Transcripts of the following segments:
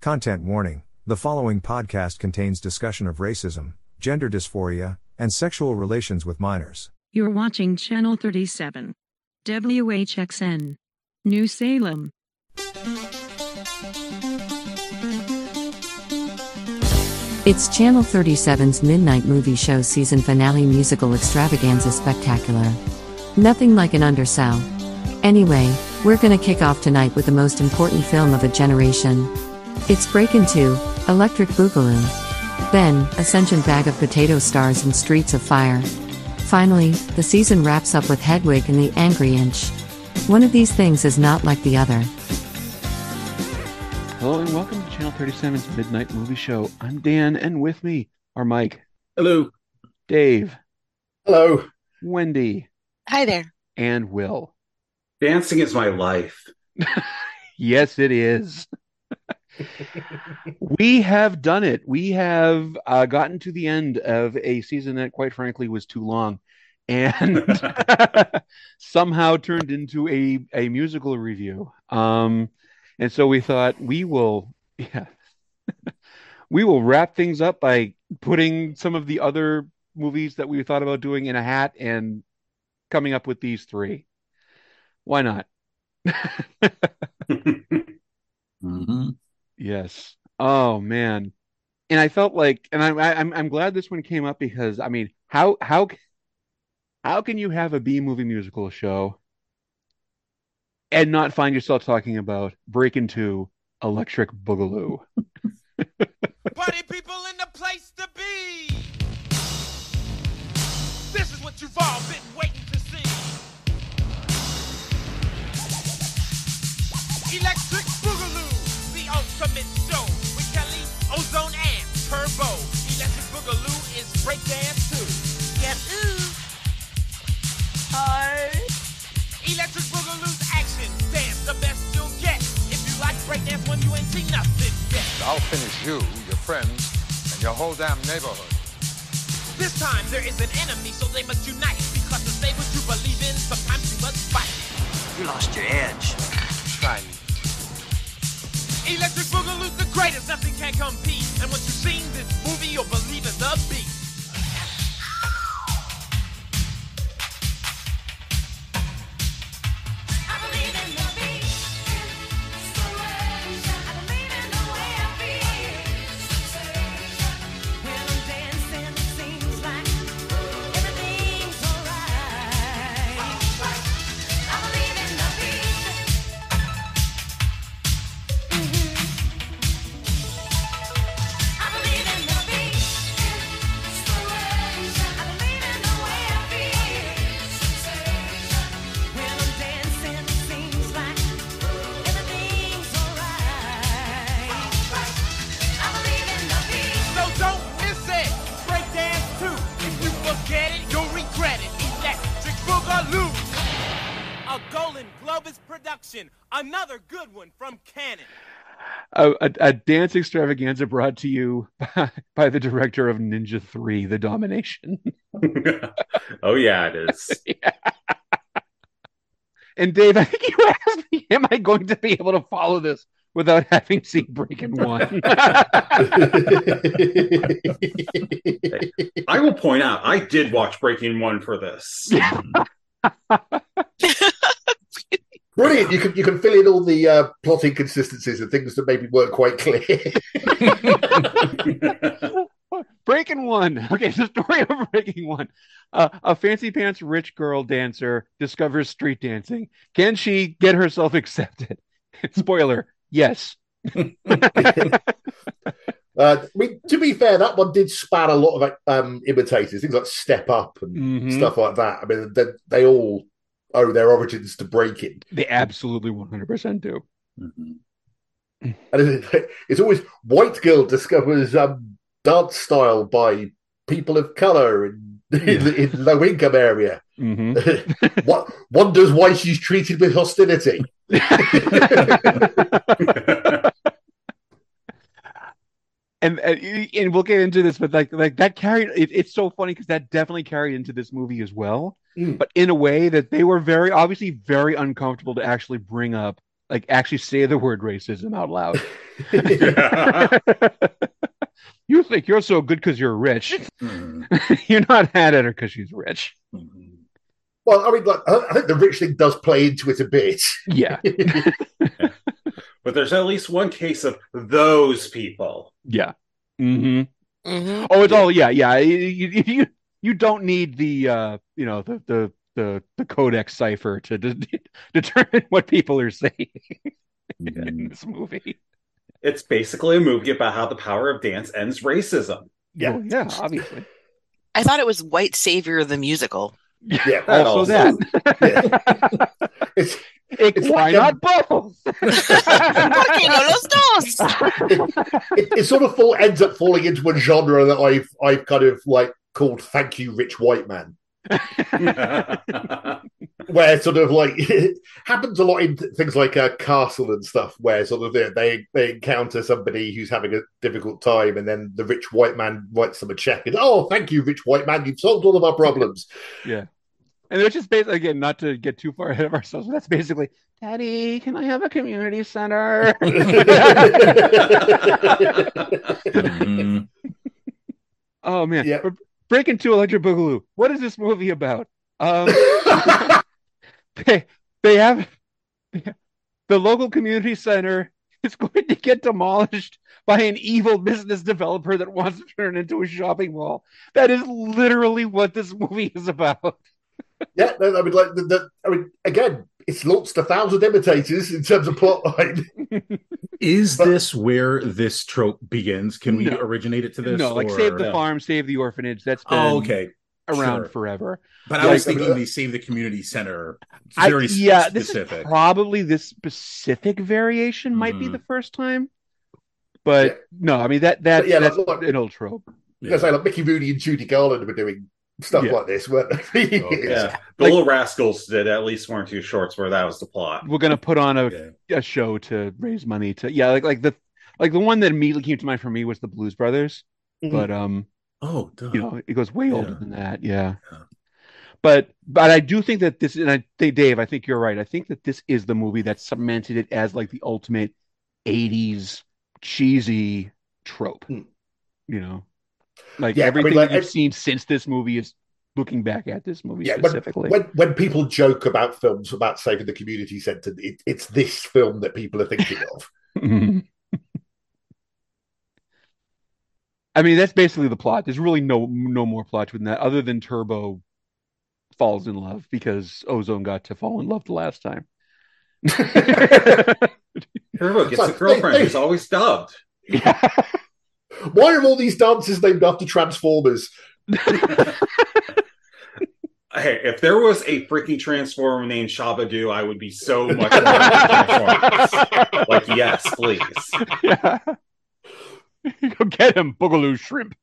Content warning the following podcast contains discussion of racism, gender dysphoria, and sexual relations with minors. You're watching Channel 37. WHXN. New Salem. It's Channel 37's Midnight Movie Show season finale musical extravaganza spectacular. Nothing like an undersell. Anyway, we're gonna kick off tonight with the most important film of a generation. It's Breakin' 2, Electric Boogaloo. Then, Ascension Bag of Potato Stars and Streets of Fire. Finally, the season wraps up with Hedwig and the Angry Inch. One of these things is not like the other. Hello and welcome to Channel 37's Midnight Movie Show. I'm Dan, and with me are Mike, Hello. Dave, Hello. Wendy, Hi there. and Will. Dancing is my life. Yes, it is. we have done it. We have uh, gotten to the end of a season that, quite frankly, was too long, and somehow turned into a a musical review. Um, and so we thought we will, yeah, we will wrap things up by putting some of the other movies that we thought about doing in a hat and coming up with these three. Why not? Mhm. Yes. Oh man. And I felt like, and I'm I'm I'm glad this one came up because I mean, how how how can you have a B movie musical show and not find yourself talking about Breakin' Two, Electric Boogaloo? Party people in the place to be. This is what you've all been waiting to see. Electric Boogaloo, ultimate show with Kelly, Ozone, and Turbo. Electric Boogaloo is breakdance too. Yes, ooh. Hi. Electric Boogaloo's action dance, the best you'll get. If you like breakdance when you ain't seen nothing yet. I'll finish you, your friends, and your whole damn neighborhood. This time there is an enemy, so they must unite. Because to say what you believe in, sometimes you must fight. You lost your edge. Try me. Electric Boogaloo's the greatest, nothing can compete. And once you've seen this movie, you'll believe in the beat. A, a, a dance extravaganza brought to you by, by the director of Ninja Three: The Domination. oh yeah, it is. And Dave, I think you asked me, am I going to be able to follow this without having seen Breakin' One? I will point out, I did watch Breakin' One for this. Brilliant! You can you can fill in all the uh, plot inconsistencies and things that maybe weren't quite clear. Breakin' One. Okay, it's the story of Breakin' One. Uh, a fancy pants rich girl dancer discovers street dancing. Can she get herself accepted? Spoiler: Yes. Uh, I mean, to be fair, that one did span a lot of um, imitators, things like Step Up and Mhm. stuff like that. I mean, they, they all owe their origins to breaking, They absolutely 100% do. Mhm. and it, it's always white girl discovers um, dance style by people of color in, in, in low income area. hmm what wonders why she's treated with hostility. And and and we'll get into this, but like like that carried. It, it's so funny because that definitely carried into this movie as well, Mm. but in a way that they were very obviously very uncomfortable to actually bring up like actually say the word racism out loud. you think you're so good because you're rich. you're not mad at her because she's rich. Well, I mean, like, I I think the rich thing does play into it a bit. Yeah. But there's at least one case of those people. Yeah. hmm Mhm. Oh, it's all yeah, yeah. You, you you you don't need the uh you know the the the, the codex cipher to de- determine what people are saying in this movie. It's basically a movie about how the power of dance ends racism. Yeah. Well, yeah, obviously. I thought it was White Savior the musical. Yeah, That also also- that. it's It- It's why like, not both? Porque no los dos? it, it sort of fall, ends up falling into a genre that I've I've kind of like called "Thank You, Rich White Man," where sort of like it happens a lot in th- things like uh, Castle and stuff, where sort of they, they they encounter somebody who's having a difficult time, and then the rich white man writes them a check, and oh, thank you, rich white man, you've solved all of our problems. Yeah. And it's just basically again, not to get too far ahead of ourselves, but that's basically, Daddy, can I have a community center? Mhm. oh man. Yeah. But Breakin' 2 Electric Boogaloo. What is this movie about? Um they they have the local community center is going to get demolished by an evil business developer that wants to turn it into a shopping mall. That is literally what this movie is about. Yeah, no, I mean, like the, the I mean, again, it's launched a thousand imitators in terms of plotline. Is But- this where this trope begins? Can we No. originate it to this? no, like or- save the No. farm, save the orphanage. That's been Oh, okay. around Sure. forever. But I was thinking uh, the save the community center. I, Very yeah, specific. this is probably this specific variation might be Mhm. the first time. But Yeah. no, I mean that that But yeah, that's like, look- an old trope. I say, like Mickey Rooney and Judy Garland were doing stuff Yeah. like this, weren't they? Okay. Yeah. The Like- Little Rascals did at least one or two shorts where that was the plot. We're gonna put on a, Yeah. a show to raise money to yeah, like like the like the one that immediately came to mind for me was the Blues Brothers. Mhm. But um, Oh, duh. you know, it goes way older than that. Yeah. Yeah. But but I do think that this and I think Dave, I think you're right. I think that this is the movie that cemented it as like the ultimate 80s cheesy trope. Hmm. You know. Like Yeah, I mean, everything like, that you've seen since this movie is looking back at this movie Yeah, specifically. when when people joke about films about saving the community centre, it, it's this film that people are thinking of. I mean, that's basically the plot. There's really no no more plot than that, other than Turbo falls in love because Ozone got to fall in love the last time. Turbo gets like, a girlfriend hey, who's always dubbed. Why are all these dances named after Transformers? Hey, if there was a freaking transformer named Shabadoo, I would be so much more into Transformers. Like, yes, please. yeah. Go get him, Boogaloo Shrimp.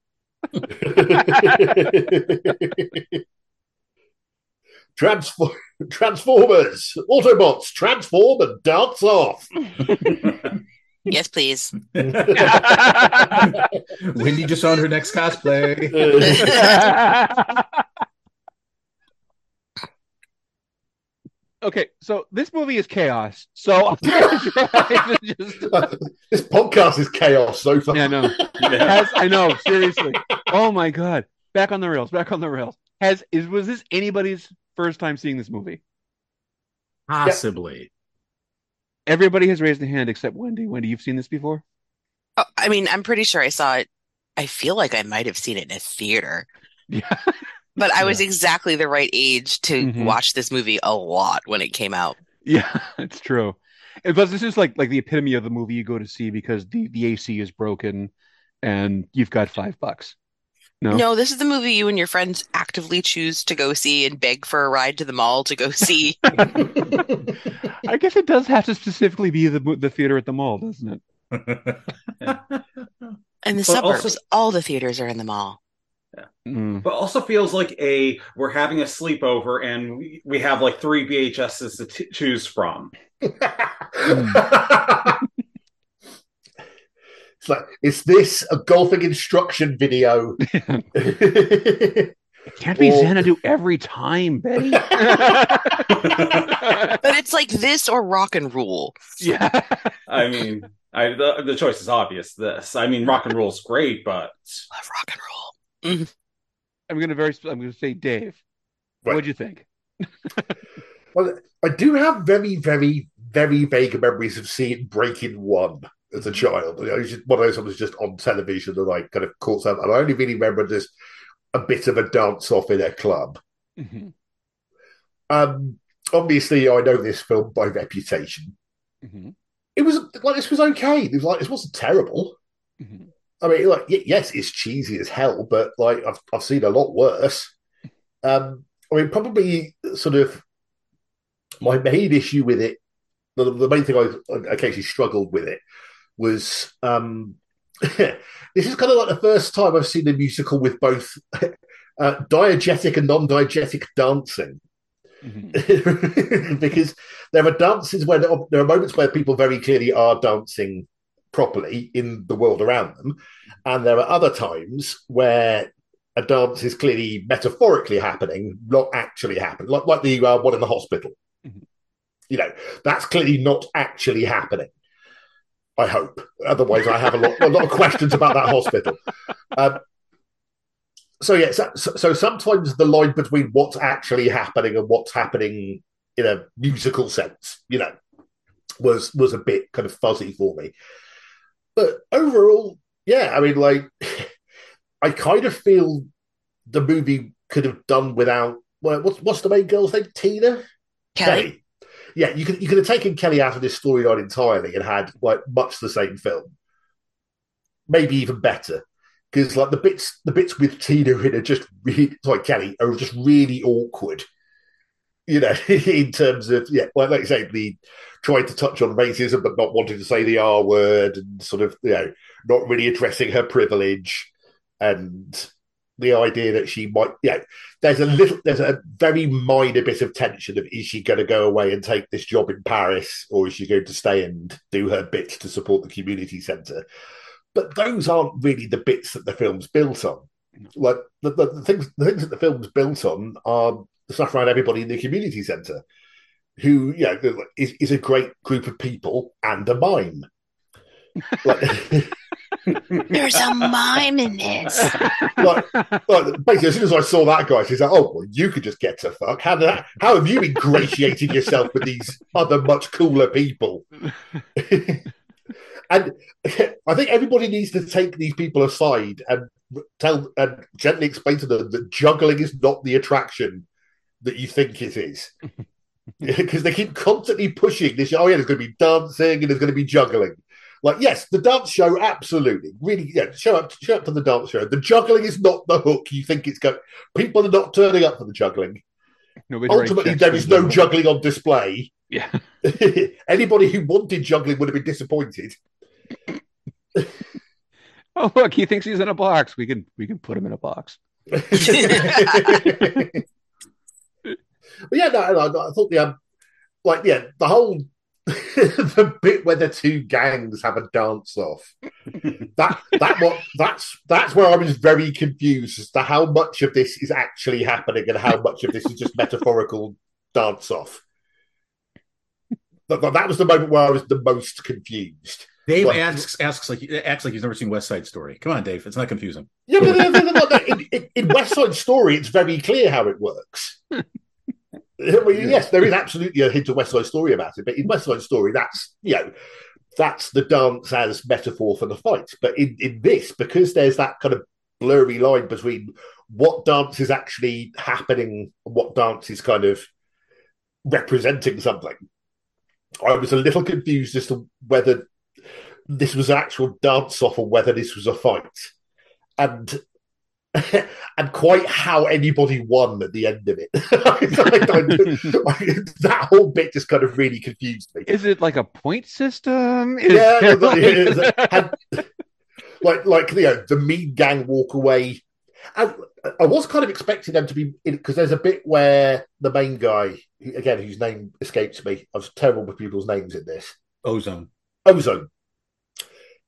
Transfor- Transformers, Autobots, transform and dance off. Yes, please. Wendy just on her next cosplay. okay, so this movie is chaos. So I'm gonna try to just this podcast is chaos so far. Yeah, no. Has, I know, seriously. Oh my god. Back on the rails, back on the rails. Has is was this anybody's first time seeing this movie? Possibly. Everybody has raised a hand except Wendy. Wendy, you've seen this before? Oh, I mean, I'm pretty sure I saw it. I feel like I might have seen it in a theater, Yeah. but I was exactly the right age to Mhm. watch this movie a lot when it came out. Yeah, it's true. And But this is like like the epitome of the movie you go to see because the, the AC is broken and you've got five bucks. No. No, this is the movie you and your friends actively choose to go see and beg for a ride to the mall to go see. I guess it does have to specifically be the the theater at the mall, doesn't it? and the But suburbs, also- all the theaters are in the mall. Mm. But also feels like a we're having a sleepover and we, we have like three VHSs to t- choose from. It's like, is this a golfing instruction video? Can't be Or- Xanadu every time, Betty. But it's like this or rock and roll. yeah. I mean, I, the, the choice is obvious. This, I mean, rock and roll's great, but Love rock and roll. Mm-hmm. I'm gonna very. I'm gonna say, Dave. Right. What'd you think? Well, I do have very, very, very vague memories of seeing Breakin' One as a child. You know, it's just one of those that was just on television and I kind of caught some. And I only really remember just a bit of a dance off in a club. Mhm. Um, obviously, I know this film by reputation. Mhm. It was like this was okay. It was like this wasn't terrible. Mhm. I mean, like y- yes, it's cheesy as hell, but like I've I've seen a lot worse. Um, I mean, probably sort of my main issue with it, the, the main thing I, I occasionally struggled with it was um, this is kind of like the first time I've seen a musical with both uh, diegetic and non-diegetic dancing. Mhm. because there are dances where there are, moments where people very clearly are dancing properly in the world around them, and there are other times where a dance is clearly metaphorically happening, not actually happening, like like the uh, one in the hospital. Mhm. You know, that's clearly not actually happening. I hope. Otherwise, I have a lot, a lot of questions about that hospital. Um, so yeah, so, so sometimes the line between what's actually happening and what's happening in a musical sense, you know, was was a bit kind of fuzzy for me. But overall, yeah, I mean, like, I kind of feel the movie could have done without. Well, what's what's the main girl's name? Tina. Kelly. Yeah, you could you could have taken Kelly out of this storyline entirely and had like much the same film, maybe even better. Because like the bits the bits with Tina in are just really sorry Kelly are just really awkward. You know, in terms of yeah, well, like you say, the trying to touch on racism but not wanting to say the R word and sort of you know not really addressing her privilege and the idea that she might yeah there's a little there's a very minor bit of tension of is she going to go away and take this job in paris or is she going to stay and do her bit to support the community centre but those aren't really the bits that the film's built on. Like the, the, the things the things that the film's built on are the stuff around everybody in the community centre who you know is, is a great group of people and a mime. Like, There's a mime in this. like, like basically, as soon as I saw that guy, she's like, "Oh, well, you could just get to fuck." How did that, how have you ingratiated yourself with these other much cooler people? and I think everybody needs to take these people aside and tell and gently explain to them that juggling is not the attraction that you think it is. Because they keep constantly pushing this. Oh yeah, there's going to be dancing and there's going to be juggling. Like, yes, the dance show, absolutely, really, yeah, show up, show up to the dance show. The juggling is not the hook. You think it's going. People are not turning up for the juggling. Nobody's writing Ultimately, checks there for no juggling. juggling on display. Yeah. Anybody who wanted juggling would have been disappointed. Oh look, he thinks he's in a box. We can we can put him in a box. but yeah, no, no, I thought the um, like yeah, the whole the bit where the two gangs have a dance off. That that what that's that's where I was very confused as to how much of this is actually happening and how much of this is just metaphorical dance off. That, that was the moment where I was the most confused. Dave Like- asks asks like acts like he's never seen West Side Story. Come on, Dave. It's not confusing. Yeah, but no, no, no, no, no, in, in, in West Side Story, it's very clear how it works. I mean, yes, there is absolutely a hint of West Side Story about it, but in West Side Story, that's you know, that's the dance as metaphor for the fight. But in, in this, because there's that kind of blurry line between what dance is actually happening and what dance is kind of representing something, I was a little confused as to whether this was an actual dance off or whether this was a fight and and quite how anybody won at the end of it. that whole bit just kind of really confused me. Is it like a point system? Is Yeah, no, like- it is. Had- like like you know the mean gang walk away. I, I was kind of expecting them to be because there's a bit where the main guy, again, whose name escapes me, I was terrible with people's names in this. Ozone. Ozone.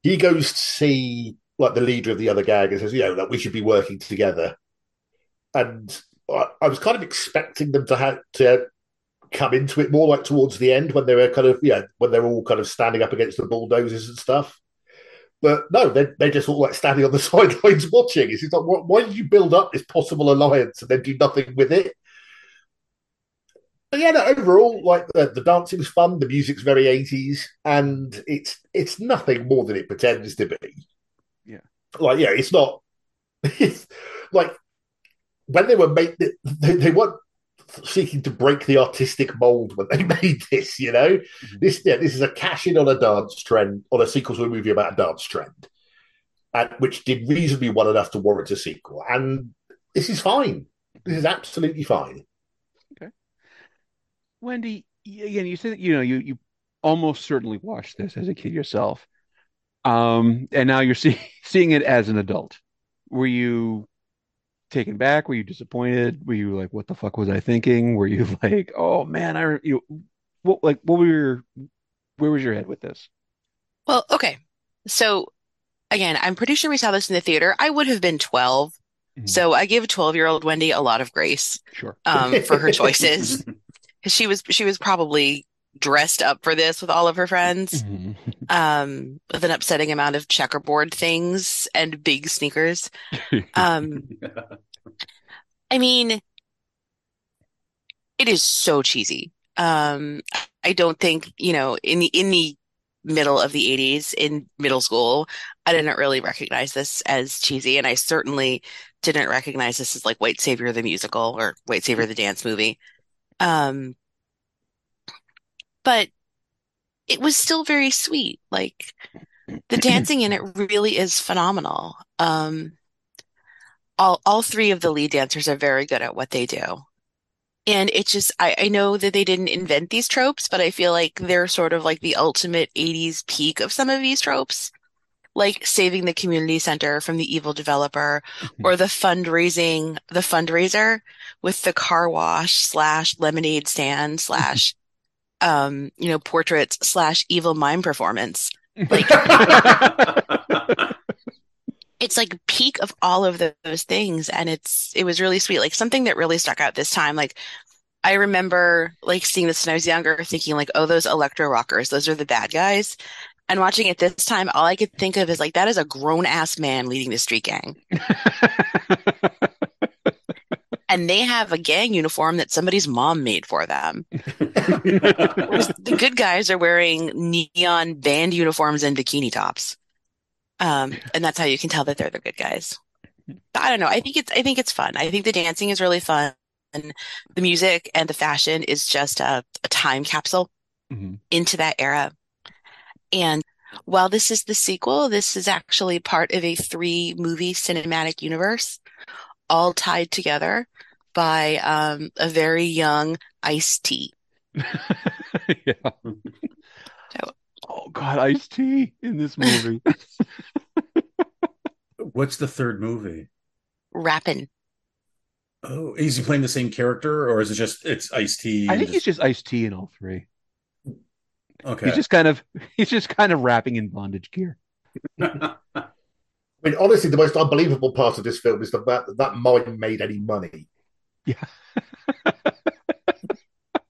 He goes to see like the leader of the other gang and says, you know, that we should be working together. and I, I was kind of expecting them to have to come into it more like towards the end when they were kind of yeah when they're all kind of standing up against the bulldozers and stuff. But no, they they're just all like standing on the sidelines watching. It's like why, did you build up this possible alliance and then do nothing with it? But yeah, no, overall, like the, the dancing's fun, the music's very eighties, and it's it's nothing more than it pretends to be. Like yeah, it's not. It's like when they were made, they, they weren't seeking to break the artistic mold when they made this. You know, mm-hmm. this yeah, this is a cash in on a dance trend, on a sequel to a movie about a dance trend, and which did reasonably well enough to warrant a sequel. And this is fine. This is absolutely fine. Okay, Wendy, again, you said you know you you almost certainly watched this as a kid yourself, um, and now you're see, seeing it as an adult. Were you taken back? Were you disappointed? Were you like, "What the fuck was I thinking?" Were you like, "Oh man, I you what like what were your where was your head with this?" Well, okay, so again, I'm pretty sure we saw this in the theater. I would have been 12. Mm-hmm. So I give 12 year old Wendy a lot of grace sure. um, for her choices. she was she was probably dressed up for this with all of her friends. Mm-hmm. um with an upsetting amount of checkerboard things and big sneakers. Um i mean it is so cheesy. Um i don't think you know in the in the middle of the 80s in middle school i didn't really recognize this as cheesy and i certainly didn't recognize this as like white savior the musical or white savior the dance movie. Um, but it was still very sweet. Like the dancing in it really is phenomenal. Um, all all three of the lead dancers are very good at what they do. And it just I, I know that they didn't invent these tropes, but I feel like they're sort of like the ultimate 80s peak of some of these tropes like saving the community center from the evil developer mm-hmm. or the fundraising, the fundraiser with the car wash slash lemonade stand slash, um, you know, portraits slash evil mime performance. Like, it's like peak of all of those things. And it's, it was really sweet. Like something that really stuck out this time, like, I remember like seeing this when I was younger, thinking like, oh, those electro rockers, those are the bad guys. And watching it this time, all I could think of is like that is a grown ass man leading the street gang. and they have a gang uniform that somebody's mom made for them. the good guys are wearing neon band uniforms and bikini tops. Um, and that's how you can tell that they're the good guys. But I don't know. I think it's I think it's fun. I think the dancing is really fun. And the music and the fashion is just a, a time capsule mm-hmm. into that era. And while this is the sequel, this is actually part of a three movie cinematic universe, all tied together by um, a very young Ice T. yeah. So, oh God, Ice T in this movie. What's the third movie? Rappin'. Oh, is he playing the same character, or is it just it's Ice T? I think just... he's just Ice T in all three. Okay. He's just kind of he's just kind of rapping in bondage gear. I mean, honestly, the most unbelievable part of this film is the fact that that mime made any money. Yeah.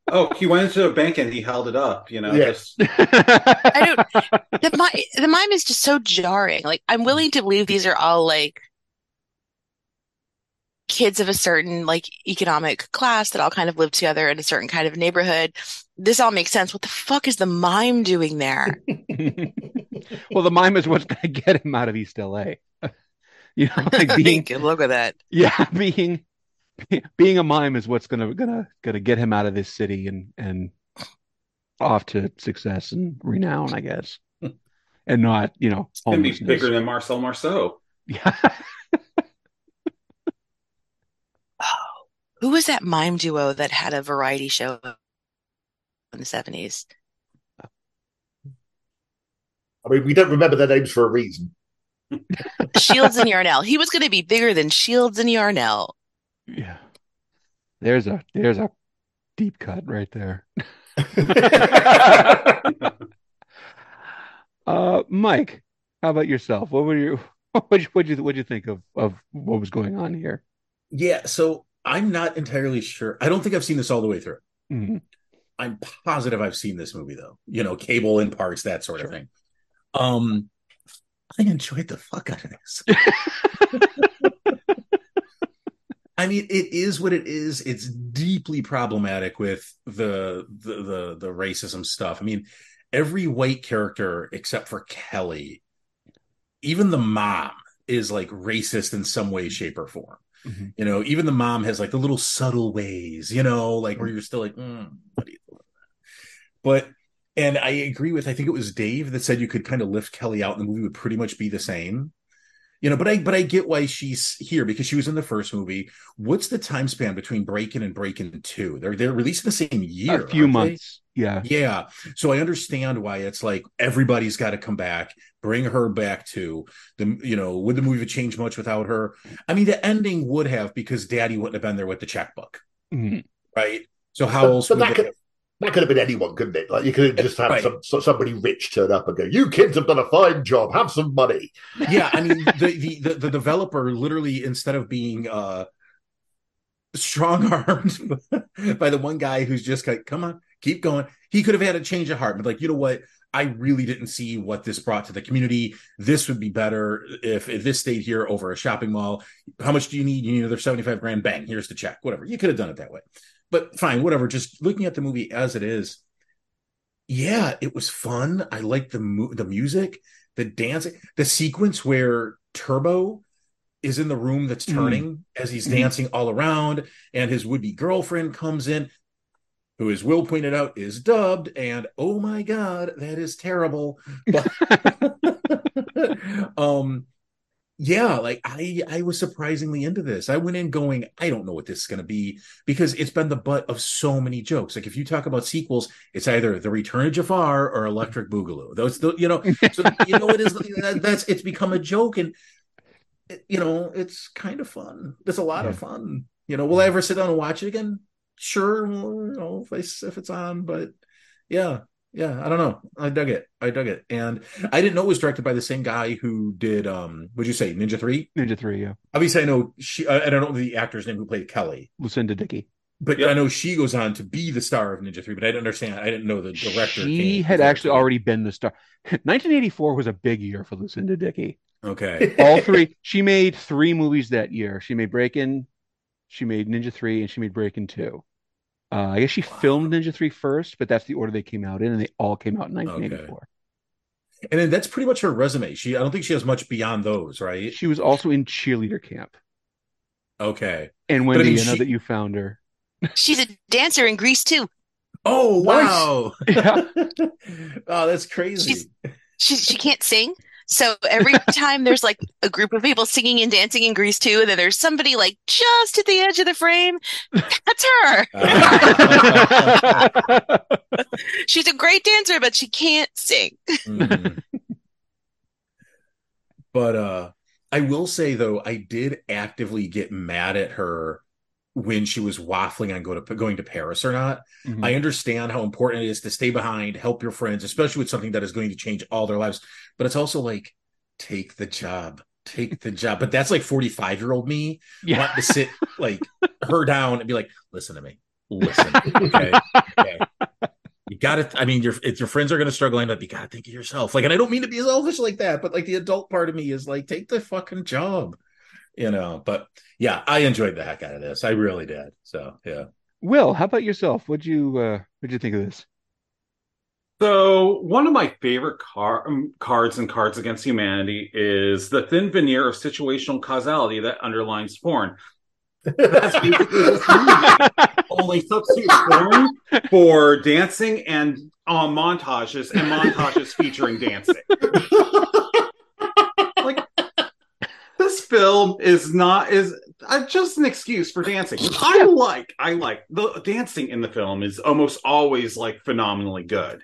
oh, he went into a bank and he held it up. You know. Yes. Just... I don't. The mime, the mime is just so jarring. Like, I'm willing to believe these are all like kids of a certain like economic class that all kind of live together in a certain kind of neighborhood. This all makes sense. What the fuck is the mime doing there? well, the mime is what's going to get him out of East LA. you know, like being look at that. Yeah, being being a mime is what's gonna gonna gonna get him out of this city and and off to success and renown, I guess, and not you know, and be bigger than Marcel Marceau. Yeah. Who was that mime duo that had a variety show in the 70s? I mean, we don't remember their names for a reason. Shields and Yarnell. He was going to be bigger than Shields and Yarnell. Yeah. There's a there's a deep cut right there. uh, Mike, how about yourself? What were you what what you what you think of of what was going on here? Yeah, so I'm not entirely sure. I don't think I've seen this all the way through. Mhm. I'm positive I've seen this movie though. You know, cable in parts, that sort of thing. Um, I enjoyed the fuck out of this. I mean, it is what it is. It's deeply problematic with the the the, the racism stuff. I mean, every white character except for Kelly, even the mom is like racist in some way, shape, or form. Mhm. You know, even the mom has like the little subtle ways, you know, like where you're still like, "Mm, what do you think? But and I agree with I think it was Dave that said you could kind of lift Kelly out and the movie would pretty much be the same. You know, but I but I get why she's here because she was in the first movie. What's the time span between Breakin' and Breakin' Two? They're they're released in the same year. a few aren't they? months. Yeah. Yeah. So I understand why it's like everybody's got to come back, bring her back to the, you know, would the movie have changed much without her? I mean, the ending would have because daddy wouldn't have been there with the checkbook, Mhm. right? So how But, else but would that they- could that could have been anyone, couldn't it? Like you could have just had Right. some so- somebody rich turn up and go, "You kids have done a fine job. Have some money." yeah, I mean, the, the, the, the developer literally, instead of being, uh, strong armed by the one guy who's just like, come on, keep going. He could have had a change of heart, but like, you know what? I really didn't see what this brought to the community. This would be better if, if this stayed here over a shopping mall. How much do you need? You need another 75 grand. Bang, here's the check. Whatever. You could have done it that way. But fine, whatever. Just looking at the movie as it is, yeah, it was fun. I liked the mu- the music, the dancing, the sequence where Turbo is in the room that's Mm. turning as he's Mhm. dancing all around, and his would be girlfriend comes in, who, as Will pointed out, is dubbed. And oh my god, that is terrible. But um, yeah, like I I was surprisingly into this. I went in going, I don't know what this is going to be because it's been the butt of so many jokes. Like if you talk about sequels, it's either The Return of Jafar or Electric Boogaloo. Those, the, you know, so you know it is that, that's it's become a joke and it- you know it's kind of fun. It's a lot of fun. You know, will I ever sit down and watch it again? Sure, well, you know, if I, if it's on, but yeah, yeah, I don't know. I dug it. I dug it, and I didn't know it was directed by the same guy who did. um Would you say Ninja Three? Ninja Three, yeah. Obviously, I know she. I I don't know the actor's name who played Kelly, Lucinda Dickey. but I know she goes on to be the star of Ninja Three. But I didn't understand. I didn't know the director. She had actually already been the star. 1984 was a big year for Lucinda Dickey. Okay. All three. She made three movies that year. She made Breakin', she made Ninja Three, and she made Breakin' Two. Uh, I guess she filmed Ninja Three first, but that's the order they came out in, and they all came out in 1984. And then that's pretty much her resume. She. I don't think she has much beyond those, right? She was also in cheerleader camp. Okay. And But I Wendy, mean, I know that you found her. She's a dancer in Greece too. Oh wow! Yeah. oh, that's crazy. She she can't sing. So every time there's like a group of people singing and dancing in Grease 2, and then there's somebody like just at the edge of the frame. That's her. She's a great dancer, but she can't sing. Mhm. but uh I will say though, I did actively get mad at her when she was waffling on go to going to Paris or not. Mhm. I understand how important it is to stay behind, help your friends, especially with something that is going to change all their lives. But it's also like, take the job, take the job. But that's like 45 year old me Yeah. wanting to sit like her down and be like, listen to me, listen. Okay. okay. You gotta, I mean, your if your friends are gonna struggle, I'm like, you gotta think of yourself. Like, and I don't mean to be selfish like that, but like the adult part of me is like, take the fucking job. You know, but yeah, I enjoyed the heck out of this. I really did. So yeah. Will, how about yourself? What'd you uh, what'd you think of this? So one of my favorite car- um, cards in Cards Against Humanity is the thin veneer of situational causality that underlines porn. That's. Only substitute porn for dancing and uh, montages and montages featuring dancing. like this film is not is uh, just an excuse for dancing. I like. I like the dancing in the film is almost always like phenomenally good.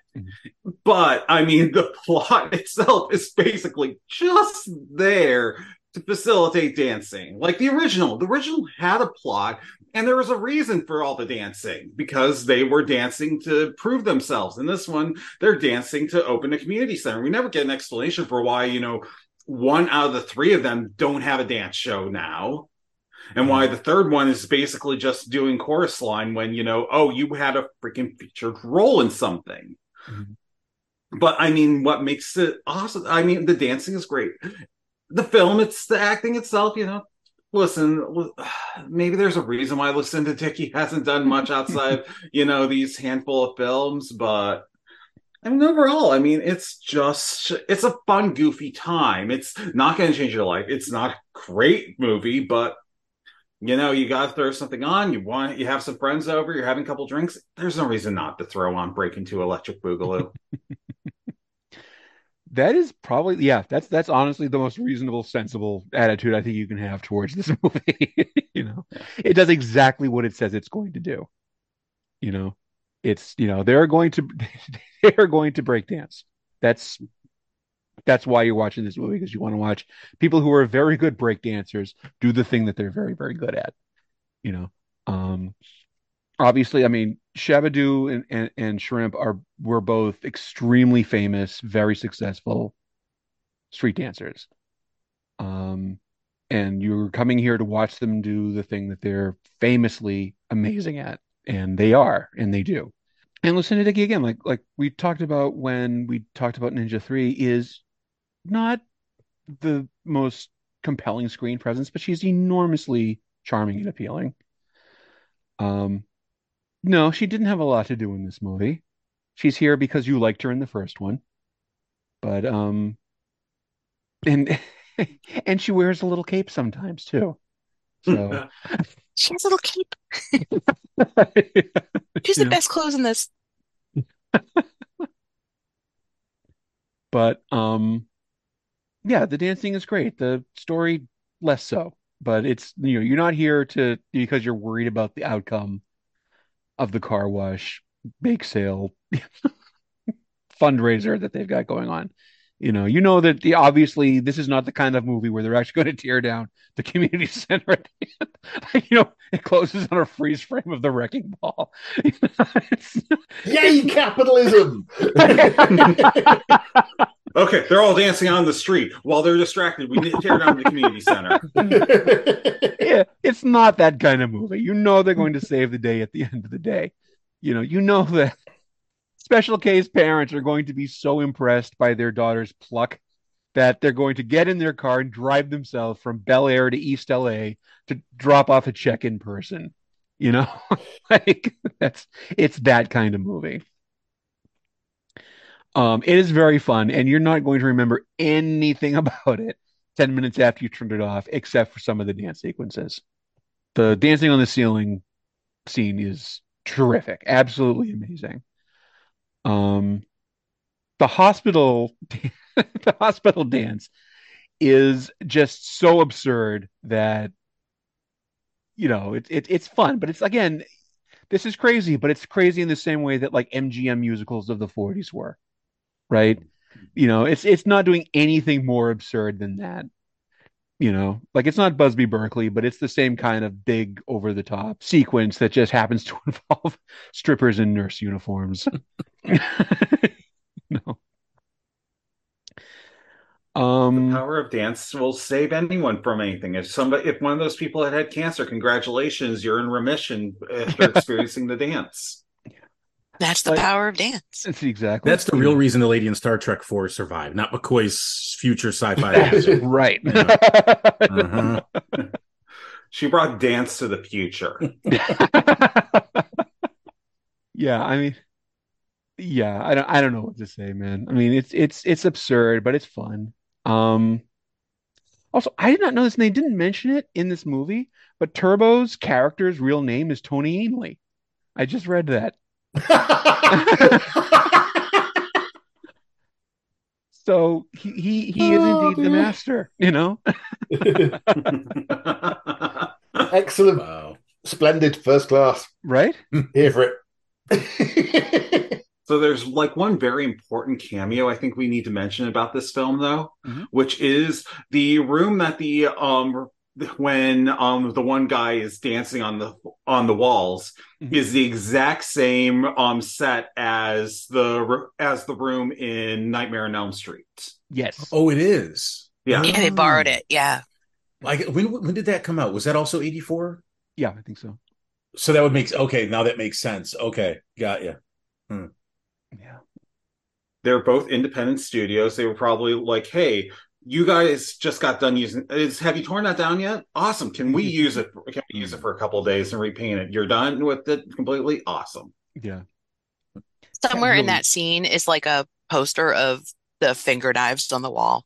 But I mean, the plot itself is basically just there to facilitate dancing. Like the original, the original had a plot, and there was a reason for all the dancing because they were dancing to prove themselves. In this one, they're dancing to open a community center. We never get an explanation for why, you know, one out of the three of them don't have a dance show now. And why the third one is basically just doing chorus line when you know, oh, you had a freaking featured role in something. Mhm. But I mean, what makes it awesome? I mean, the dancing is great. The film, it's the acting itself, you know. Listen, maybe there's a reason why Lucinda Dickey hasn't done much outside, you know, these handful of films, but I mean, overall, I mean, it's just it's a fun, goofy time. It's not going to change your life. It's not a great movie, but you know, you got to throw something on. You want, you have some friends over. You're having a couple drinks. There's no reason not to throw on Breakin' 2 Electric Boogaloo. That is probably yeah, that's that's honestly the most reasonable, sensible attitude I think you can have towards this movie. you know, it does exactly what it says it's going to do. You know, it's you know they're going to they're going to break dance. That's that's why you're watching this movie because you want to watch people who are very good break dancers do the thing that they're very very good at. You know, um, obviously, I mean, Shabadoo and, and, and Shrimp are were both extremely famous, very successful street dancers. Um, and you're coming here to watch them do the thing that they're famously amazing at, and they are, and they do. And Lucinda Dickey again, like like we talked about when we talked about Ninja Three, is not the most compelling screen presence, but she's enormously charming and appealing. Um, no, she didn't have a lot to do in this movie. She's here because you liked her in the first one. But um and and she wears a little cape sometimes too. So She has a little cape. She's the Yeah. best clothes in this. but um yeah, the dancing is great. The story less so. But it's you know, you're not here to because you're worried about the outcome of the car wash bake sale fundraiser that they've got going on. You know, you know that the, obviously this is not the kind of movie where they're actually going to tear down the community center at the end. you know, it closes on a freeze frame of the wrecking ball. Yay, capitalism! Okay, they're all dancing on the street while they're distracted. We need to tear down the community center. yeah, it's not that kind of movie. You know they're going to save the day at the end of the day. You know, you know that special case parents are going to be so impressed by their daughter's pluck that they're going to get in their car and drive themselves from Bel Air to East LA to drop off a check in person. You know, like that's it's that kind of movie. Um, it is very fun, and you're not going to remember anything about it 10 minutes after you turned it off, except for some of the dance sequences. The dancing on the ceiling scene is terrific, absolutely amazing. Um, the hospital, the hospital dance is just so absurd that you know it, it it's fun, but it's again, this is crazy, but it's crazy in the same way that like MGM musicals of the 40s were, right? You know, it's it's not doing anything more absurd than that. You know, like it's not Busby Berkeley, but it's the same kind of big over the top sequence that just happens to involve strippers in nurse uniforms. no. Um, Power of dance will save anyone from anything. If somebody, if one of those people had had cancer, congratulations, you're in remission after experiencing the dance. That's the power of dance. That's exactly. That's the real reason the lady in Star Trek 4 survived, not McCoy's future sci-fi music. right. Uh-huh. She brought dance to the future. yeah, I mean, yeah, I don't, I don't know what to say, man. I mean, it's it's it's absurd, but it's fun. Um, also, I did not know this, and they didn't mention it in this movie, but Turbo's character's real name is Tony Ainley. I just read that. So he he, he is Oh, indeed the master, you know. Excellent. Wow. Splendid. First class. Right? Here for it. So there's like one very important cameo I think we need to mention about this film though, Mhm. which is the room that the um when um the one guy is dancing on the on the walls Mhm. is the exact same um set as the as the room in Nightmare on Elm Street. Yes. Oh, it is. Yeah. Yeah, they borrowed it. Yeah. Like when when did that come out? Was that also 84? Yeah, I think so. So that would make okay, now that makes sense. Okay, got you. Hmm. Yeah. They're both independent studios. They were probably like, "Hey, you guys just got done using. Is have you torn that down yet? Awesome. Can we use it? Can we use it for a couple of days and repaint it? You're done with it completely. Awesome. Yeah. Somewhere in that scene is like a poster of the finger knives on the wall.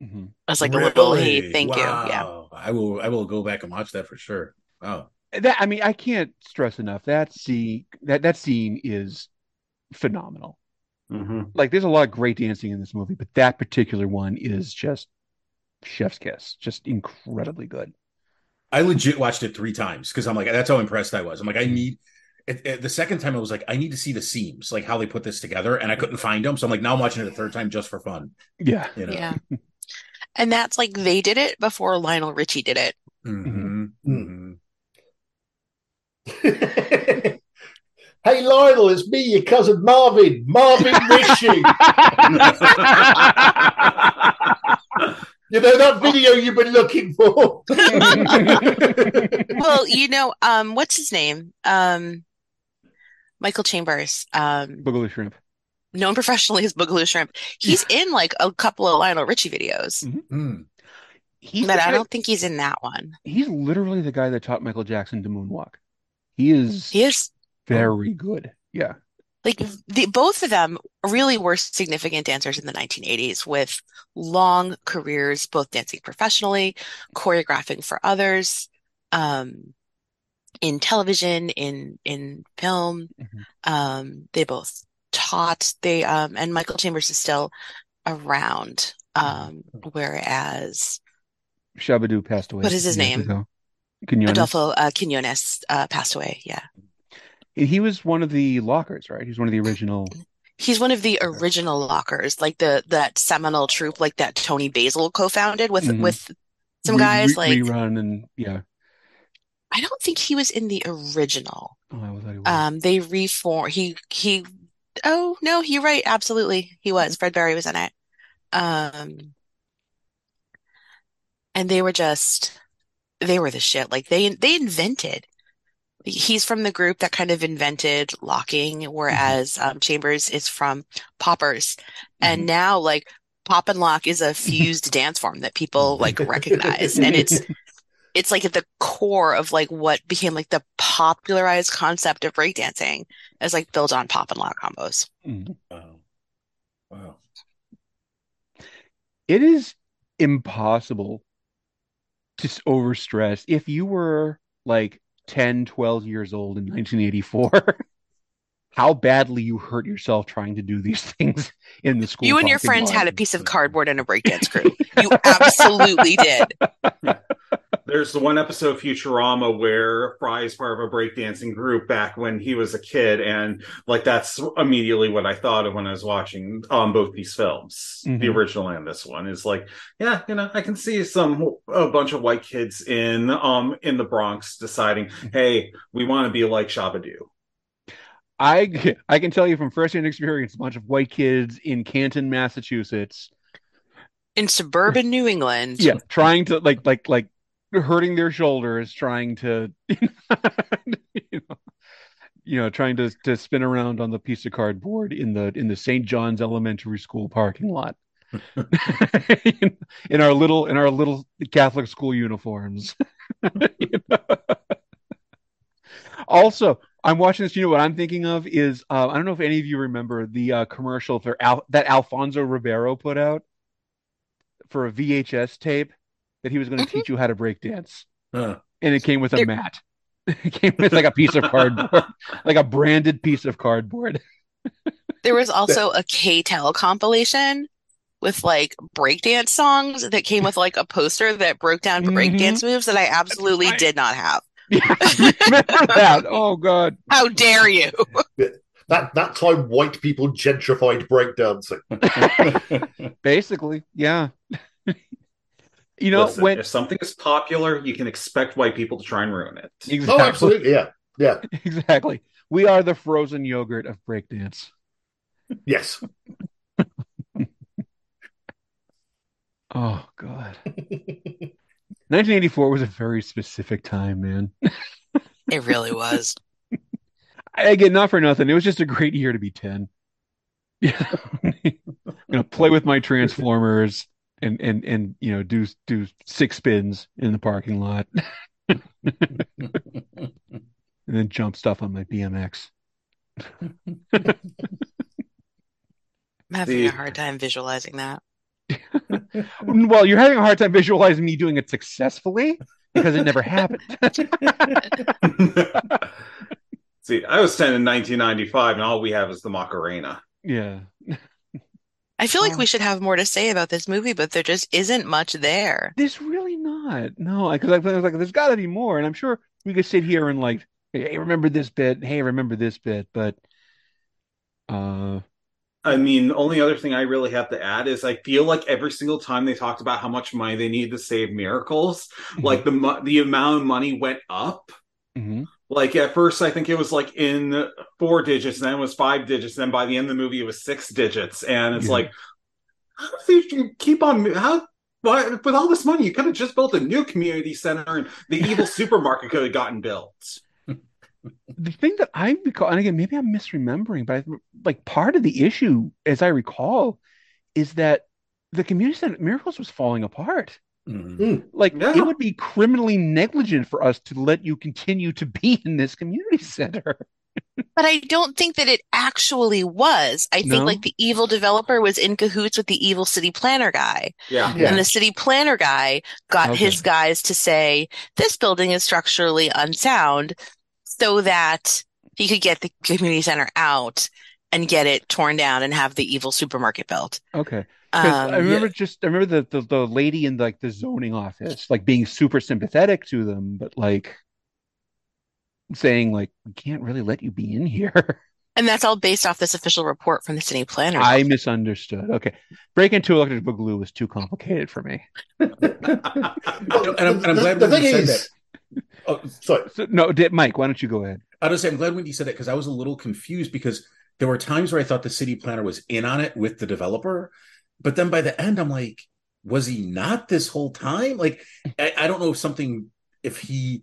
hmm It's like a little hey, Really? thank you. Yeah. I will I will go back and watch that for sure. Wow. That I mean, I can't stress enough that scene that that scene is phenomenal. Mm-hmm. Like, there's a lot of great dancing in this movie, but that particular one is just chef's kiss, just incredibly good. I legit watched it three times because I'm like, that's how impressed I was. I'm like, I need. It, it- the second time I was like, I need to see the seams, like how they put this together, and I couldn't find them. So I'm like, now I'm watching it a third time just for fun. Yeah. You know. Yeah. And that's like they did it before Lionel Richie did it. Mhm. Mhm. hey Lionel, it's me, your cousin Marvin, Marvin Ritchie. you know that video you've been looking for. Well, you know, um, what's his name? Um, Michael Chambers, um, Boogaloo Shrimp. known professionally as Boogaloo Shrimp. He's in like a couple of Lionel Richie videos, Mm. He's but I don't think he's in that one. he's literally the guy that taught Michael Jackson to moonwalk. He is He is very good. Yeah. like the both of them really were significant dancers in the 1980s with long careers, both dancing professionally, choreographing for others, um, in television, in in film. Mhm. Um, they both taught. They um, and Michael Chambers is still around. Um, whereas Shabadoo passed away. What is his name? ago. Quinones. Adolfo uh, Quinones uh, passed away. Yeah. He was one of the lockers, right? He's one of the original. He's one of the original lockers, like the that seminal troupe, like that Toni Basil co-founded with Mhm. with some re- guys. re- Like rerun and yeah. I don't think he was in the original. Oh, I thought he was. Um, they reform. He he. Oh no, you're right. Absolutely, he was. Fred Berry was in it. Um, and they were just they were the shit. Like they they invented. He's from the group that kind of invented locking, whereas um, Chambers is from Poppers. And now, like, pop and lock is a fused dance form that people like recognize, and it's it's like at the core of like what became like the popularized concept of breakdancing as like built on pop and lock combos. Mhm. Wow. Wow. It is impossible to s- overstress. If you were like 10, 12 years old in 1984, how badly you hurt yourself trying to do these things in the school. You and your friends had a piece of cardboard and a breakdance crew. You absolutely did. There's the one episode of Futurama where Fry is part of a breakdancing group back when he was a kid, and like that's immediately what I thought of when I was watching um, both these films, the Mhm. original and this one. Is like, yeah, you know, I can see some a bunch of white kids in um in the Bronx deciding, hey, we want to be like Shabadoo. I I can tell you from firsthand experience, a bunch of white kids in Canton, Massachusetts, In suburban New England. yeah, trying to like like like hurting their shoulders, trying to you know, you know, trying to to spin around on the piece of cardboard in the in the St. John's Elementary School parking lot. in, in our little in our little Catholic school uniforms. You know? Also, I'm watching this. You know what I'm thinking of is uh, I don't know if any of you remember the uh, commercial for Al- that Alfonso Ribeiro put out for a VHS tape that he was going to teach you how to break dance, Huh. and it came with a There- mat. It came with like a piece of cardboard, like a branded piece of cardboard. There was also a K-Tel compilation with like breakdance songs that came with like a poster that broke down breakdance moves that I absolutely right. did not have. remember that? Oh God! How dare you? That that time, white people gentrified breakdancing. Basically, yeah. you know Listen, when if something is popular, you can expect white people to try and ruin it. exactly, Oh, absolutely, yeah, yeah, exactly. We are the frozen yogurt of breakdance. yes. Oh God. 1984 was a very specific time, man. It really was. I again, not for nothing. It was just a great year to be 10. Yeah. I'm gonna play with my Transformers and and and you know do do six spins in the parking lot. and then jump stuff on my BMX. I'm having The- a hard time visualizing that. Well, you're having a hard time visualizing me doing it successfully because it never happened. See, I was 10 in 1995, and all we have is the Macarena. yeah. I feel like we should have more to say about this movie, but there just isn't much there. There's really not. No, because I, I was like, there's got to be more, and I'm sure we could sit here and like, hey, remember this bit? Hey, remember this bit? But, uh, I mean, the only other thing I really have to add is I feel like every single time they talked about how much money they needed to save miracles, like the the amount of money went up. mhm. Like at first, I think it was like in four digits, then it was five digits, then by the end of the movie, it was six digits, and it's Yeah. like, how do you keep on? How why, with all this money, you could have just built a new community center, and the evil supermarket could have gotten built. The thing that I recall, and again, maybe I'm misremembering, but I, like part of the issue, as I recall, is that the community center Miracles was falling apart. Mhm. Like Yeah. it would be criminally negligent for us to let you continue to be in this community center. But I don't think that it actually was. I think No? like the evil developer was in cahoots with the evil city planner guy. Yeah, Yeah. And the city planner guy got Okay. his guys to say, this building is structurally unsound so that he could get the community center out and get it torn down and have the evil supermarket built. Okay. Um, I remember just I remember the, the the lady in like the zoning office like being super sympathetic to them, but like saying like we can't really let you be in here. and that's all based off this official report from the city planner. I misunderstood. Okay. Breakin' 2 electric boogaloo was too complicated for me. And I'm, and I'm glad the, when thing said is, that. Oh, sorry, So, no, Mike, why don't you go ahead? I was say I'm glad when you said that because I was a little confused because there were times where I thought the city planner was in on it with the developer, but then by the end I'm like, was he not this whole time? Like, I, I don't know if something if he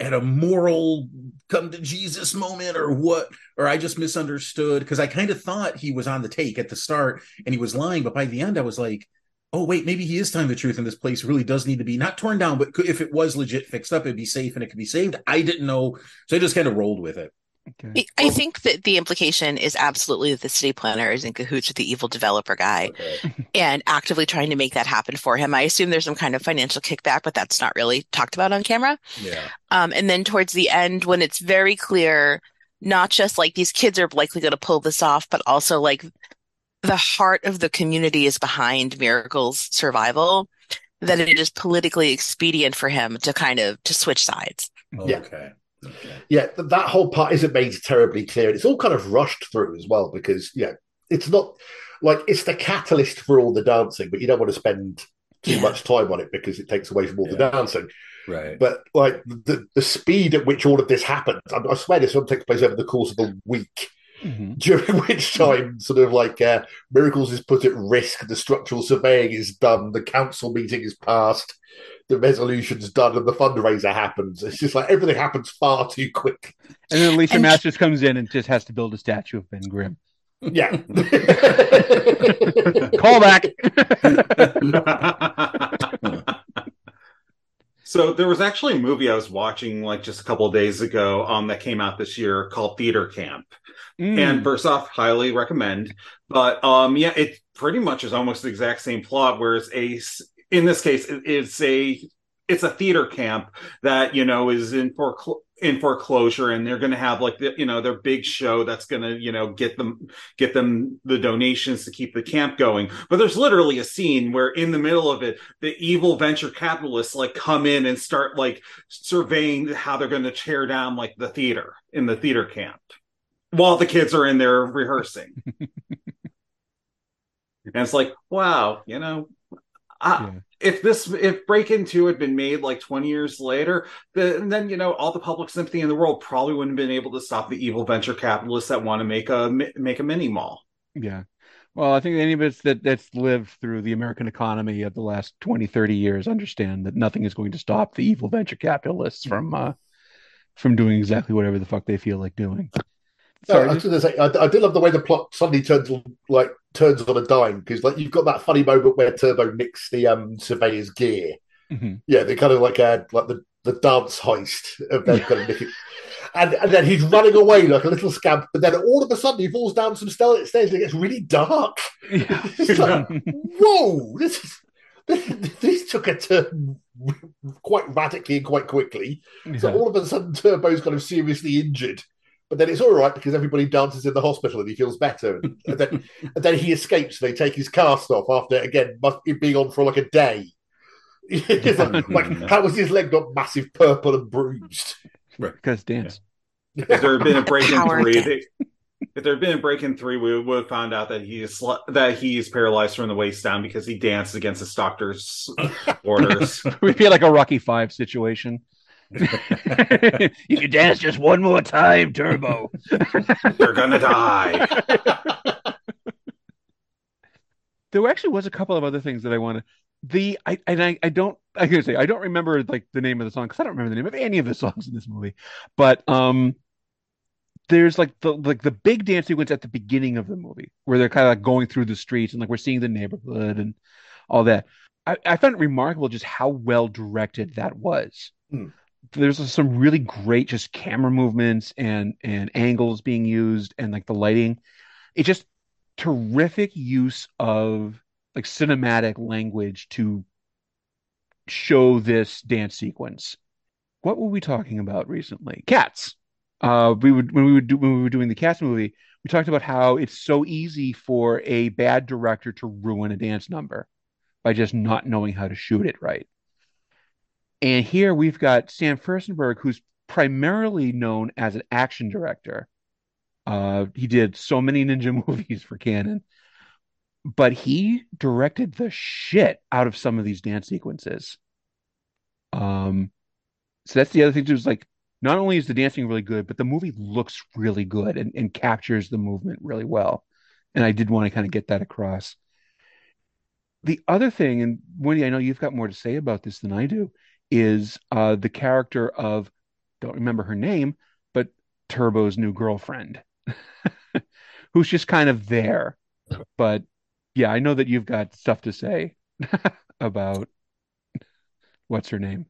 had a moral come to Jesus moment or what, or I just misunderstood because I kind of thought he was on the take at the start and he was lying, but by the end I was like. Oh wait, maybe he is telling the truth, and this place really does need to be not torn down, but could, if it was legit fixed up, it'd be safe and it could be saved. I didn't know, so I just kind of rolled with it. Okay. I I think that the implication is absolutely that the city planner is in cahoots with the evil developer guy Okay. and actively trying to make that happen for him. I assume there's some kind of financial kickback, but that's not really talked about on camera. Yeah. Um, and then towards the end, when it's very clear, not just like these kids are likely going to pull this off, but also like the heart of the community is behind Miracle's survival, that it is politically expedient for him to kind of to switch sides. Yeah. Okay. Okay. yeah, th- that whole part isn't made terribly clear. It's all kind of rushed through as well because yeah, it's not like it's the catalyst for all the dancing, but you don't want to spend too Yeah. much time on it because it takes away from all the dancing. Right. But like the the speed at which all of this happens, I, I swear this one takes place over the course of a week. Mhm. During which time, sort of like uh, miracles is put at risk, the structural surveying is done, the council meeting is passed, the resolution's done, and the fundraiser happens. It's just like everything happens far too quick. And then Alicia And- Masters comes in and just has to build a statue of Ben Grimm. Yeah. Call back. So there was actually a movie I was watching like just a couple of days ago um that came out this year called Theater Camp. Mm. And first off, highly recommend. But um yeah, it pretty much is almost the exact same plot, whereas a in this case it- it's a it's a theater camp that you know is in forecl- in foreclosure and they're going to have like the you know their big show that's going to you know get them get them the donations to keep the camp going but there's literally a scene where in the middle of it the evil venture capitalists like come in and start like surveying how they're going to tear down like the theater in the theater camp while the kids are in there rehearsing and it's like wow you know I, Yeah. if this if Breakin' 2 had been made like 20 years later then then you know all the public sympathy in the world probably wouldn't have been able to stop the evil venture capitalists that want to make a make a mini mall Yeah. Well, I think any of us that that's lived through the American economy of the last 20, 30 years understand that nothing is going to stop the evil venture capitalists from uh, from doing exactly whatever the fuck they feel like doing. No, Sorry, I was going to say, I, I did love the way the plot suddenly turns on- like turns on a dime because like you've got that funny moment where Turbo nicks the um surveyor's gear. Mhm. Yeah, they kind of like uh, like the, the dance heist of them kind of nicking. And, and then he's running away like a little scamp, but then all of a sudden he falls down some stairs and it gets really dark. It's like, whoa, this is this, this took a turn quite radically and quite quickly. So all of a sudden, Turbo's kind of seriously injured. But then it's all right because everybody dances in the hospital and he feels better. And, and then, and then he escapes. They take his cast off after again being on for like a day. Like, like, how was his leg not massive, purple and bruised? because dance. If there had been a break in three, they, if there had been a break in three, we would have found out that he is sl- that he is paralyzed from the waist down because he danced against his doctor's orders. We'd be like a Rocky Five situation. if you dance just one more time, Turbo. You're gonna die. there actually was a couple of other things that I wanted. The I and I, I don't I gotta say I don't remember like the name of the song because I don't remember the name of any of the songs in this movie. But um there's like the like the big dance sequence at the beginning of the movie where they're kind of like going through the streets and like we're seeing the neighborhood and all that. I, I found it remarkable just how well directed that was. Hmm. There's some really great just camera movements and and angles being used and like the lighting. it's just terrific use of like cinematic language to show this dance sequence. What were we talking about recently? Cats. Uh, we would when we would do when we were doing the Cats movie, we talked about how it's so easy for a bad director to ruin a dance number by just not knowing how to shoot it right. And here we've got Sam Firstenberg, who's primarily known as an action director. Uh, he did so many ninja movies for Cannon, but he directed the shit out of some of these dance sequences. Um, so that's the other thing too. Is like not only is the dancing really good, but the movie looks really good and, and captures the movement really well. And I did want to kind of get that across. The other thing, and Wendy, I know you've got more to say about this than I do, is uh, the character of don't remember her name, but Turbo's new girlfriend, who's just kind of there. But yeah, I know that you've got stuff to say about what's her name.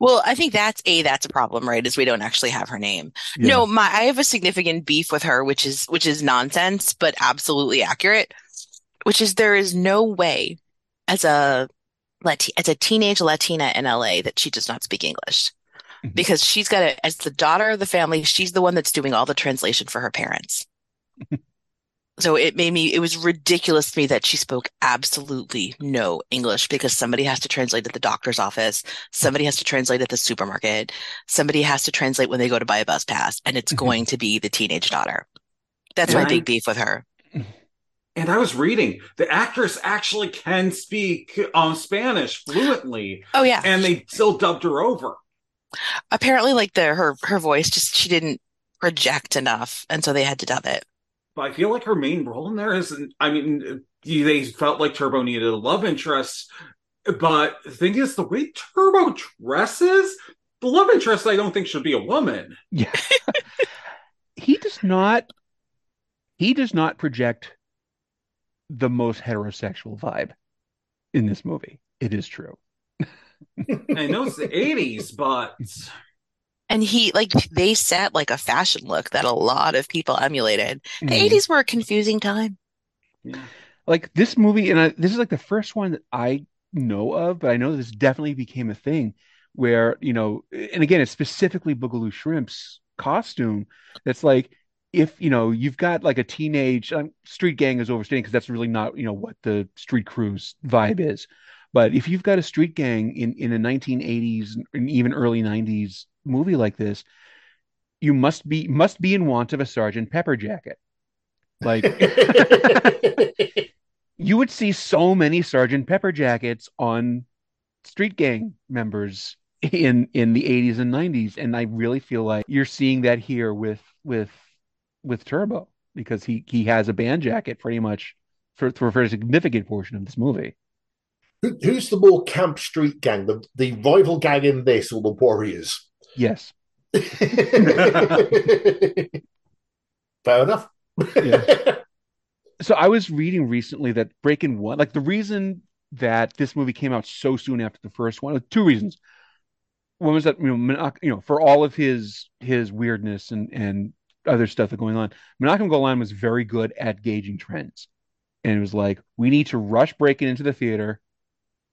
Well, I think that's a that's a problem, right? Is we don't actually have her name. Yeah. No, my I have a significant beef with her, which is which is nonsense, but absolutely accurate. Which is there is no way as a Lati as a teenage Latina in LA that she does not speak English. Mm-hmm. Because she's got a, as the daughter of the family, she's the one that's doing all the translation for her parents. Mm-hmm. So it made me, it was ridiculous to me that she spoke absolutely no English because somebody has to translate at the doctor's office. Somebody has to translate at the supermarket. Somebody has to translate when they go to buy a bus pass and it's mm-hmm. going to be the teenage daughter. That's my And I- big beef with her. And I was reading the actress actually can speak um, Spanish fluently, Oh yeah. and they still dubbed her over. Apparently like the, her, her voice just, she didn't project enough. And so they had to dub it. But I feel like her main role in there isn't. I mean, they felt like Turbo needed a love interest, but the thing is, the way Turbo dresses, the love interest, I don't think should be a woman. Yeah. he does not he does not project the most heterosexual vibe in this movie. It is true. I know it's the '80s, but And he, like, they set like a fashion look that a lot of people emulated. The Mhm. 80s were a confusing time. Like this movie, and I, this is like the first one that I know of, but I know this definitely became a thing where, you know, and again, it's specifically Boogaloo Shrimp's costume that's like, if, you know, you've got like a teenage um, street gang is overstating because that's really not, you know, what the street cruise vibe is. But if you've got a street gang in, in a 1980s and even early 90s movie like this, you must be must be in want of a Sergeant Pepper jacket. Like you would see so many Sergeant Pepper jackets on street gang members in in the 80s and 90s and I really feel like you're seeing that here with with with Turbo. because he he has a band jacket pretty much for for, for a significant portion of this movie. Who, who's the more camp street gang? The the rival gang in this or the Warriors? Yes. Fair enough. Yeah. so I was reading recently that Breakin' One, like the reason that this movie came out so soon after the first one, two reasons. One was that you know, you know, for all of his his weirdness and and other stuff that going on, Menachem Golan was very good at gauging trends, and it was like we need to rush Breakin' into the theater,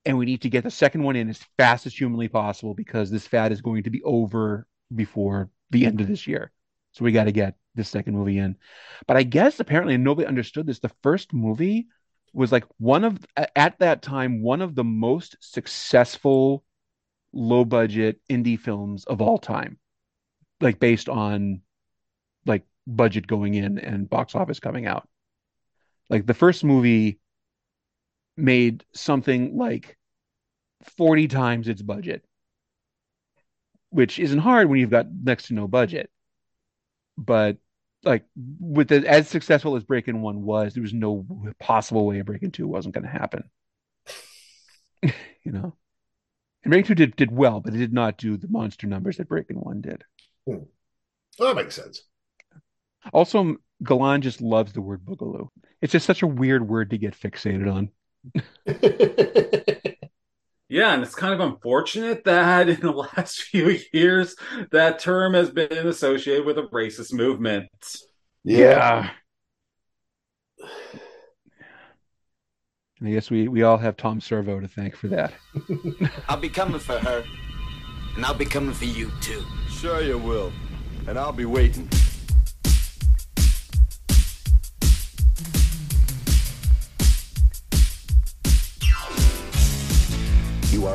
and we need to get the second one in as fast as humanly possible because this fad is going to be over before the end of this year. So we got to get this second movie in. But I guess apparently nobody understood this. The first movie was like one of at that time one of the most successful low budget indie films of all time. Like based on like budget going in and box office coming out. Like the first movie made something like 40 times its budget, which isn't hard when you've got next to no budget. But like with the, as successful as Breakin' One was, there was no possible way Breakin' Two wasn't going to happen. you know, and Breakin' Two did did well, but it did not do the monster numbers that Breakin' One did. Hmm. Well, that makes sense. Also, um, Golan just loves the word boogaloo. It's just such a weird word to get fixated on. Yeah, and it's kind of unfortunate that in the last few years that term has been associated with a racist movement. Yeah. And I guess we, we all have Tom Servo to thank for that. I'll be coming for her, and I'll be coming for you too. Sure you will. And I'll be waiting.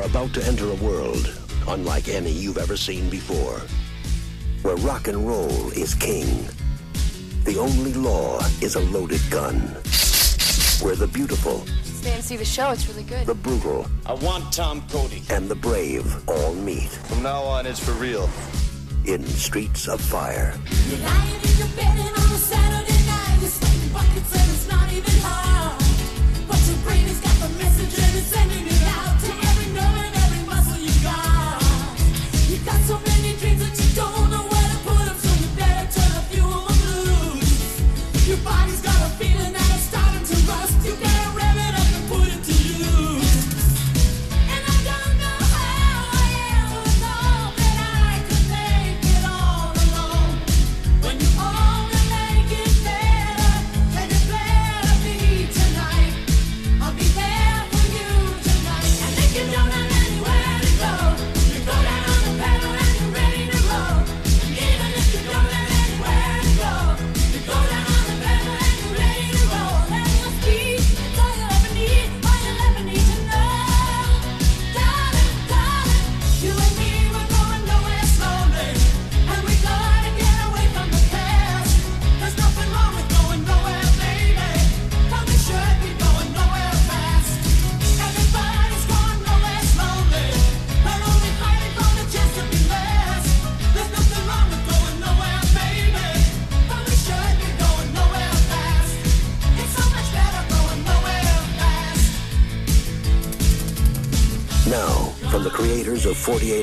About to enter a world unlike any you've ever seen before, where rock and roll is king. The only law is a loaded gun. Where the beautiful, Stay and see the show. It's really good. the brutal, I want Tom Cody. and the brave all meet From now on, it's for real. in Streets of Fire.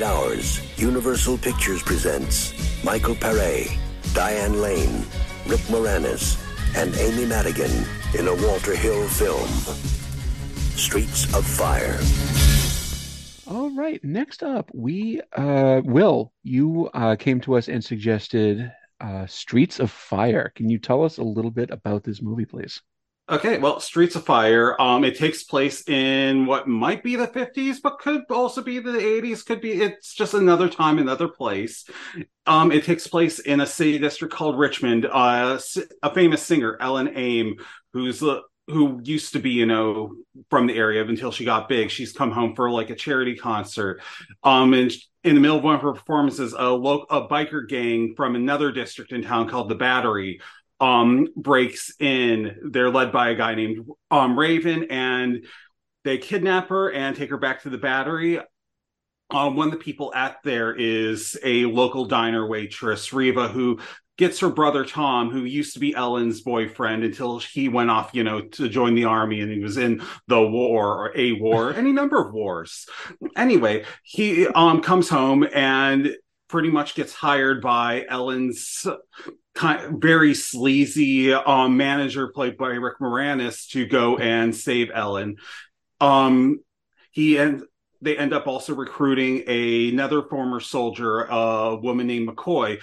Hours, Universal Pictures presents Michael Paré, Diane Lane, Rick Moranis, and Amy Madigan in a Walter Hill film. Streets of Fire. All right. Next up, we uh Will, you uh came to us and suggested uh Streets of Fire. Can you tell us a little bit about this movie, please? Okay, well, Streets of Fire. Um, it takes place in what might be the 50s, but could also be the 80s. Could be. It's just another time, another place. Um, it takes place in a city district called Richmond. Uh, a famous singer, Ellen Aim, who's uh, who used to be, you know, from the area until she got big. She's come home for like a charity concert. Um, and in the middle of one of her performances, a local a biker gang from another district in town called the Battery um breaks in they're led by a guy named um raven and they kidnap her and take her back to the battery um one of the people at there is a local diner waitress riva who gets her brother Tom, who used to be Ellen's boyfriend until he went off, you know, to join the army and he was in the war or a war, any number of wars. Anyway, he um comes home and pretty much gets hired by Ellen's kind very sleazy um manager played by Rick Moranis to go and save Ellen. Um he and they end up also recruiting a, another former soldier, a woman named McCoy,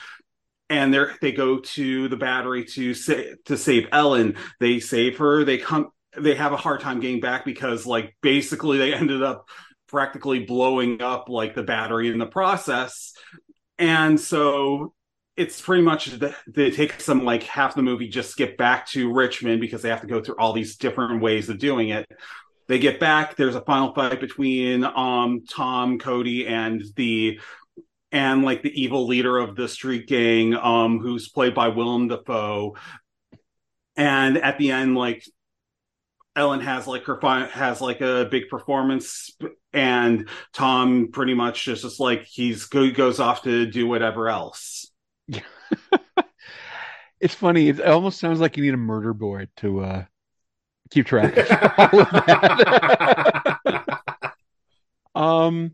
and they they go to the battery to say to save Ellen. They save her. They come. They have a hard time getting back because, like, basically, they ended up practically blowing up like the battery in the process, and so it's pretty much the, they take some like half the movie just skip back to Richmond because they have to go through all these different ways of doing it. They get back. There's a final fight between um Tom, Cody, and the and like the evil leader of the street gang, um, who's played by Willem Dafoe. And at the end, like Ellen has like her has like a big performance, and Tom pretty much just, just like he's go- goes off to do whatever else. It's funny. It almost sounds like you need a murder board to uh, keep track of all of that. um,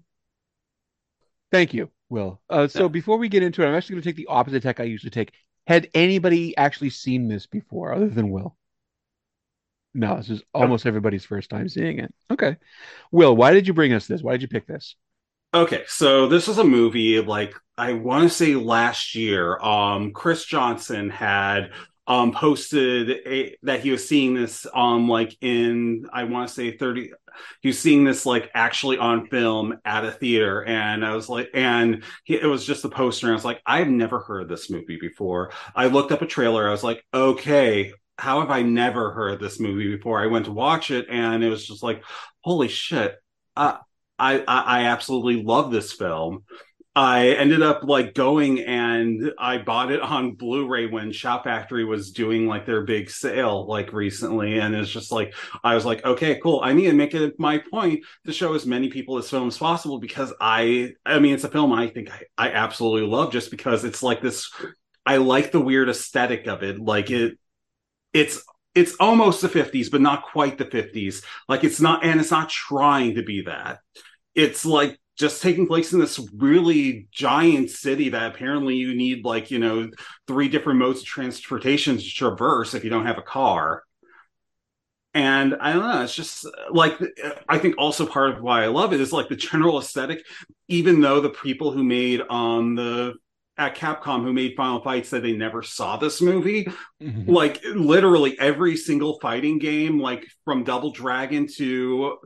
thank you, Will. Uh, so before we get into it, I'm actually going to take the opposite tack I usually take. Had anybody actually seen this before, other than Will? No, this is almost everybody's first time seeing it. Okay, Will, why did you bring us this? Why did you pick this? Okay, so this was a movie like I want to say last year. Um, Chris Johnson had um posted a, that he was seeing this um like in I want to say thirty. He was seeing this like actually on film at a theater, and I was like, and he, it was just a poster, and I was like, I've never heard of this movie before. I looked up a trailer. I was like, okay, how have I never heard this movie before? I went to watch it, and it was just like, holy shit. Uh, I, I I absolutely love this film. I ended up like going and I bought it on Blu-ray when Shout Factory was doing like their big sale like recently, and it's just like I was like, okay, cool. I need to make it my point to show as many people this film as possible because I, I mean, it's a film I think I, I absolutely love just because it's like this. I like the weird aesthetic of it, like it. It's it's almost the 50s but not quite the 50s like it's not and it's not trying to be that. It's like just taking place in this really giant city that apparently you need like you know three different modes of transportation to traverse if you don't have a car. And i don't know it's just like i think also part of why i love it is like the general aesthetic even though the people who made um the at Capcom who made Final Fight said they never saw this movie. Mm-hmm. Like literally every single fighting game, like from Double Dragon to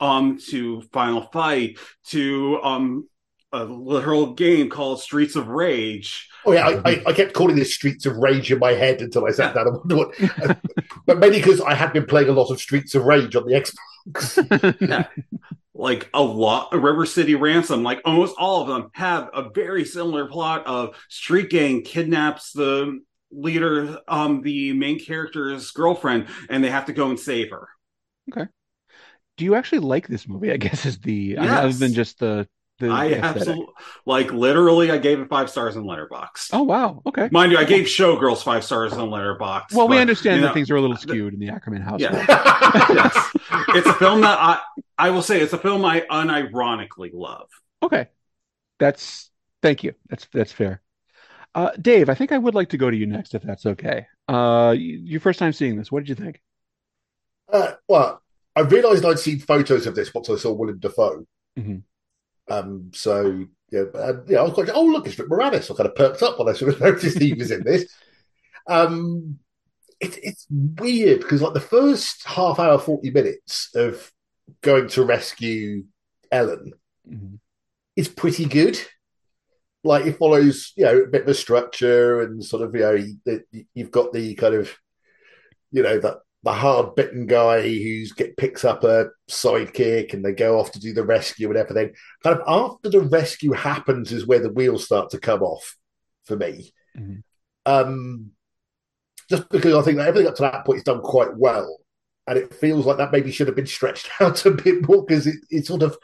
um to Final Fight to um a literal game called Streets of Rage. Oh yeah, I, I, I kept calling this Streets of Rage in my head until I sat down and wondered what. but mainly because I had been playing a lot of Streets of Rage on the Xbox. yeah. Like a lot, River City Ransom, like almost all of them have a very similar plot of street gang kidnaps the leader, um, the main character's girlfriend, and they have to go and save her. Okay. Do you actually like this movie? I guess is the Yes. other than just the the I absolutely like literally. I gave it five stars in Letterboxd. Oh wow. Okay. Mind you, I gave Showgirls five stars in Letterboxd. Well, we understand you that know, things are a little skewed in the Ackerman household. Yeah. yes. It's a film that I I will say it's a film I unironically love. Okay. That's thank you. That's that's fair. Uh, Dave, I think I would like to go to you next, if that's okay. Uh, y- your first time seeing this, what did you think? Uh, well, I realised I'd seen photos of this once I saw Willem Dafoe. Mhm. Um, so yeah, and, yeah, I was quite. Oh, look, it's Rick Moranis. I kind of perked up when I sort of noticed he was in this. Um, it, it's weird because like the first half hour, forty minutes of going to rescue Ellen Mhm. is pretty good. Like it follows, you know, a bit of a structure and sort of, you know, you- you've got the kind of, you know, the the hard bitten guy who's get picks up a sidekick and they go off to do the rescue and everything. Kind of after the rescue happens is where the wheels start to come off for me. Mhm. Um, just because I think that everything up to that point is done quite well, and it feels like that maybe should have been stretched out a bit more because it, it sort of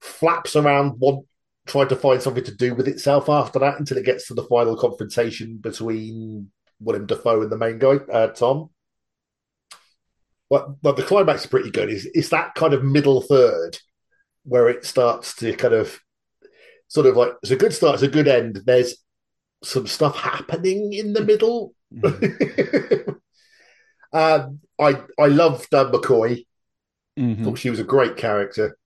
flaps around one tried to find something to do with itself after that until it gets to the final confrontation between William Dafoe and the main guy, uh, Tom. But, but the climax is pretty good. Is it's that kind of middle third where it starts to kind of sort of like it's a good start, it's a good end. There's some stuff happening in the middle. um, I I loved uh, McCoy. Mhm. Thought she was a great character.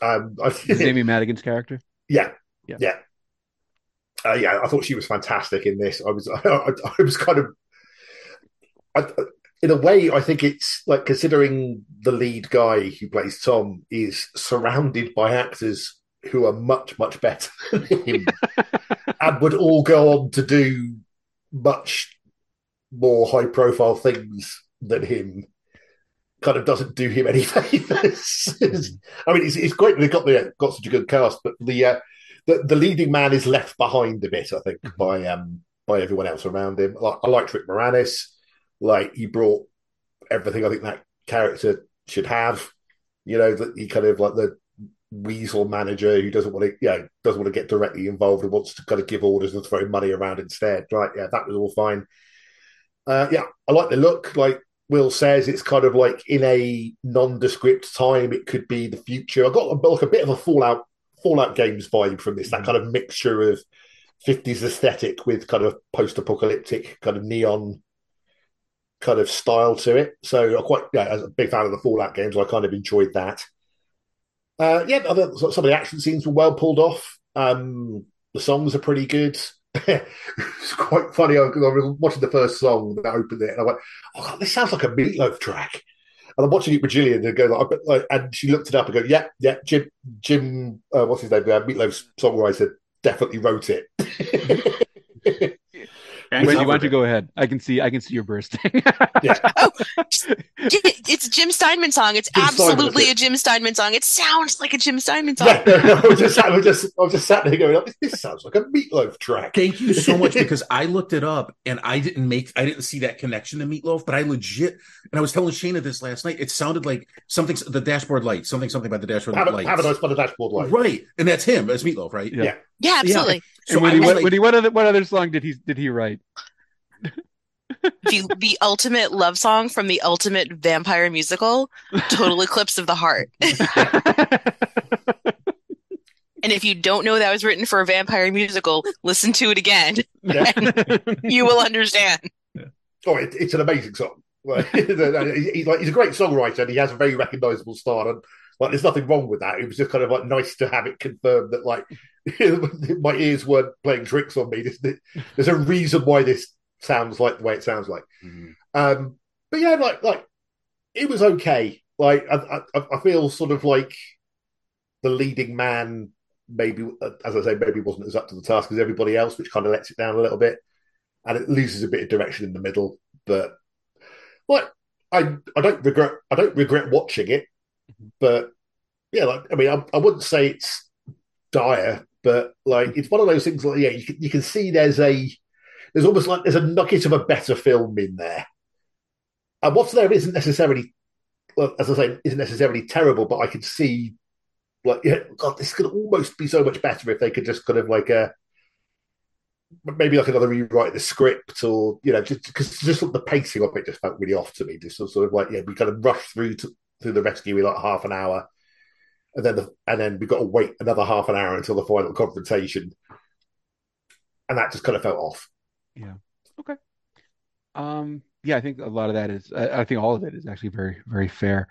Um, I, Amy Madigan's character. yeah, Yeah. yeah, Uh, yeah. I thought she was fantastic in this. I was, I, I was kind of, I, in a way, I think it's like considering the lead guy who plays Tom is surrounded by actors who are much, much better than him, and would all go on to do much more high-profile things than him. Kind of doesn't do him any favors. I mean, it's, it's great that they got the got such a good cast, but the uh, the, the leading man is left behind a bit, I think, by um by everyone else around him. Like, I liked Rick Moranis. Like he brought everything I think that character should have. You know, that he kind of like the weasel manager who doesn't want to, yeah, doesn't want to get directly involved and wants to kind of give orders and throw money around instead. Right? Yeah, that was all fine. Uh, yeah, I like the look. Like Will says, it's kind of like in a nondescript time. It could be the future. I got like a bit of a Fallout Fallout Games vibe from this. That kind of mixture of fifties aesthetic with kind of post-apocalyptic kind of neon kind of style to it. So I quite yeah, as a big fan of the Fallout games, I kind of enjoyed that. Uh, yeah, other, some of the action scenes were well pulled off. Um, the songs are pretty good. it's quite funny I was watching the first song that opened it, and I went, "Oh, God, this sounds like a Meatloaf track." And I'm watching it with Gillian and go, like, like, and she looked it up and go, "Yeah, yeah, Jim, Jim, uh, what's his name? Uh, Meatloaf's songwriter definitely wrote it." When you want to go ahead, I can see I can see your bursting. Oh, It's a Jim Steinman song. It's Jim Steinman, absolutely that's a. Jim Steinman song. It sounds like a Jim Steinman song. Yeah, no, no, I was just, I was just, I was just sat there going, "Oh, "This sounds like a Meatloaf track." Thank you so much because I looked it up and I didn't make I didn't see that connection to Meatloaf, but I legit and I was telling Shayna this last night. It sounded like something the dashboard light, something something by the dashboard Have a, light. have a nice by the dashboard light. Right, and that's him. That's Meatloaf, right? Yeah. Yeah, absolutely. So and when he, what, like- when he, what other what other song did he did he write? the the ultimate love song from the ultimate vampire musical, Total Eclipse of the Heart. and if you don't know that was written for a vampire musical, listen to it again. Yeah. you will understand. Oh, it, it's an amazing song. He's like he's a great songwriter and he has a very recognizable style and like there's nothing wrong with that. It was just kind of like nice to have it confirmed that like my ears weren't playing tricks on me. This, there's a reason why this sounds like the way it sounds like. Um, but yeah, like like it was okay. Like I, I, I feel sort of like the leading man maybe, as I say, maybe wasn't as up to the task as everybody else, which kind of lets it down a little bit, and it loses a bit of direction in the middle. But like I I don't regret I don't regret watching it, but yeah, like I mean I, I wouldn't say it's dire, but like it's one of those things. Like yeah, you can you can see there's a there's almost like there's a nugget of a better film in there. And what's there isn't necessarily, well, as I say, isn't necessarily terrible, but I can see, like, yeah, God, this could almost be so much better if they could just kind of like uh maybe like another rewrite of the script or you know just because just the pacing of it just felt really off to me. Just sort of like yeah, we kind of rushed through to, through the rescue in like half an hour, and then the, and then we got to wait another half an hour until the final confrontation, and that just kind of felt off. Yeah. Okay. Um. Yeah, I think a lot of that is. I, I think all of it is actually very, very fair.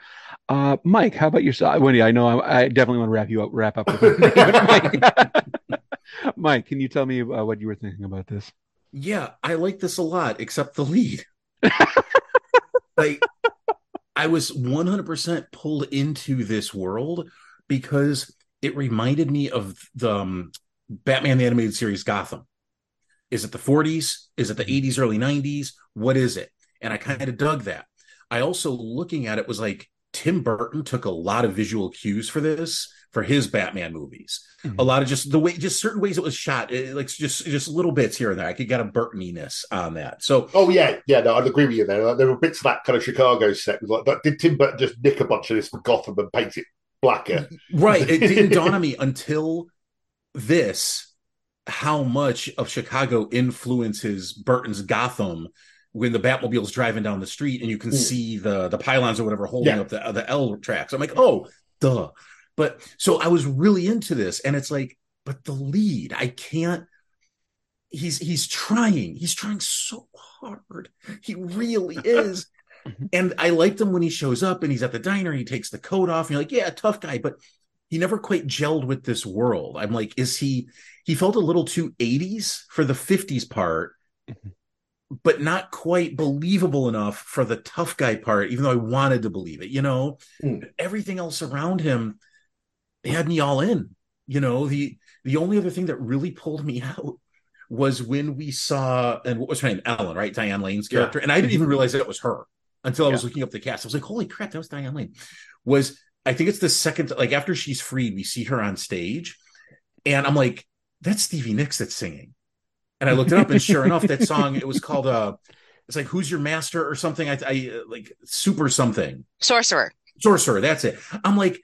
Uh, Mike, how about yourself? Wendy, I know I, I definitely want to wrap you up. Wrap up with Mike. Mike, can you tell me uh, what you were thinking about this? Yeah, I like this a lot, except the lead. like, I was 100% pulled into this world because it reminded me of the um, Batman the Animated Series Gotham. Is it the 40s? Is it the 80s, early 90s? What is it? And I kind of dug that. I also, looking at it, was like Tim Burton took a lot of visual cues for this for his Batman movies. A mm-hmm. lot of just the way, just certain ways it was shot, it, like just just little bits here and there. I could get a Burtoniness on that. So, Oh yeah, yeah, no, I'd agree with you there. There were bits of that kind of Chicago set. Was like, but did Tim Burton just nick a bunch of this from Gotham and paint it blacker? right, it didn't dawn on me until this how much of Chicago influences Burton's Gotham when the Batmobile's driving down the street and you can Mm. see the the pylons or whatever holding Yeah. up the the L tracks. I'm like, oh, duh. But so I was really into this, and it's like, but the lead, I can't. He's he's trying. He's trying so hard. He really is. and I liked him when he shows up and he's at the diner. He takes the coat off, and you're like, yeah, tough guy, but he never quite gelled with this world. I'm like, is he? He felt a little too 80s for the 50s part, but not quite believable enough for the tough guy part, even though I wanted to believe it. You know, hmm. everything else around him had me all in. You know, the the only other thing that really pulled me out was when we saw and what was her name? Ellen, right? Diane Lane's Yeah. character. And I didn't even mm-hmm. realize that it was her until I was Yeah. looking up the cast. I was like, holy crap, that was Diane Lane. Was I think it's the second like after she's freed, we see her on stage, and I'm like, that's Stevie Nicks that's singing. And I looked it up, and sure enough, that song it was called uh it's like Who's Your Master or something. I, I uh, like super something. Sorcerer. Sorcerer, that's it. I'm like,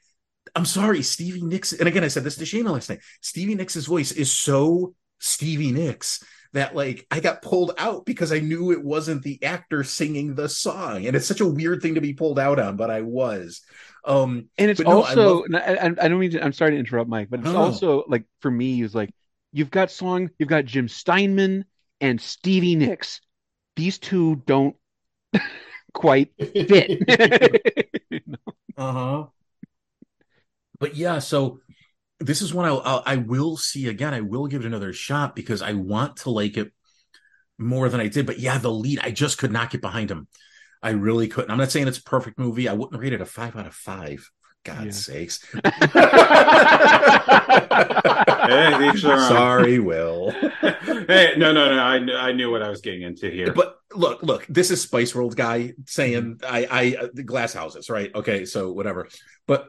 I'm sorry, Stevie Nicks. And again, I said this to Shayna last night. Stevie Nicks' voice is so Stevie Nicks that like I got pulled out because I knew it wasn't the actor singing the song. And it's such a weird thing to be pulled out on, but I was. Um and it's but no, I also love- and I, I don't mean to, I'm sorry to interrupt Mike, but it's No. also like for me is like you've got song, you've got Jim Steinman and Stevie Nicks. These two don't quite fit. Uh-huh. But yeah, so this is one I'll, I'll I will see again. I will give it another shot because I want to like it more than I did. But yeah, the lead, I just could not get behind him. I really couldn't. I'm not saying it's a perfect movie. I wouldn't rate it a five out of five. For God's sakes. Hey, each their own. Sorry, Will. hey, no, no, no. I, I knew what I was getting into here. But look, look, this is Spice World guy saying I I uh, the glass houses, right? Okay, so whatever. But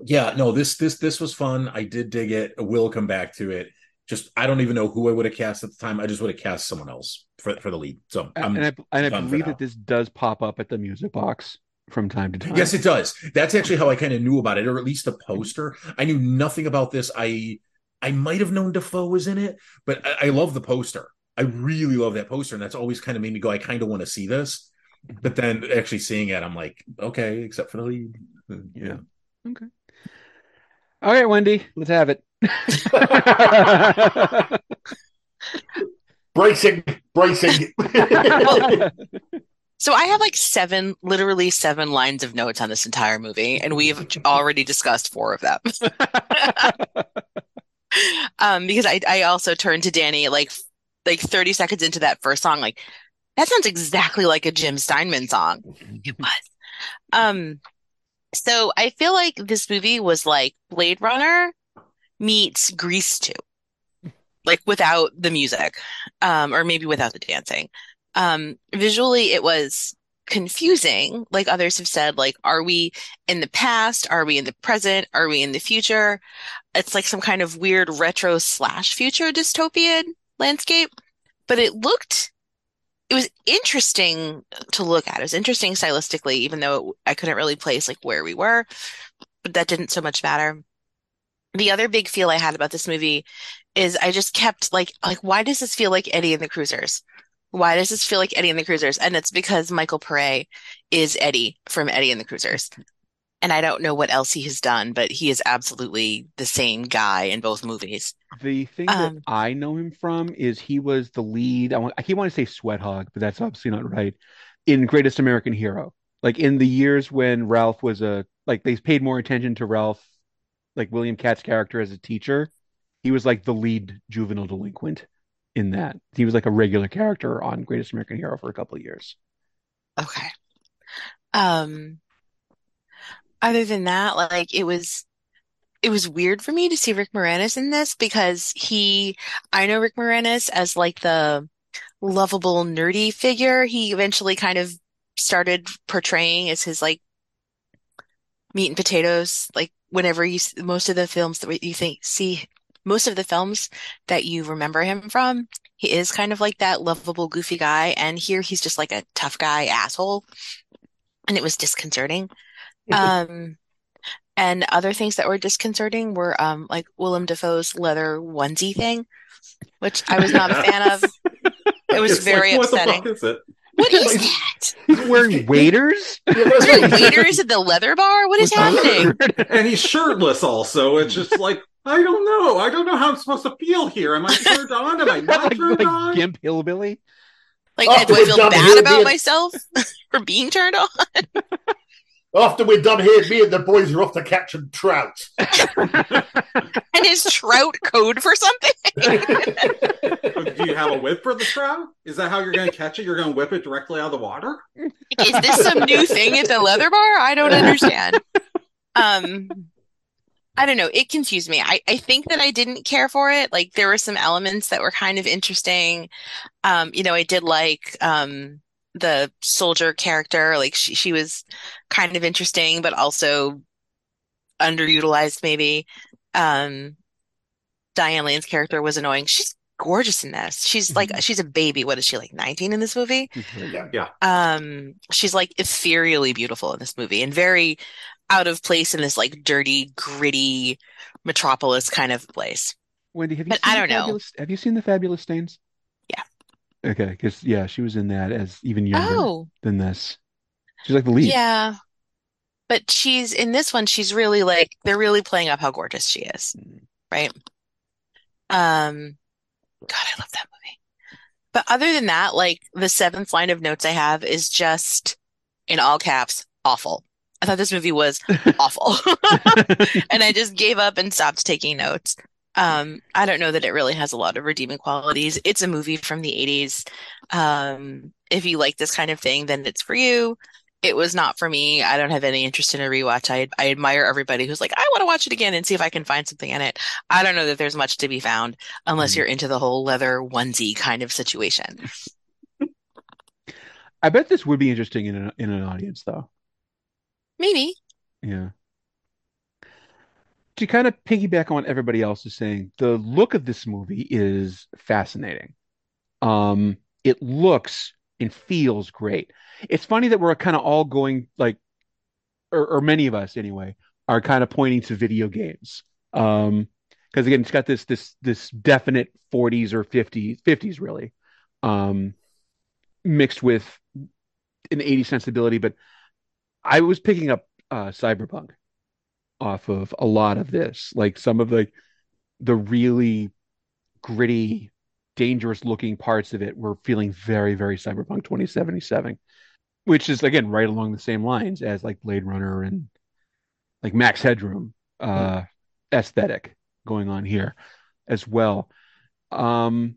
yeah, no, this this this was fun. I did dig it. I will come back to it. Just I don't even know who I would have cast at the time. I just would have cast someone else for for the lead. So I'm and I, and I believe that this does pop up at the music box from time to time. Yes, it does. That's actually how I kind of knew about it, or at least the poster. I knew nothing about this. I I might have known Dafoe was in it, but I, I love the poster. I really love that poster, and that's always kind of made me go, I kind of want to see this. But then actually seeing it, I'm like, okay, except for the lead. Yeah. Okay. All right, Wendy, let's have it. bracing, bracing. So I have like seven, literally seven lines of notes on this entire movie, and we've already discussed four of them. um, because I, I also turned to Danny like like 30 seconds into that first song, like that sounds exactly like a Jim Steinman song. It was. Um, so I feel like this movie was like Blade Runner meets Grease 2. Like without the music, um, or maybe without the dancing. Um, visually it was confusing. Like others have said, like, are we in the past? Are we in the present? Are we in the future? It's like some kind of weird retro slash future dystopian landscape, but it looked, it was interesting to look at. It was interesting stylistically, even though I couldn't really place like where we were, but that didn't so much matter. The other big feel I had about this movie is I just kept like, like, why does this feel like Eddie and the Cruisers? Why does this feel like Eddie and the Cruisers? And it's because Michael Pare is Eddie from Eddie and the Cruisers. And I don't know what else he has done, but he is absolutely the same guy in both movies. The thing Um, that I know him from is he was the lead. I, want, I keep want to say Sweat Hog, but that's obviously not right. In Greatest American Hero, like in the years when Ralph was a like they paid more attention to Ralph, like William Katt's character as a teacher. He was like the lead juvenile delinquent in that. He was like a regular character on Greatest American Hero for a couple of years. Okay. Um, other than that, like it was, it was weird for me to see Rick Moranis in this because he, I know Rick Moranis as like the lovable nerdy figure. He eventually kind of started portraying as his like meat and potatoes. Like whenever you, most of the films that you think, see, most of the films that you remember him from, he is kind of like that lovable, goofy guy. And here he's just like a tough guy asshole. And it was disconcerting. Um, And other things that were disconcerting were um like Willem Dafoe's leather onesie thing, which I was not a fan of. It was It's like, very the upsetting. Fuck is it? What is that? He's wearing waders. Is there waiters at the leather bar? What is happening? and he's shirtless also. It's just like I don't know. I don't know how I'm supposed to feel here. Am I turned on? Am I not like, turned like on? Gimp Hillbilly. Like, After oh, do I feel bad about me myself for being turned on? After we're done here, me and the boys are off to catch some trout. And is trout code for something? Do you have a whip for the trout? Is that how you're going to catch it? You're going to whip it directly out of the water? Is this some new thing at the leather bar? I don't understand. Um, I don't know. It confused me. I, I think that I didn't care for it. Like there were some elements that were kind of interesting. Um, you know, I did like um the soldier character. Like she she was kind of interesting, but also underutilized maybe. Um, Diane Lane's character was annoying. She's gorgeous in this. She's like she's a baby. What is she like 19 in this movie? Yeah. Yeah. Um, she's like ethereally beautiful in this movie and very out of place in this like dirty, gritty metropolis kind of place. Wendy, have you But seen I don't know. Fabulous, Have you seen the Fabulous Stains? Okay, because yeah, she was in that as even younger Oh. than this. She's like the lead. Yeah. But she's in this one, she's really like they're really playing up how gorgeous she is. Right? Um God, I love that movie. But other than that, like the seventh line of notes I have is just in all caps, awful. I thought this movie was awful. and I just gave up and stopped taking notes. Um, I don't know that it really has a lot of redeeming qualities. It's a movie from the 80s. Um, if you like this kind of thing, then it's for you. It was not for me. I don't have any interest in a rewatch. I I admire everybody who's like, I want to watch it again and see if I can find something in it. I don't know that there's much to be found unless you're into the whole leather onesie kind of situation. I bet this would be interesting in an in an audience though. Maybe. Yeah. To kind of piggyback on everybody else is saying, the look of this movie is fascinating. Um, it looks and feels great. It's funny that we're kind of all going like, or, or many of us anyway, are kind of pointing to video games. Um, because again, it's got this this this definite 40s or 50s 50s really, um, mixed with an 80s sensibility. But I was picking up uh, Cyberpunk off of a lot of this, like some of the the really gritty, dangerous looking parts of it were feeling very, very Cyberpunk 2077, which is again right along the same lines as like Blade Runner and like Max Headroom uh, aesthetic going on here as well. Um,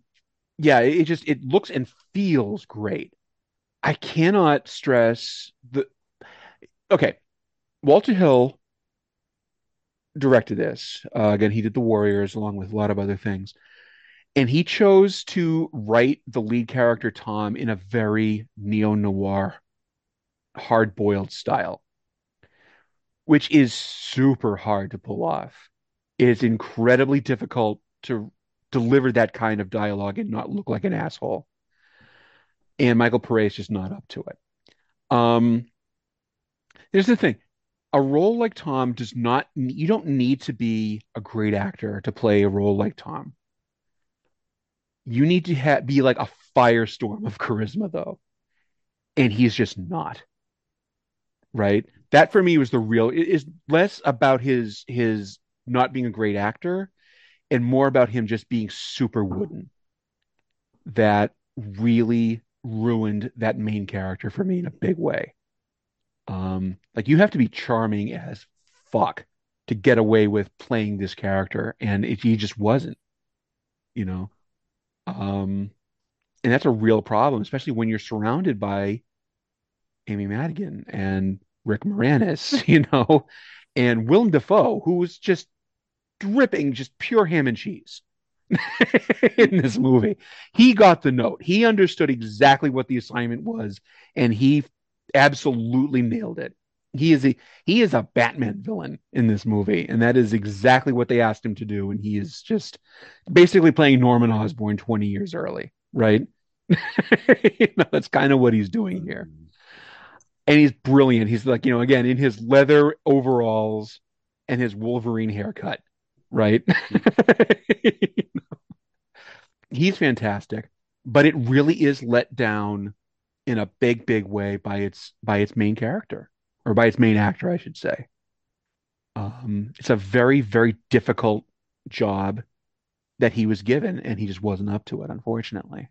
yeah, it, it just it looks and feels great. I cannot stress the okay. Walter Hill directed this. Uh, again, he did The Warriors along with a lot of other things. And he chose to write the lead character, Tom, in a very neo noir, hard boiled style, which is super hard to pull off. It is incredibly difficult to deliver that kind of dialogue and not look like an asshole. And Michael Pare is just not up to it. Um, here's the thing a role like Tom does not, you don't need to be a great actor to play a role like Tom. You need to ha- be like a firestorm of charisma, though. And he's just not. Right? That for me was the real, it is less about his, his not being a great actor and more about him just being super wooden. That really ruined that main character for me in a big way. Um, like you have to be charming as fuck to get away with playing this character, and he just wasn't, you know. Um, and that's a real problem, especially when you're surrounded by Amy Madigan and Rick Moranis, you know, and Willem Dafoe, who was just dripping just pure ham and cheese in this movie. He got the note. He understood exactly what the assignment was, and he absolutely nailed it. He is a he is a Batman villain in this movie, and that is exactly what they asked him to do. And he is just basically playing Norman Osborn 20 years early, right? you know, that's kind of what he's doing here. And he's brilliant. He's like, you know, again, in his leather overalls, and his Wolverine haircut, right? He's fantastic, but it really is let down in a big, big way by its by its main character or by its main actor, I should say. Um, it's a very, very difficult job that he was given, and he just wasn't up to it, unfortunately.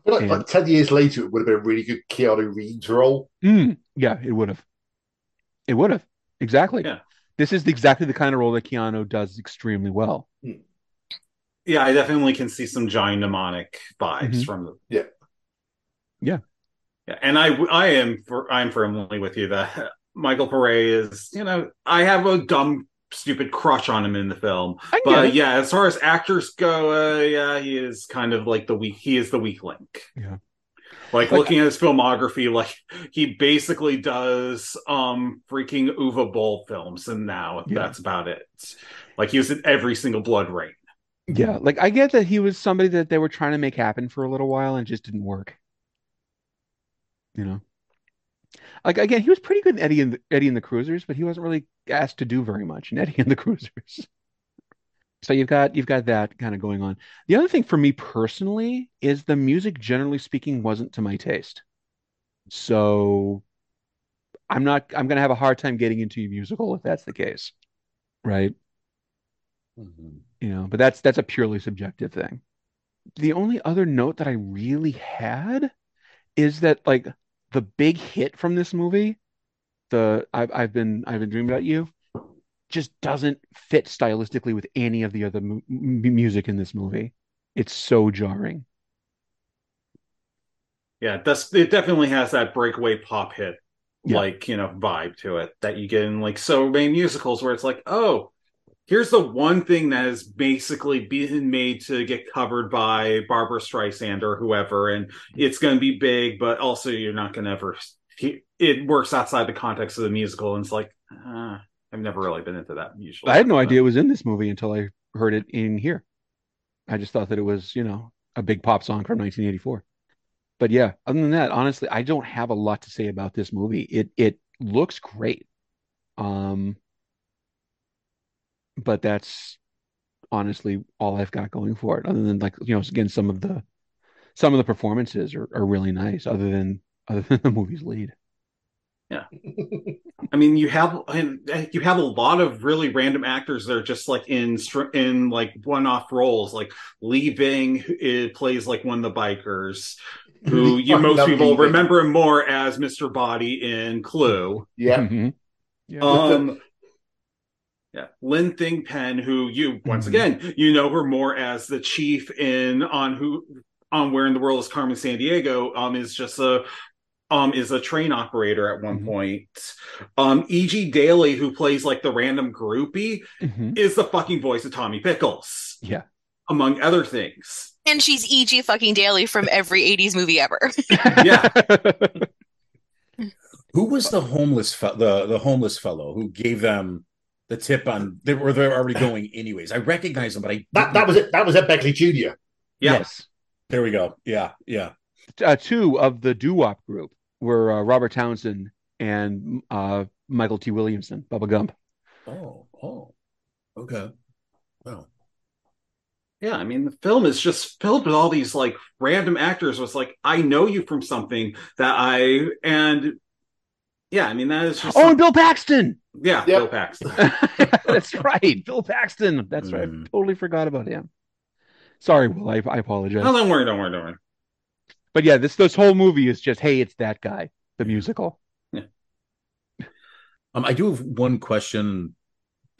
I feel like, And- like 10 years later, it would have been a really good Keanu Reeves role. Mm, yeah, it would have. It would have. Exactly. Yeah. This is exactly the kind of role that Keanu does extremely well. Yeah, I definitely can see some Johnny Mnemonic vibes Mhm. from the Yeah. Yeah. Yeah, and I I am for I'm firmly with you that Michael Pare is you know I have a dumb stupid crush on him in the film, but it. yeah, as far as actors go, uh, yeah, he is kind of like the weak. He is the weak link. Yeah. Like, Like- looking at his filmography, like he basically does um freaking Uwe Boll films, and now Yeah. that's about it. Like he was in every single BloodRayne. Yeah, like I get that he was somebody that they were trying to make happen for a little while and just didn't work. You know, like again, he was pretty good in Eddie and the, Eddie and the Cruisers, but he wasn't really asked to do very much in Eddie and the Cruisers. So you've got you've got that kind of going on. The other thing for me personally is the music, generally speaking, wasn't to my taste. So I'm not I'm gonna have a hard time getting into a musical if that's the case, right? Mm-hmm. you know but that's that's a purely subjective thing the only other note that i really had is that like the big hit from this movie the i've, I've been i've been dreaming about you just doesn't fit stylistically with any of the other mu- music in this movie it's so jarring Yeah, that's it. Definitely has that breakaway pop hit, Yeah. like you know, vibe to it that you get in like so many musicals, where it's like, oh, here's the one thing that has basically been made to get covered by Barbra Streisand or whoever, and it's going to be big, but also you're not going to ever. It works outside the context of the musical, and it's like, uh, I've never really been into that usually. i had no idea it was in this movie until i heard it in here i just thought that it was you know a big pop song from 1984 but yeah other than that honestly i don't have a lot to say about this movie it it looks great um but that's honestly all i've got going for it other than like you know again some of the some of the performances are, are really nice other than other than the movie's lead Yeah. I mean, you have you have a lot of really random actors that are just like in in like one-off roles. Like Lee Ving it plays like one of the bikers, who you I most people remember him more as Mr. Boddy in Clue. Yeah. Mhm. Yeah. Um, yeah, Lynne Thigpen, who you once Mhm. again you know her more as the chief in on who on Where in the World is Carmen Sandiego. Um, is just a um is a train operator at one Mhm. point. Um, E.G. Daily, who plays like the random groupie, Mhm. is the fucking voice of Tommy Pickles, yeah among other things. And she's E.G. fucking Daily from every 80s movie ever. Yeah, Who was the homeless fe- the the homeless fellow who gave them the tip on they were they're already going anyways? I recognize them, but I That that was it. That was Ed Begley Jr. yeah. yes There we go. Yeah, yeah. uh, two of the doo-wop group were uh, Robert Townsend and uh, Mykelti Williamson, Bubba Gump. Oh, oh, okay. Oh, Yeah, I mean the film is just filled with all these like random actors. Was like I know you from something that I and yeah, I mean that is just Oh, and Bill Paxton. yeah, Yep. Bill Paxton. That's right, Bill Paxton. That's right. Mm. I totally forgot about him. Sorry, Will. I, I apologize. No, don't worry, don't worry, don't worry. But yeah, this this whole movie is just, hey, it's that guy, the musical. Yeah. um, I do have one question.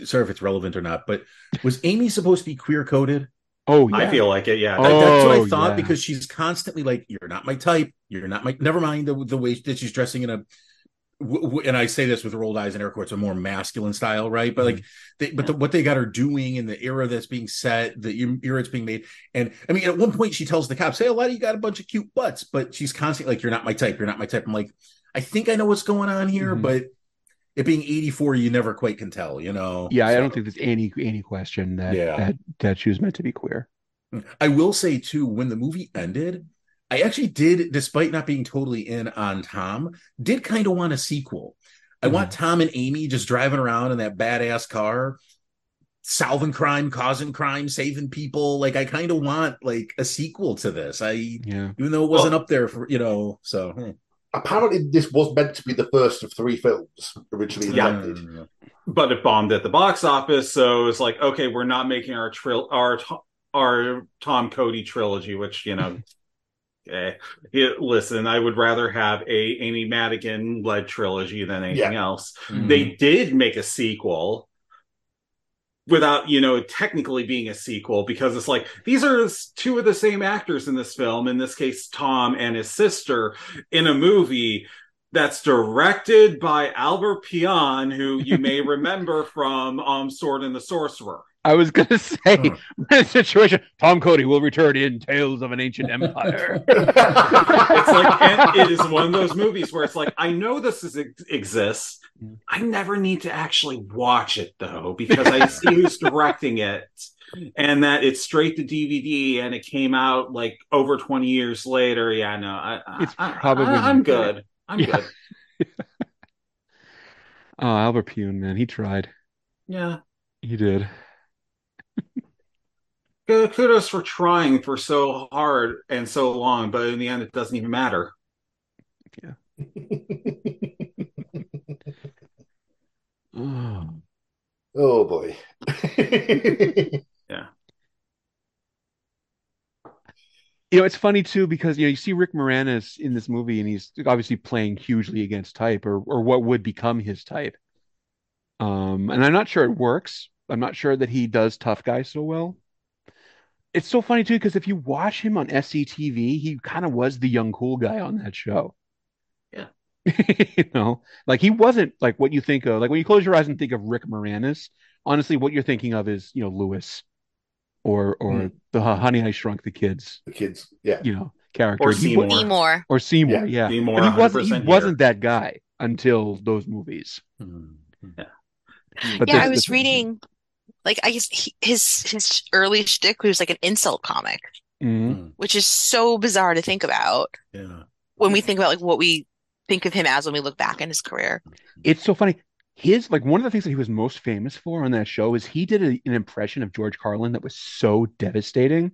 Sorry if it's relevant or not, but was Amy supposed to be queer coded? Oh, yeah. I feel like it. Yeah, That- that's what Oh, I thought yeah. because she's constantly like, "You're not my type. You're not my." Never mind the the way that she's dressing in a. w- And I say this with rolled eyes and air quotes, a more masculine style, right? But like, they, but the, what they got her doing in the era that's being set, the era it's being made, and I mean, at one point she tells the cops, "Hey, a lot of you got a bunch of cute butts," but she's constantly like, "You're not my type. You're not my type." I'm like, I think I know what's going on here, Mhm. but it being 84, you never quite can tell, you know? Yeah, I don't think there's any any question that Yeah. that that she was meant to be queer. I will say too, when the movie ended, I actually did, despite not being totally in on Tom, did kind of want a sequel. I want Tom and Amy just driving around in that badass car, solving crime, causing crime, saving people. Like I kind of want like a sequel to this. I yeah. even though it wasn't up there for you know. So hmm. Apparently, this was meant to be the first of three films originally Yeah. intended. but it bombed at the box office. So it's like, okay, we're not making our trill our our Tom Cody trilogy, which you know. Eh, it- listen, I would rather have a Amy Madigan led trilogy than anything Yeah. else. Mhm. They did make a sequel without, you know, technically being a sequel because it's like these are two of the same actors in this film. In this case, Tom and his sister in a movie that's directed by Albert Pyun, who you may remember from um, Sword and the Sorcerer. I was gonna say that situation. Tom Cody will return in Tales of an Ancient Empire. it's like it is one of those movies where it's like I know this is, exists. Mm. I never need to actually watch it though because I see who's directing it, and that it's straight to DVD and it came out like over twenty years later. Yeah, no, I, I, It's I, probably I, am good. I'm Yeah. good. oh, Albert Pyun, man, he tried. Yeah. He did. Good- Kudos for trying for so hard and so long, but in the end, it doesn't even matter. Oh. Oh boy. yeah. You know, it's funny too because you know you see Rick Moranis in this movie, and he's obviously playing hugely against type, or or what would become his type. Um, and I'm not sure it works. I'm not sure that he does tough guy so well. It's so funny too because if you watch him on SCTV, he kind of was the young cool guy on that show. Yeah. you know, like he wasn't like what you think of. Like when you close your eyes and think of Rick Moranis, honestly, what you're thinking of is you know Louis, or or Hmm. the Honey I Shrunk the Kids. The kids, yeah, you know, character Or He wa- Seymour. Seymour. or Seymour, Yeah. yeah. Seymour, But he wasn't. He here. wasn't that guy until those movies. But yeah, I was this- reading, like, I guess he, his his early shtick was like an insult comic, Mhm. which is so bizarre to think about Yeah. when we think about like what we think of him as when we look back in his career. It's so funny. His like one of the things that he was most famous for on that show is he did a- an impression of George Carlin that was so devastating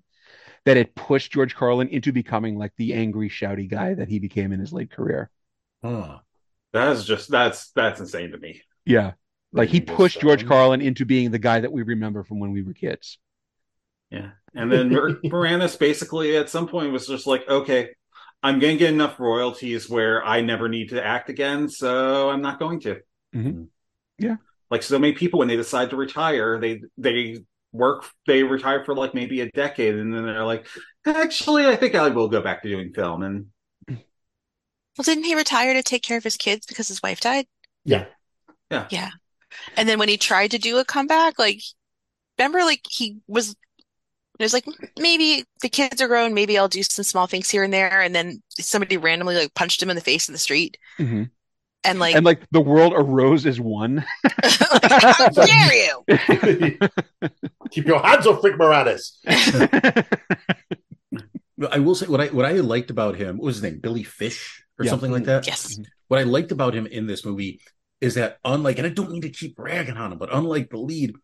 that it pushed George Carlin into becoming like the angry, shouty guy that he became in his late career. Huh. That's just that's that's insane to me. Yeah. Like he pushed George. Carlin into being the guy that we remember from when we were kids. Yeah. And then Mer- Moranis basically at some point was just like, okay, I'm going to get enough royalties where I never need to act again, so I'm not going to. Mhm. Yeah. Like so many people when they decide to retire, they they work they retire for like maybe a decade and then they're like, actually I think I will go back to doing film and Well, didn't he retire to take care of his kids because his wife died? Yeah. Yeah. Yeah. And then when he tried to do a comeback, like, remember, like, he was, it was like, maybe the kids are grown, maybe I'll do some small things here and there. And then somebody randomly, like, punched him in the face in the street. Mhm. And, like, and like the world arose as one. how dare you? Keep your hands off Rick Moranis. I will say what I what I liked about him what was his name Billy Fish or Yeah. something like that. Yes. What I liked about him in this movie is that unlike, and I don't mean to keep ragging on him, but unlike the lead,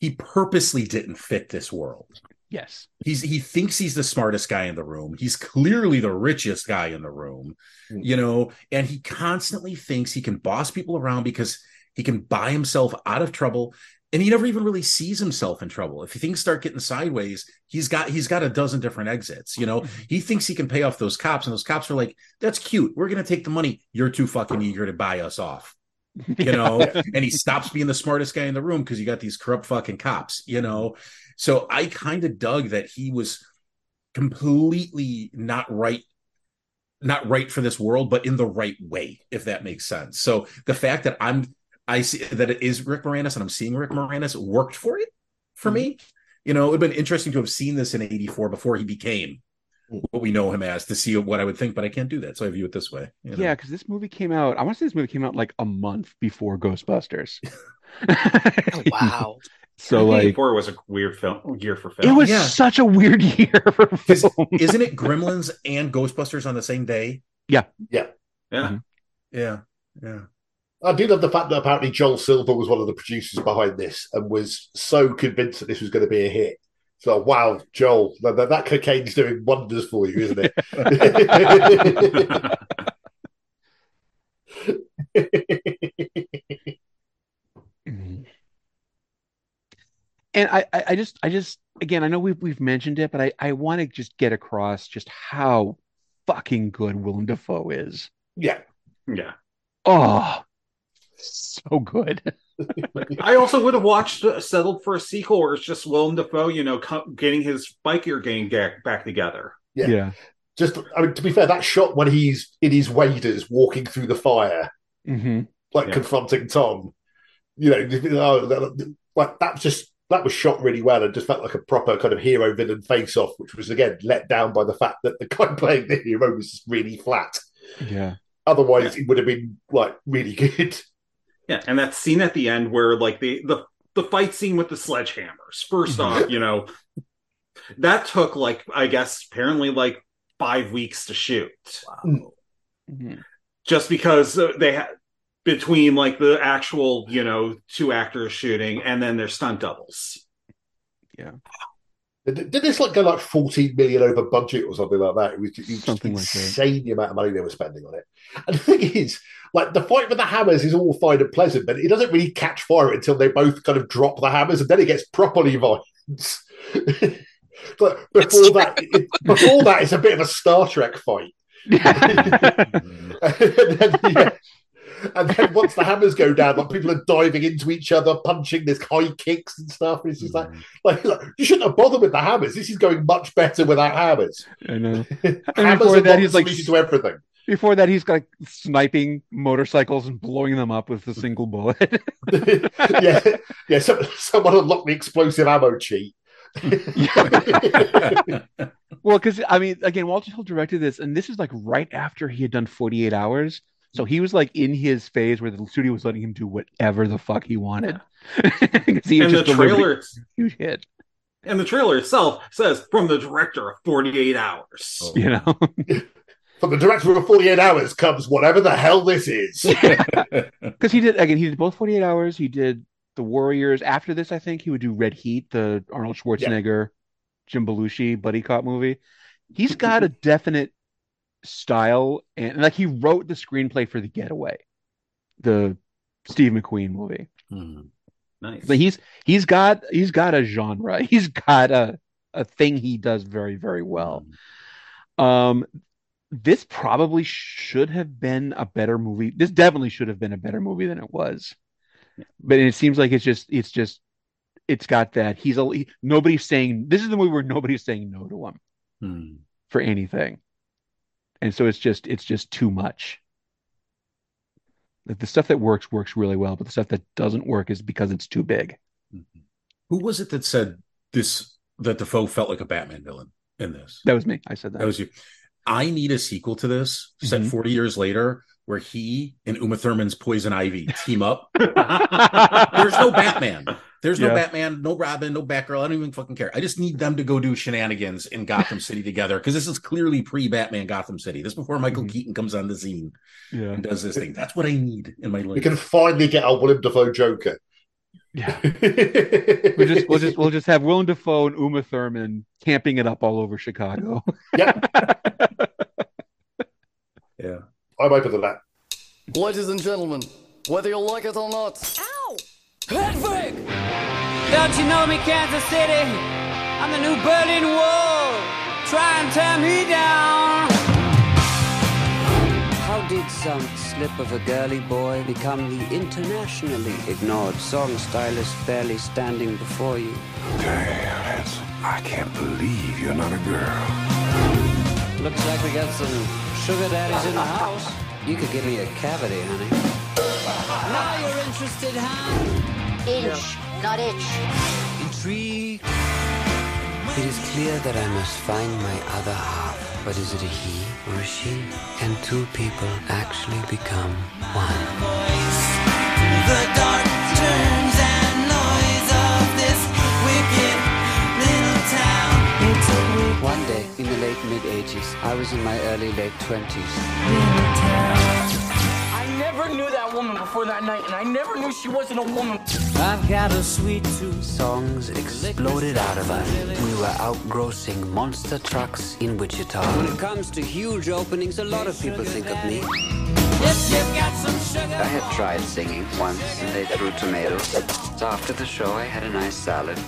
he purposely didn't fit this world. yes. He's he thinks he's the smartest guy in the room. He's clearly the richest guy in the room, hmm. you know, and he constantly thinks he can boss people around because he can buy himself out of trouble. And he never even really sees himself in trouble. If things start getting sideways, he's got he's got a dozen different exits. You know, mm-hmm. he thinks he can pay off those cops, and those cops are like, "That's cute. We're gonna take the money. You're too fucking eager to buy us off." you know and he stops being the smartest guy in the room because you got these corrupt fucking cops you know? So i kind of dug that he was completely not right not right for this world but in the right way if that makes sense. So the fact that i'm i see that it is rick moranis and i'm seeing rick moranis worked for it for mm-hmm. me you know? It would have been interesting to have seen this in 84 before he became what we know him as to see what i would think but i can't do that so i view it this way you know? Yeah, because this movie came out. I want to say this movie came out like a month before Ghostbusters. Oh, wow. So like, four was a weird film year for film. it was Yeah. such a weird year for 'Cause film. isn't it gremlins and ghostbusters on the same day Yeah. Yeah. Yeah. Mm-hmm. yeah yeah I do love the fact that apparently Joel Silver was one of the producers behind this and was so convinced that this was going to be a hit. So, wow, Joel, that, that, that cocaine's doing wonders for you, isn't it? And I, I, I just, I just, again, I know we've we've mentioned it, but I, I want to just get across just how fucking good Willem Dafoe is. yeah. Yeah. Oh, so good. I also would have watched uh, settled for a sequel where it's just Willem Dafoe, you know, co- getting his biker gang ga- back together. Yeah. Yeah. Just, I mean, to be fair, that shot when he's in his waders walking through the fire, hmm like Yeah. confronting Tom, you know, oh, that, like that was just that was shot really well and just felt like a proper kind of hero villain face off, which was again let down by the fact that the guy playing the hero was really flat. Yeah. Otherwise, it would have been like really good. Yeah, and that scene at the end where like the the the fight scene with the sledgehammers. First off, you know, that took like I guess apparently like five weeks to shoot. Mhm. Just because uh, they had between like the actual you know two actors shooting and then their stunt doubles. Yeah. Did this like go like 14 million over budget or something like that? It was, it was just Something like insane the amount of money they were spending on it. And the thing is, like the fight with the hammers is all fine and pleasant, but it doesn't really catch fire until they both kind of drop the hammers, and then it gets properly violent. but before that, it, before that, it's a bit of a Star Trek fight. then, yeah. And then once the hammers go down, like people are diving into each other, punching, there's high kicks and stuff. And it's just like, mm. like, like, you shouldn't have bothered with the hammers. This is going much better without hammers. I know. hammers before are that, he's like- to everything. Before that, he's like sniping motorcycles and blowing them up with a single bullet. yeah, yeah. Some, someone unlocked the explosive ammo cheat. well, because I mean, again, Walter Hill directed this, and this is like right after he had done 48 Hours. So he was like in his phase where the studio was letting him do whatever the fuck he wanted. 'Cause he and the just delivered trailer huge hit. and the trailer itself says from the director of 48 hours. Oh. You know, From the director of 48 Hours comes whatever the hell this is. because he did again. He did both 48 Hours. He did The Warriors. After this, I think he would do Red Heat, the Arnold Schwarzenegger, Jim Belushi buddy cop movie. He's got a definite style, and like he wrote the screenplay for The Getaway, the Steve McQueen movie. Nice. But he's he's got he's got a genre. He's got a a thing he does very very well. Um, this probably should have been a better movie. This definitely should have been a better movie than it was. But it seems like it's just it's just it's got that he's a he, nobody's saying this is the movie where nobody's saying no to him Hmm. for anything, and so it's just it's just too much. Like the stuff that works works really well, but the stuff that doesn't work is because it's too big. Who was it that said this that Dafoe felt like a Batman villain in this? That was me. I said that. That was you. I need a sequel to this set Mhm. 40 years later where he and Uma Thurman's Poison Ivy team up. There's no Batman. There's no Yeah. Batman, no Robin, no Batgirl. I don't even fucking care. I just need them to go do shenanigans in Gotham City together because this is clearly pre Batman Gotham City. This is before Michael Mm-hmm. Keaton comes on the scene Yeah. and does this thing. That's what I need in my life. we can finally get our Willem Dafoe Joker. Yeah. We'll just we'll just we'll just have Willem Dafoe and Uma Thurman camping it up all over Chicago. yeah. I'm open to that. Ladies and gentlemen, whether you like it or not. Ow! Head fake! Don't you know me, Kansas City? I'm the new Berlin Wall. Try and tear me down. How did some slip of a girly boy become the internationally ignored song stylist barely standing before you? Damn, it's, I can't believe you're not a girl. Looks like we got some sugar daddy's in the house. You could give me a cavity, honey. Now you're interested, huh? Inch, not itch. Intrigued. It is clear that I must find my other half. But is it a he or a she? Can two people actually become one? The dark turns and noise of this wicked little town. It took me One day in the late mid 80s, I was in my early late 20s. I never knew that woman before that night, and I never knew she wasn't a woman. I've got a sweet tooth. Songs exploded out of us. We were outgrossing monster trucks in Wichita. When it comes to huge openings, a lot of people think of me. I had tried singing once, and they threw tomatoes. So after the show, I had a nice salad.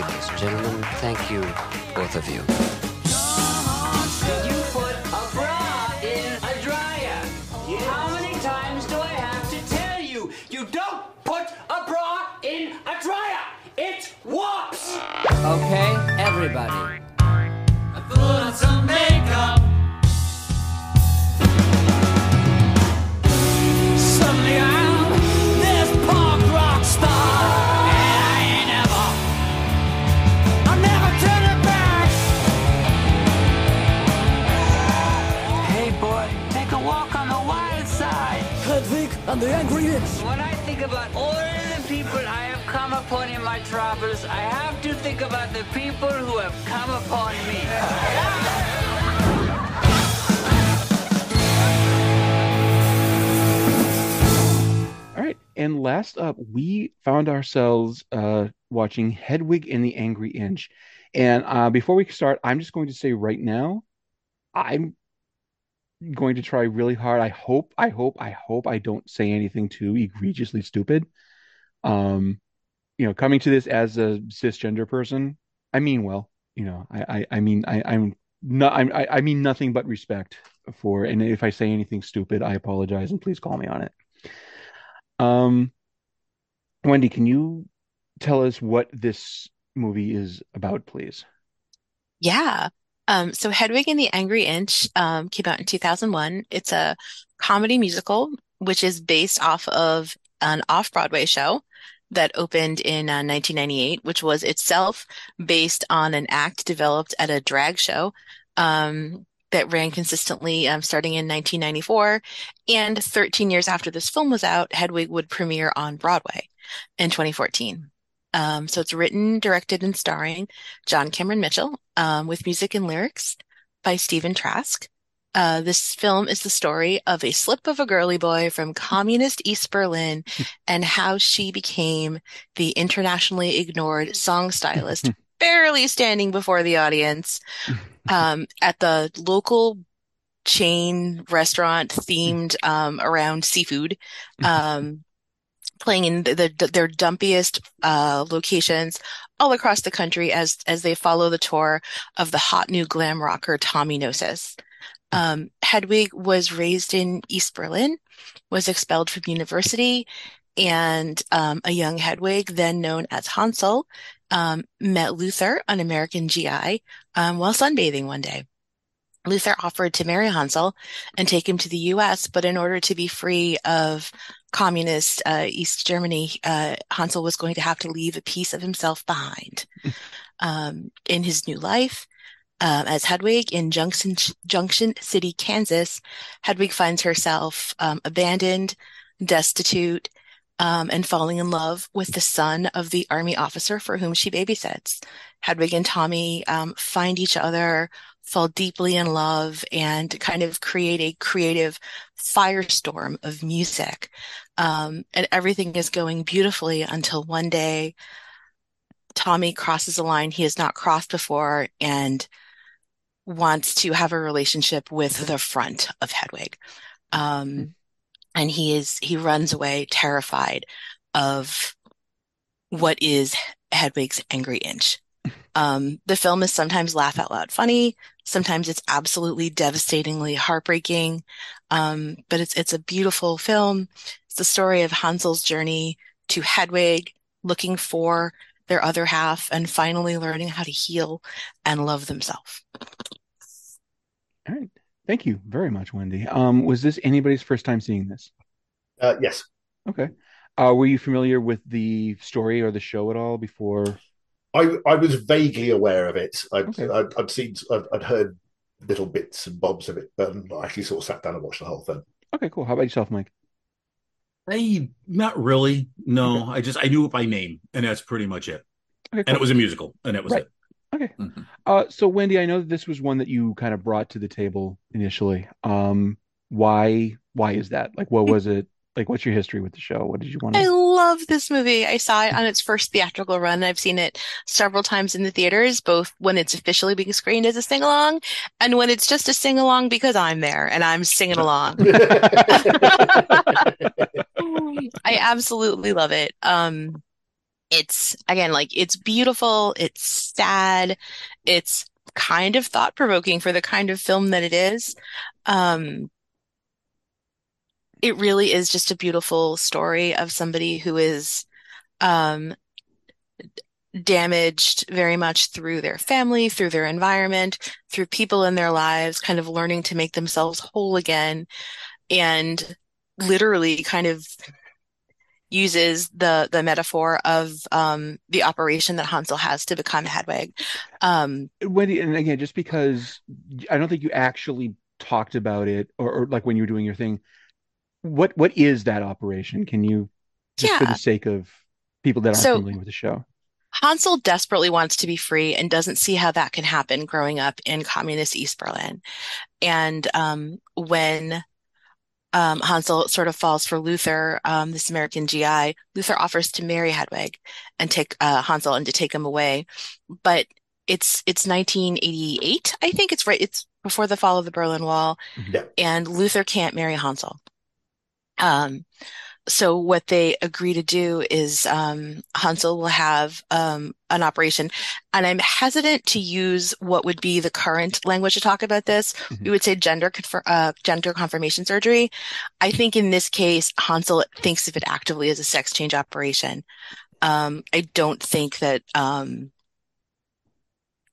Ladies and gentlemen. Thank you, both of you. You put a bra in a dryer. How many times do I have to tell you? You don't put a bra in a dryer. It warps. Okay, everybody. I put on some makeup. And the Angry Inch. When I think about all the people I have come upon in my travels, I have to think about the people who have come upon me. All right, and last up, we found ourselves uh, watching Hedwig and the Angry Inch. And uh, before we start, I'm just going to say right now, I'm going to try really hard. I hope, I hope, I hope I don't say anything too egregiously stupid. Um, you know, coming to this as a cisgender person, I mean well. You know, I, I, I mean, I, I'm not, I, I mean nothing but respect for. And if I say anything stupid, I apologize and please call me on it. Um, Wendy, can you tell us what this movie is about, please? Yeah. Um, so Hedwig and the Angry Inch um, came out in 2001. It's a comedy musical, which is based off of an off-Broadway show that opened in uh, 1998, which was itself based on an act developed at a drag show um, that ran consistently um, starting in 1994. And 13 years after this film was out, Hedwig would premiere on Broadway in 2014. Um, so it's written, directed, and starring John Cameron Mitchell, um, with music and lyrics by Stephen Trask. Uh, this film is the story of a slip of a girly boy from communist East Berlin and how she became the internationally ignored song stylist, barely standing before the audience um, at the local chain restaurant themed um, around seafood. Um, playing in the, the, their dumpiest uh, locations all across the country as as they follow the tour of the hot new glam rocker Tommy Gnosis. Um, Hedwig was raised in East Berlin, was expelled from university, and um, a young Hedwig, then known as Hansel, um, met Luther, an American GI, um, while sunbathing one day. Luther offered to marry Hansel and take him to the US, but in order to be free of communist uh, East Germany, uh, Hansel was going to have to leave a piece of himself behind. um, in his new life, um, as Hedwig in Junction, Junction City, Kansas, Hedwig finds herself um, abandoned, destitute, um, and falling in love with the son of the army officer for whom she babysits. Hedwig and Tommy um, find each other, fall deeply in love, and kind of create a creative firestorm of music. Um, and everything is going beautifully until one day Tommy crosses a line he has not crossed before and wants to have a relationship with the front of Hedwig. Um, and he is, he runs away terrified of what is Hedwig's angry inch. Um, the film is sometimes laugh out loud funny. Sometimes it's absolutely devastatingly heartbreaking. Um, but it's, it's a beautiful film. It's the story of Hansel's journey to Hedwig, looking for their other half and finally learning how to heal and love themselves. All right. Thank you very much, Wendy. Um, was this anybody's first time seeing this? Uh, yes. Okay. Uh, were you familiar with the story or the show at all before? I I was vaguely aware of it. I'd Okay. I'd, I'd seen I'd, I'd heard little bits and bobs of it, but I actually sort of sat down and watched the whole thing. Okay, cool. How about yourself, Mike? I not really. No, I just I knew it by name, and that's pretty much it. Okay, And it was a musical, and that was Right. it. Okay. Mm-hmm. Uh, so Wendy, I know that this was one that you kind of brought to the table initially. Um, why why is that? Like, what was it? Like, what's your history with the show? What did you want to I love this movie. I saw it on its first theatrical run. I've seen it several times in the theaters, both when it's officially being screened as a sing along and when it's just a sing along because I'm there and I'm singing along. I absolutely love it. Um, it's again like it's beautiful, it's sad, it's kind of thought provoking for the kind of film that it is. Um, it really is just a beautiful story of somebody who is um, damaged very much through their family, through their environment, through people in their lives, kind of learning to make themselves whole again, and literally kind of uses the the metaphor of um, the operation that Hansel has to become Hedwig. Um, Wendy, and again, just because I don't think you actually talked about it, or, or like when you were doing your thing, what what is that operation? Can you, just for the sake of people that aren't So- familiar with the show? Hansel desperately wants to be free and doesn't see how that can happen growing up in communist East Berlin. And um, when um, Hansel sort of falls for Luther, um, this American GI, Luther offers to marry Hedwig and take uh, Hansel and to take him away. But it's it's 1988, I think it's right. It's before the fall of the Berlin Wall, and Luther can't marry Hansel. Um, so what they agree to do is um, Hansel will have um, an operation, and I'm hesitant to use what would be the current language to talk about this. We would say gender confer- uh, gender confirmation surgery. I think in this case, Hansel thinks of it actively as a sex change operation. Um, I don't think that um,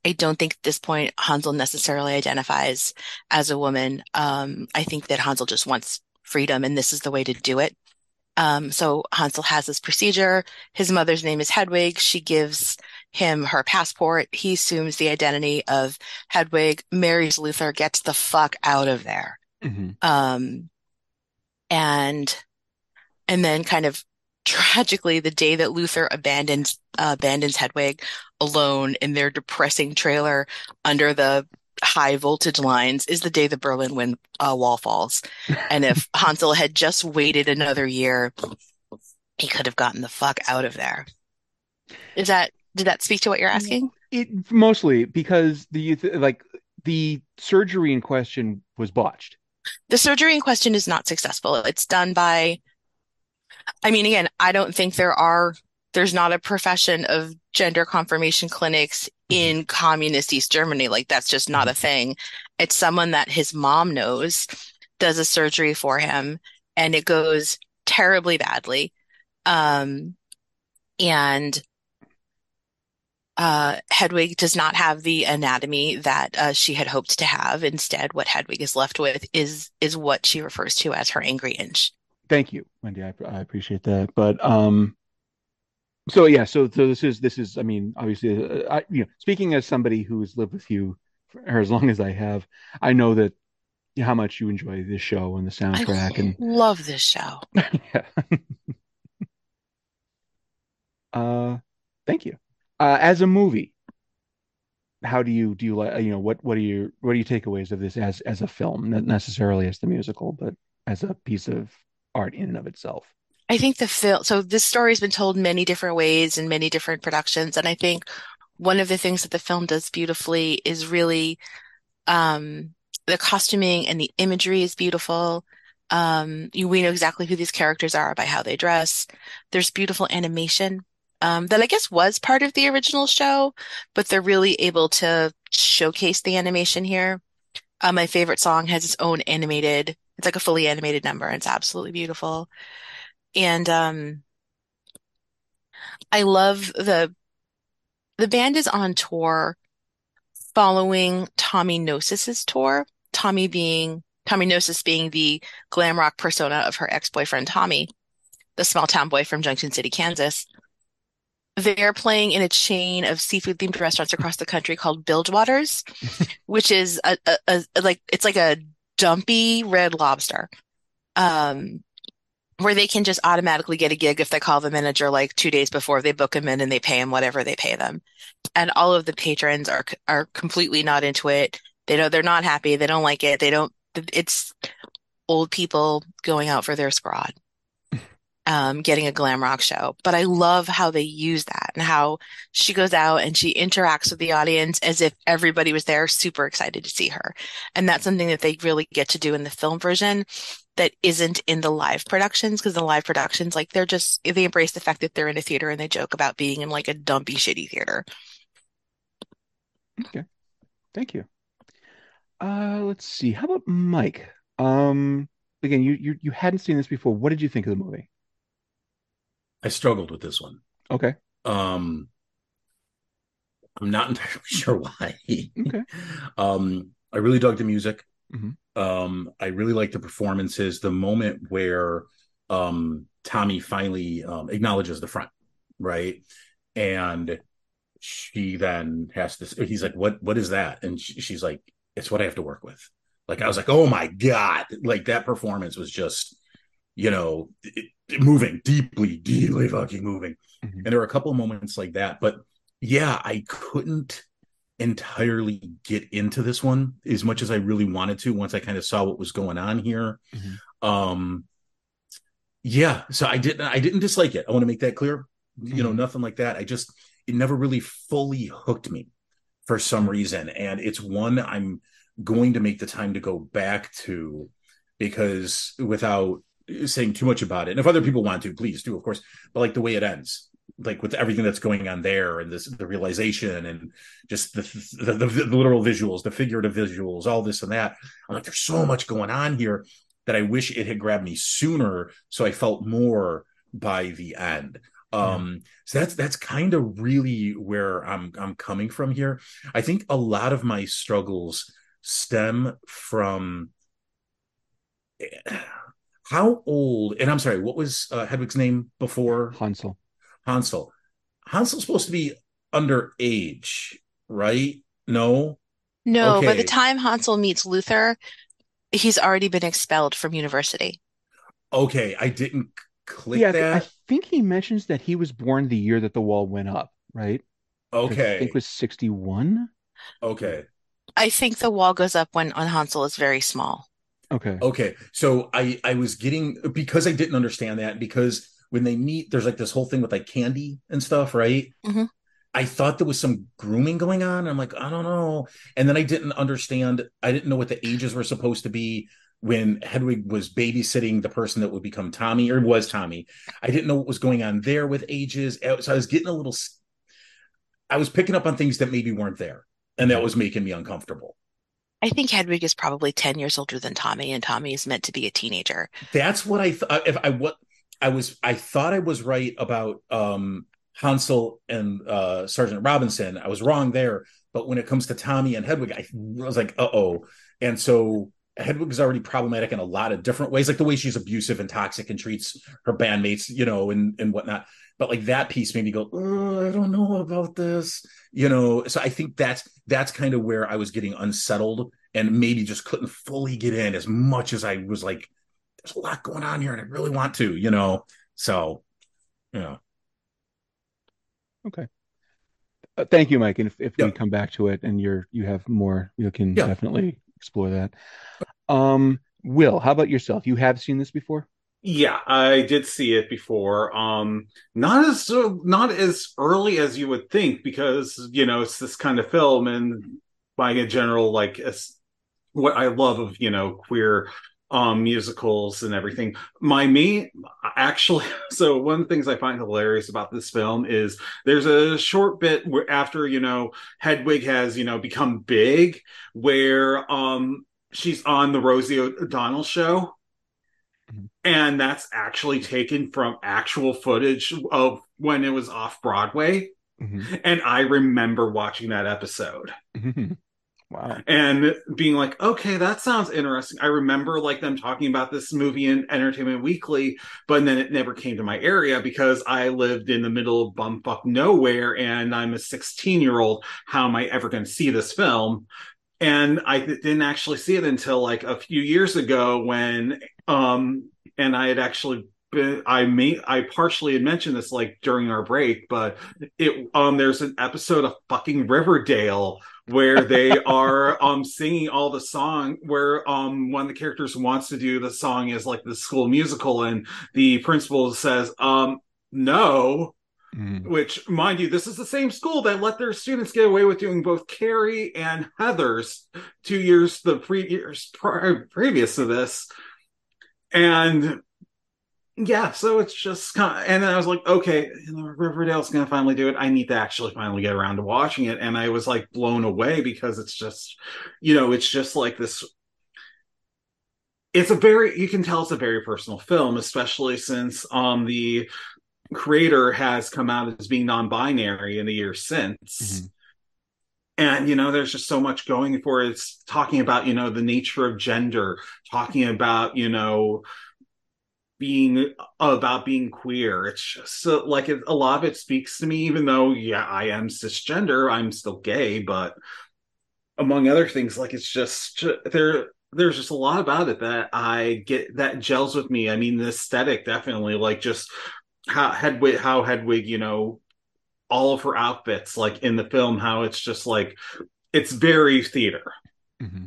I don't think at this point Hansel necessarily identifies as a woman. Um, I think that Hansel just wants freedom, and this is the way to do it. Um, so Hansel has this procedure. His mother's name is Hedwig. She gives him her passport. He assumes the identity of Hedwig, marries Luther, gets the fuck out of there. Um, and and then kind of tragically, the day that Luther abandons uh, abandons Hedwig alone in their depressing trailer under the high voltage lines is the day the Berlin win, uh, Wall falls. And if Hansel had just waited another year, he could have gotten the fuck out of there. Is that did that speak to what you're asking? It mostly because the like the surgery in question was botched. The surgery in question is not successful. It's done by, I mean, again, I don't think there are, there's not a profession of gender confirmation clinics in communist East Germany. Like that's just not a thing. It's someone that his mom knows does a surgery for him and it goes terribly badly. Um, and uh, Hedwig does not have the anatomy that uh, she had hoped to have. Instead, what Hedwig is left with is is what she refers to as her angry inch. Thank you, Wendy. I, I appreciate that. But um, so yeah, so so this is this is I mean obviously uh, I you know speaking as somebody who has lived with you for as long as I have, I know that how much you enjoy this show and the soundtrack and Love this show. yeah uh, thank you. Uh, as a movie, how do you do you like you know what what are your what are your takeaways of this as as a film, not necessarily as the musical, but as a piece of art in and of itself? I think the film, so this story has been told many different ways in many different productions. And I think one of the things that the film does beautifully is really, um, the costuming and the imagery is beautiful. Um, you, we know exactly who these characters are by how they dress. There's beautiful animation, um, that I guess was part of the original show, but they're really able to showcase the animation here. Uh, my favorite song has its own animated, it's like a fully animated number. And It's absolutely beautiful. And um I love the the band is on tour following Tommy Gnosis's tour. Tommy being Tommy Gnosis being the glam rock persona of her ex-boyfriend Tommy, the small town boy from Junction City, Kansas. They're playing in a chain of seafood themed restaurants across the country called Bilgewater's, which is a, a, a like it's like a dumpy red lobster. Um where they can just automatically get a gig if they call the manager like two days before they book them in and they pay them whatever they pay them. And all of the patrons are are completely not into it. They know they're not happy. They don't like it. They don't. It's old people going out for their scrod, um, getting a glam rock show. But I love how they use that and how she goes out and she interacts with the audience as if everybody was there, super excited to see her. And that's something that they really get to do in the film version that isn't in the live productions because the live productions, like they're just, they embrace the fact that they're in a theater and they joke about being in like a dumpy, shitty theater. Okay. Thank you. Uh, let's see. How about Mike? Um, again, you you you hadn't seen this before. What did you think of the movie? I struggled with this one. Okay. Um, I'm not entirely sure why. Okay. Um, I really dug the music. Mhm. Um, I really like the performances. The moment where um, Tommy finally um, acknowledges the front, right, and she then has to. He's like, "What? What is that?" And she, she's like, "It's what I have to work with." Like I was like, "Oh my god!" Like that performance was just, you know, it, it- moving deeply, deeply fucking moving. And there were a couple of moments like that, but yeah, I couldn't entirely get into this one as much as I really wanted to once I kind of saw what was going on here. Mm-hmm. Um yeah, so I didn't I didn't dislike it. I want to make that clear. You know, mm-hmm. nothing like that. I just it never really fully hooked me for some mm-hmm. reason and it's one I'm going to make the time to go back to because without saying too much about it and if other people want to please do of course but like the way it ends like with everything that's going on there and this the realization and just the the, the, the literal visuals the figurative visuals all this and that. I'm like there's so much going on here that i wish it had grabbed me sooner so i felt more by the end. Um so that's that's kind of really where i'm i'm coming from here. I think a lot of my struggles stem from how old and i'm sorry what was uh, hedwig's name before? Hansel hansel hansel's supposed to be underage right no No, by the time Hansel meets Luther, he's already been expelled from university. okay i didn't click yeah, I, I think he mentions that he was born the year that the wall went up, right? Okay. I okay think was 61. okay I think the wall goes up when on Hansel is very small. Okay. Okay, so I I was getting because I didn't understand that because when they meet, there's like this whole thing with like candy and stuff, right? Mhm. I thought there was some grooming going on. I'm like, I don't know, and then I didn't understand. I didn't know what the ages were supposed to be when Hedwig was babysitting the person that would become Tommy or was Tommy. I didn't know what was going on there with ages, so I was getting a little. I was picking up on things that maybe weren't there, and that was making me uncomfortable. I think Hedwig is probably 10 years older than Tommy, and Tommy is meant to be a teenager. That's what I thought. If I what I was, I thought I was right about um Hansel and uh Sergeant Robinson. I was wrong there. But when it comes to Tommy and Hedwig, I was like, uh oh. And so Hedwig is already problematic in a lot of different ways, like the way she's abusive and toxic and treats her bandmates, you know, and and whatnot. But like that piece made me go, I don't know about this, you know. So I think that's that's kind of where I was getting unsettled and maybe just couldn't fully get in as much as I was like, there's a lot going on here and I really want to, you know. So, you know. Okay. Uh, thank you, Mike. And if, if we come back to it and you're you have more, you can Yeah. definitely explore that. Um, Will, how about yourself? You have seen this before? Yeah, I did see it before. Um, not as not as early as you would think because you know it's this kind of film, and by a general like as what I love of you know queer um musicals and everything. My main actually, so one of the things I find hilarious about this film is there's a short bit where after you know Hedwig has you know become big, where um she's on the Rosie O'Donnell show. And that's actually taken from actual footage of when it was off Broadway. And I remember watching that episode Wow. and being like, okay, that sounds interesting. I remember like them talking about this movie in Entertainment Weekly, but then it never came to my area because I lived in the middle of bumfuck nowhere and I'm a 16 year old. How am I ever going to see this film? And I th- didn't actually see it until like a few years ago when, um, and I had actually been I may I partially had mentioned this like during our break, but it um there's an episode of fucking Riverdale where they are um singing all the song where um one of the characters wants to do the song is like the school musical and the principal says um no. Which mind you this is the same school that let their students get away with doing both carrie and heather's two years the pre- years prior, previous to this. And yeah so it's just kind of, and then i was like okay you know, riverdale's gonna finally do it. I need to actually finally get around to watching it. And i was like blown away because it's just you know it's just like this it's a very you can tell it's a very personal film especially since um the creator has come out as being non-binary in the years since. And you know there's just so much going for it. It's talking about you know the nature of gender talking about you know being uh, about being queer. It's just like it, a lot of it speaks to me even though yeah i am cisgender i'm still gay but among other things like it's just there there's just a lot about it that i get that gels with me. I mean the aesthetic definitely like just how hedwig how hedwig you know all of her outfits like in the film how it's just like it's very theater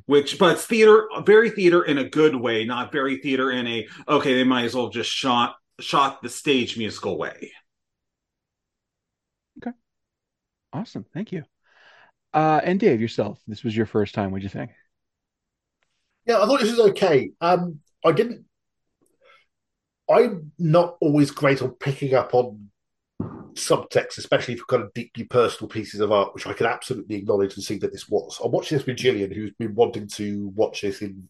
which but it's theater very theater in a good way not very theater in a okay they might as well just shot shot the stage musical way Okay, Awesome. Thank you. Uh, and Dave, yourself, this was your first time. What'd you think? Yeah, I thought this was okay. Um, I didn't. I'm not always great on picking up on subtext, especially for kind of deeply personal pieces of art, which I can absolutely acknowledge and see that this was. I'm watching this with Gillian, who's been wanting to watch this in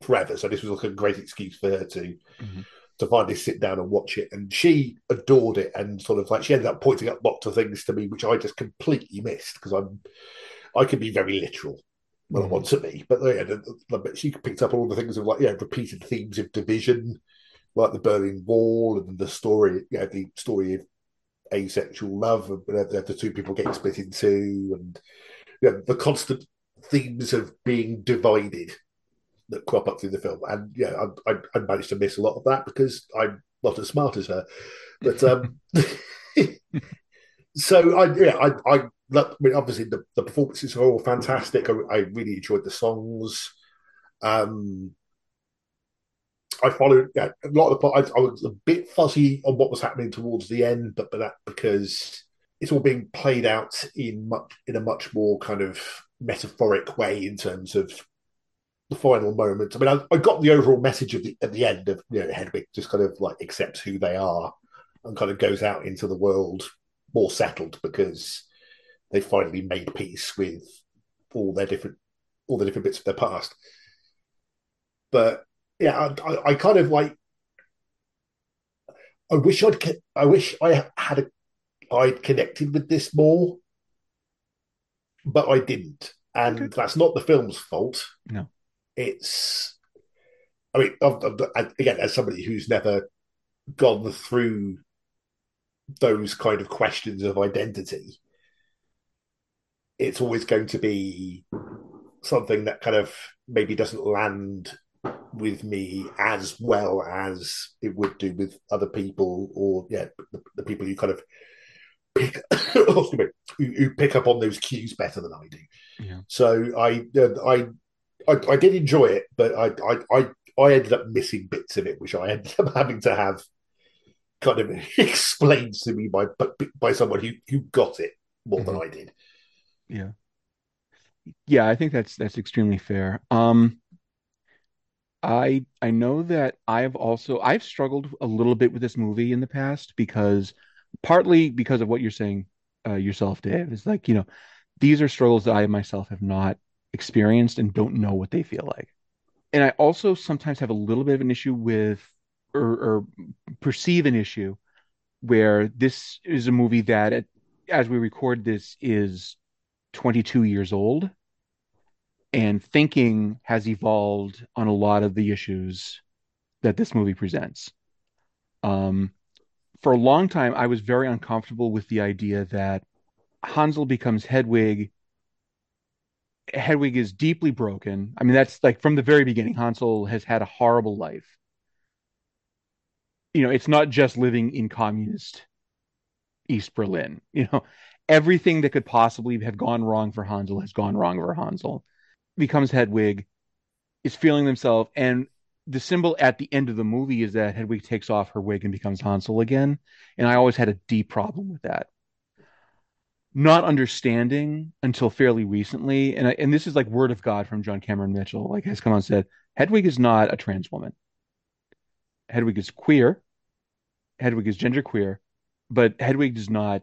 forever, so this was like a great excuse for her to mm-hmm. to finally sit down and watch it. And she adored it, and sort of like she ended up pointing out lots of things to me, which I just completely missed because I'm I can be very literal when I mm-hmm. want to be, but yeah, the- the- but she picked up all the things of like yeah, repeated themes of division, like the Berlin Wall and the story, yeah, the story of asexual love, and the, the two people getting split in two, and you know, the constant themes of being divided that crop up through the film. And yeah, I, I, I managed to miss a lot of that because I'm not as smart as her. But um, so I yeah, I, I, I mean, obviously the, the performances are all fantastic. I, I really enjoyed the songs. Um, I followed yeah, a lot of the. I, I was a bit fuzzy on what was happening towards the end, but but that because it's all being played out in much in a much more kind of metaphoric way in terms of the final moment. I mean, I, I got the overall message of the at the end of you know Hedwig just kind of like accepts who they are and kind of goes out into the world more settled because they finally made peace with all their different all the different bits of their past. But yeah, I, I, I kind of like. I wish I'd. I wish I had a. I'd connected with this more, but I didn't, and that's not the film's fault. No. It's. I mean, I've- I've- again, as somebody who's never gone through those kind of questions of identity, it's always going to be something that kind of maybe doesn't land with me as well as it would do with other people or yeah the, the people who kind of pick oh, excuse me, who, who pick up on those cues better than I do. Yeah. So I uh, I, I I did enjoy it, but I I I, I ended up missing bits of it, which I ended up having to have kind of explained to me by by someone who who got it more than I did. Yeah. Yeah, I think that's that's extremely fair. Um, I I know that I've also I've struggled a little bit with this movie in the past because partly because of what you're saying uh, yourself, Dave. It's like, you know, these are struggles that I myself have not experienced and don't know what they feel like. And I also sometimes have a little bit of an issue with or, or perceive an issue where this is a movie that at, as we record this is 22 years old and thinking has evolved on a lot of the issues that this movie presents. Um, for a long time, I was very uncomfortable with the idea that Hansel becomes Hedwig. Hedwig is deeply broken. I mean, that's like from the very beginning. Hansel has had a horrible life. you know, it's not just living in communist East Berlin. You know, everything that could possibly have gone wrong for Hansel has gone wrong for Hansel. Becomes Hedwig, is feeling themselves, and the symbol at the end of the movie is that Hedwig takes off her wig and becomes Hansel again. And I always had a deep problem with that. Not understanding until fairly recently, and I, and this is like word of God from John Cameron Mitchell, like has come on said, Hedwig is not a trans woman. Hedwig is queer. Hedwig is genderqueer, but Hedwig does not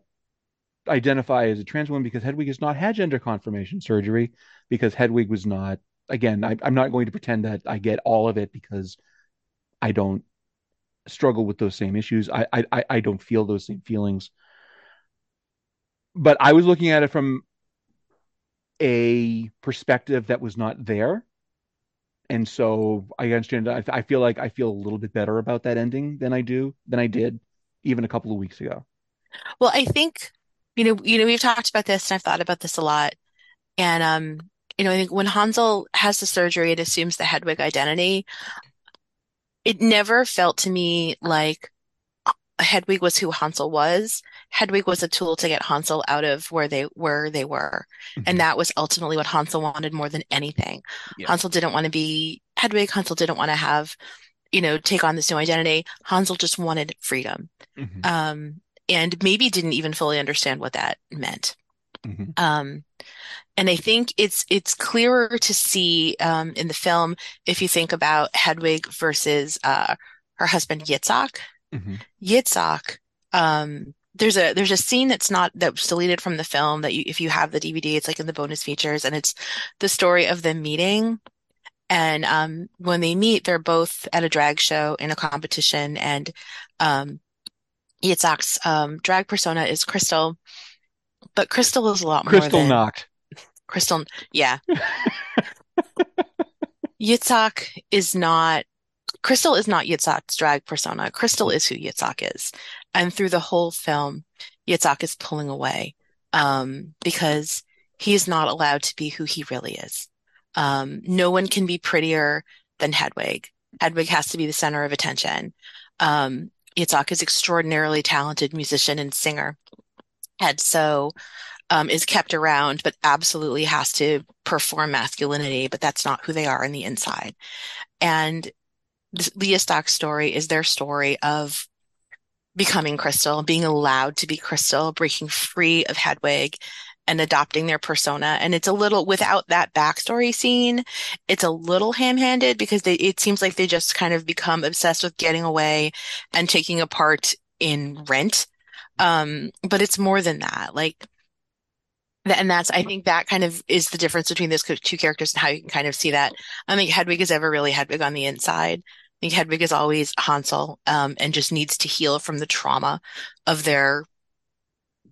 identify as a trans woman because Hedwig has not had gender confirmation surgery because Hedwig was not again I, I'm not going to pretend that I get all of it because I don't struggle with those same issues. I I I don't feel those same feelings. But I was looking at it from a perspective that was not there. And so I understand I, I feel like I feel a little bit better about that ending than I do than I did even a couple of weeks ago. Well, I think, you know, you know, we've talked about this and I've thought about this a lot. And um, you know, I think when Hansel has the surgery, it assumes the Hedwig identity. It never felt to me like Hedwig was who Hansel was. Hedwig was a tool to get Hansel out of where they where they were. And that was ultimately what Hansel wanted more than anything. Yeah. Hansel didn't want to be Hedwig. Hansel didn't want to have, you know, take on this new identity. Hansel just wanted freedom. Um, and maybe didn't even fully understand what that meant. Um, and I think it's it's clearer to see um, in the film if you think about Hedwig versus uh, her husband Yitzhak. Yitzhak, um, there's a there's a scene that's not that's deleted from the film that you if you have the DVD, it's like in the bonus features, and it's the story of them meeting. And um, when they meet, they're both at a drag show in a competition, and um, Yitzhak's um, drag persona is Crystal, but Crystal is a lot more Crystal than knocked. Crystal, yeah. Yitzhak is not, Crystal is not Yitzhak's drag persona. Crystal is who Yitzhak is. And through the whole film, Yitzhak is pulling away, um, because is not allowed to be who he really is. Um, no one can be prettier than Hedwig. Hedwig has to be the center of attention. Um, Yitzhak is extraordinarily talented musician and singer. And so, um, is kept around, but absolutely has to perform masculinity, but that's not who they are on the inside. And Yitzhak's story is their story of becoming Crystal, being allowed to be Crystal, breaking free of Hedwig and adopting their persona. And it's a little without that backstory scene, it's a little ham-handed because they, it seems like they just kind of become obsessed with getting away and taking a part in Rent. Um, but it's more than that. Like, and that's, I think that kind of is the difference between those two characters and how you can kind of see that. I think Hedwig is ever really Hedwig on the inside. I think Hedwig is always Hansel, um, and just needs to heal from the trauma of their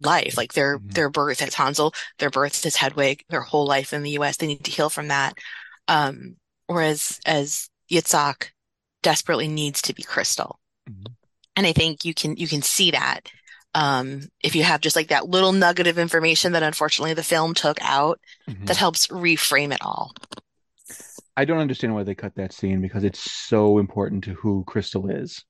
life, like their their birth as Hansel, their birth as Hedwig, their whole life in the U.S. They need to heal from that. Um, whereas as Yitzhak desperately needs to be Crystal, and I think you can you can see that um, if you have just like that little nugget of information that unfortunately the film took out that helps reframe it all. I don't understand why they cut that scene because it's so important to who Crystal is.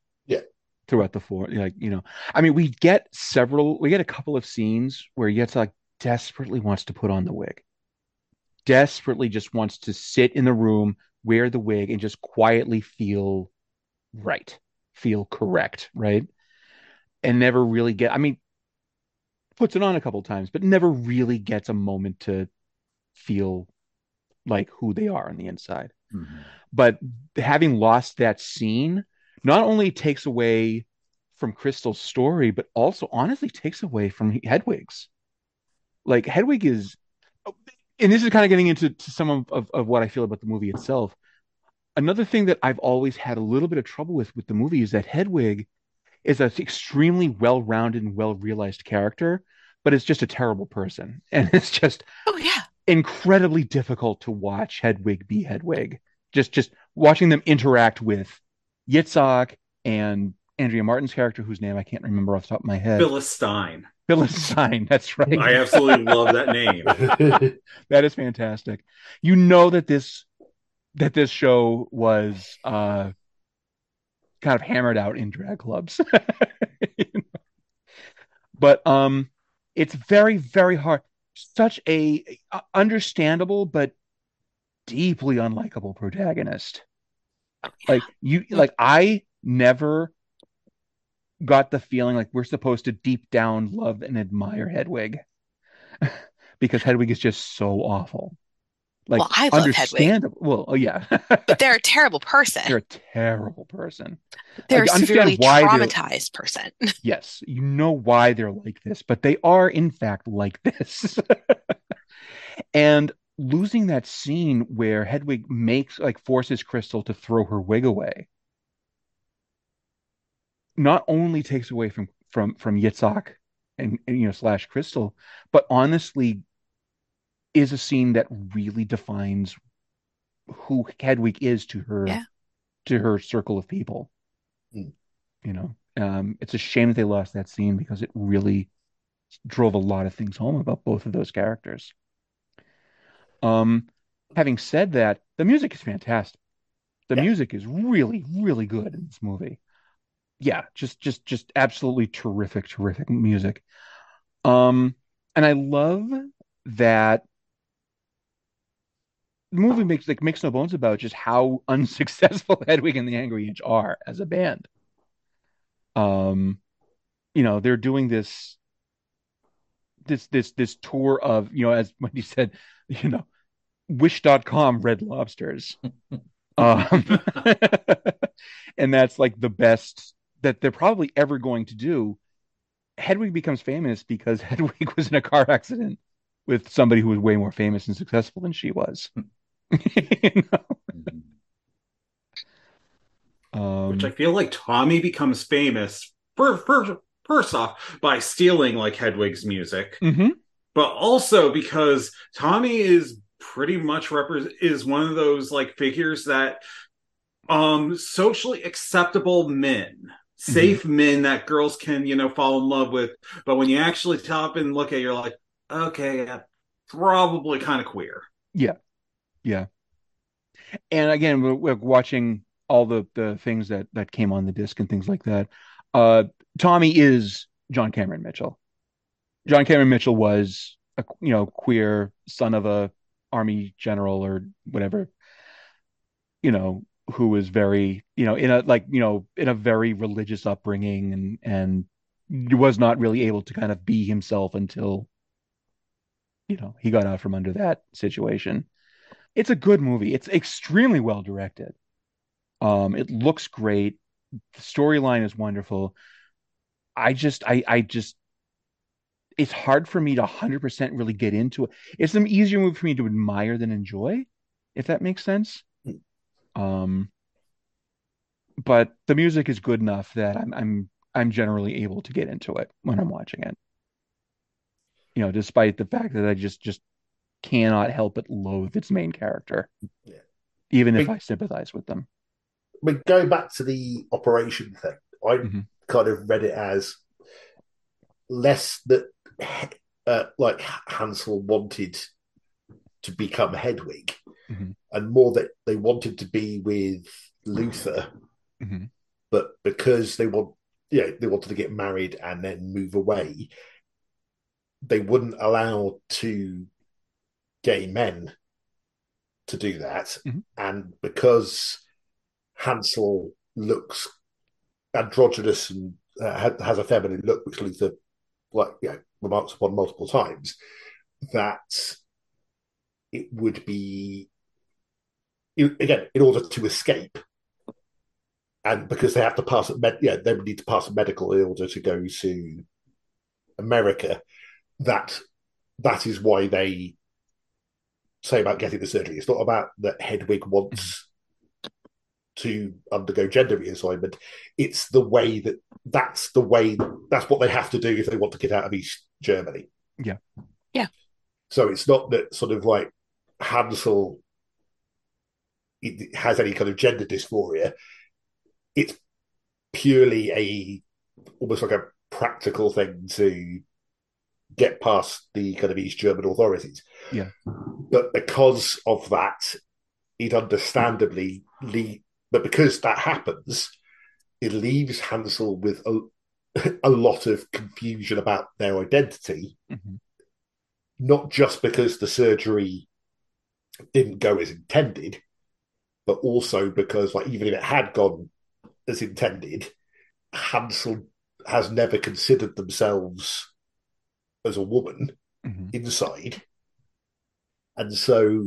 Throughout the four, like you know, I mean, we get several, we get a couple of scenes where Yitzhak desperately wants to put on the wig, desperately just wants to sit in the room, wear the wig, and just quietly feel right, feel correct, right, and never really get. I mean, puts it on a couple times, but never really gets a moment to feel like who they are on the inside. Mm-hmm. But having lost that scene not only takes away from Crystal's story, but also honestly takes away from Hedwig's. Like Hedwig is, and this is kind of getting into to some of, of, of what I feel about the movie itself. Another thing that I've always had a little bit of trouble with with the movie is that Hedwig is an extremely well-rounded and well-realized character, but it's just a terrible person, and it's just oh yeah incredibly difficult to watch Hedwig be Hedwig. Just just watching them interact with Yitzhak and Andrea Martin's character, whose name I can't remember off the top of my head. Phyllis Stein. Phyllis Stein. That's right. I absolutely love that name. that is fantastic. You know that this that this show was uh kind of hammered out in drag clubs. You know? But um, it's very very hard. Such a uh, understandable but deeply unlikable protagonist. Like you, like I never got the feeling like we're supposed to deep down love and admire Hedwig because Hedwig is just so awful. Like Well, I love Hedwig. understandable. Well, oh yeah, But they're a terrible person. they're a terrible person. They're Like, a severely traumatized person. Yes, you know why they're like this, but they are in fact like this. and losing that scene where Hedwig makes like forces Crystal to throw her wig away not only takes away from from from Yitzhak and, and, you know slash Crystal, but honestly is a scene that really defines who Hedwig is to her Yeah. to her circle of people. Mm. You know, um, it's a shame that they lost that scene because it really drove a lot of things home about both of those characters. Um, having said that, the music is fantastic. The music is really, really good in this movie. Yeah, just, just, just absolutely terrific, terrific music. Um, and I love that the movie makes like makes no bones about just how unsuccessful Hedwig and the Angry Inch are as a band. Um, you know, they're doing this this this this tour of, you know, as Wendy said, you know, wish.com red lobsters. um, and that's like the best that they're probably ever going to do. Hedwig becomes famous because Hedwig was in a car accident with somebody who was way more famous and successful than she was. You know? Um, Which I feel like Tommy becomes famous for, for first off by stealing like Hedwig's music, mhm. but also because Tommy is pretty much repre- is one of those like figures that um socially acceptable men safe men that girls can you know fall in love with but when you actually top and look at it, you're like okay yeah, probably kind of queer Yeah, yeah. And again, we're, we're watching all the the things that that came on the disc and things like that. Uh, Tommy is John Cameron Mitchell. John Cameron Mitchell was a you know queer son of a army general or whatever, you know, who was very you know in a like you know in a very religious upbringing and and was not really able to kind of be himself until you know he got out from under that situation. It's a good movie. It's extremely well directed. Um it looks great. The storyline is wonderful. I just i i just it's hard for me to 100% really get into it. It's an easier movie for me to admire than enjoy if that makes sense. Um but the music is good enough that i'm i'm i'm generally able to get into it when i'm watching it. You know despite the fact that i just just cannot help but loathe its main character even if Big- i sympathize with them. But going back to the operation thing, I Mm-hmm. kind of read it as less that uh, like Hansel wanted to become Hedwig, Mhm. and more that they wanted to be with Luther, Mhm. but because they want, yeah, they wanted to get married and then move away, they wouldn't allow two gay men to do that, and because Hansel looks androgynous and uh, has a feminine look, which Luther, like, you know, remarks upon multiple times, that it would be again in order to escape, and because they have to pass, a med- yeah, they would need to pass a medical in order to go to America. That that is why they say about getting the surgery. It's not about that Hedwig wants mm-hmm. To undergo gender reassignment. It's the way that that's the way that's what they have to do if they want to get out of East Germany. yeah Yeah. So it's not that sort of like Hansel has any kind of gender dysphoria. It's purely a almost like a practical thing to get past the kind of East German authorities. yeah But because of that, it understandably le but because that happens, it leaves Hansel with a, a lot of confusion about their identity, Mhm. not just because the surgery didn't go as intended, but also because, like, even if it had gone as intended, Hansel has never considered themselves as a woman Mhm. inside. And so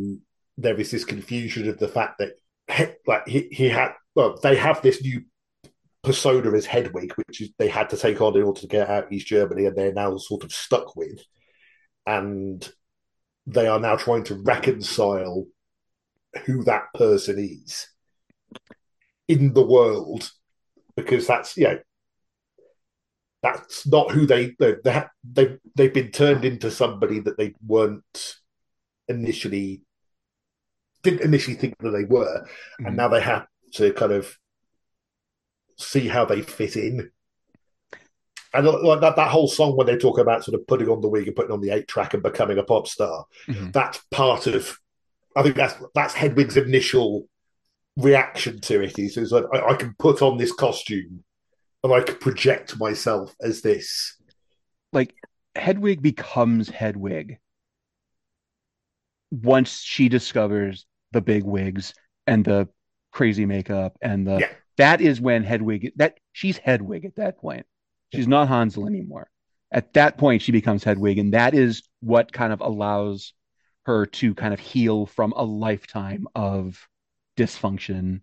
there is this confusion of the fact that, like, he, he had, well, they have this new persona as Hedwig, which is they had to take on in order to get out East Germany, and they're now sort of stuck with. And they are now trying to reconcile who that person is in the world because that's, you know, that's not who they they they they they've been turned into somebody that they weren't initially didn't initially think that they were, Mhm. and now they have to kind of see how they fit in. And like that, that whole song when they talk about sort of putting on the wig and putting on the eight track and becoming a pop star, Mhm. that's part of. I think that's that's Hedwig's initial reaction to it. Is, is like I, I can put on this costume and I can project myself as this. like Hedwig becomes Hedwig once she discovers the big wigs and the crazy makeup and the Yeah. that is when Hedwig that she's Hedwig at that point. She's not Hansel anymore. At that point she becomes Hedwig and that is what kind of allows her to kind of heal from a lifetime of dysfunction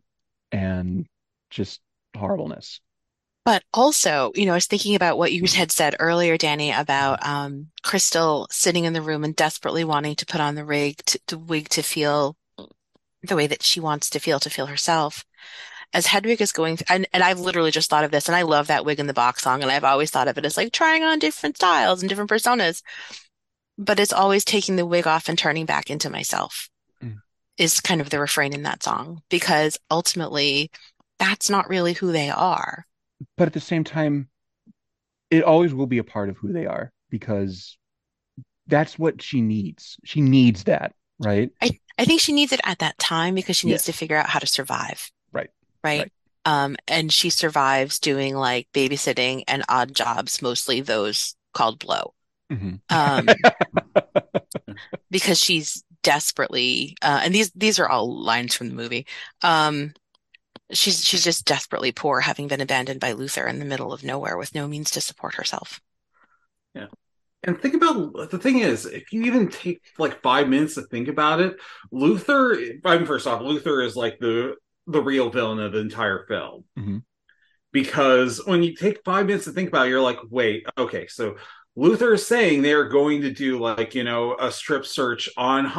and just horribleness. But also, you know, I was thinking about what you had said earlier, Danny, about um, Crystal sitting in the room and desperately wanting to put on the rig to, the wig to feel the way that she wants to feel, to feel herself. As Hedwig is going, th- and, and I've literally just thought of this, and I love that wig in the box song, and I've always thought of it as like trying on different styles and different personas. But it's always taking the wig off and turning back into myself Mm. is kind of the refrain in that song, because ultimately that's not really who they are. but at the same time, it always will be a part of who they are because that's what she needs. She needs that, right? I, I think she needs it at that time because she needs Yes. to figure out how to survive, Right. right? Right. Um, and she survives doing like babysitting and odd jobs, mostly those called blow. Mhm. Um, because she's desperately, uh, and these these are all lines from the movie. Um, she's she's just desperately poor, having been abandoned by Luther in the middle of nowhere with no means to support herself. Yeah. And think about the thing is, if you even take like five minutes to think about it, Luther. I mean, first off, Luther is like the the real villain of the entire film Mhm. because when you take five minutes to think about it, you're like, wait, okay, so Luther is saying they're going to do like you know a strip search on.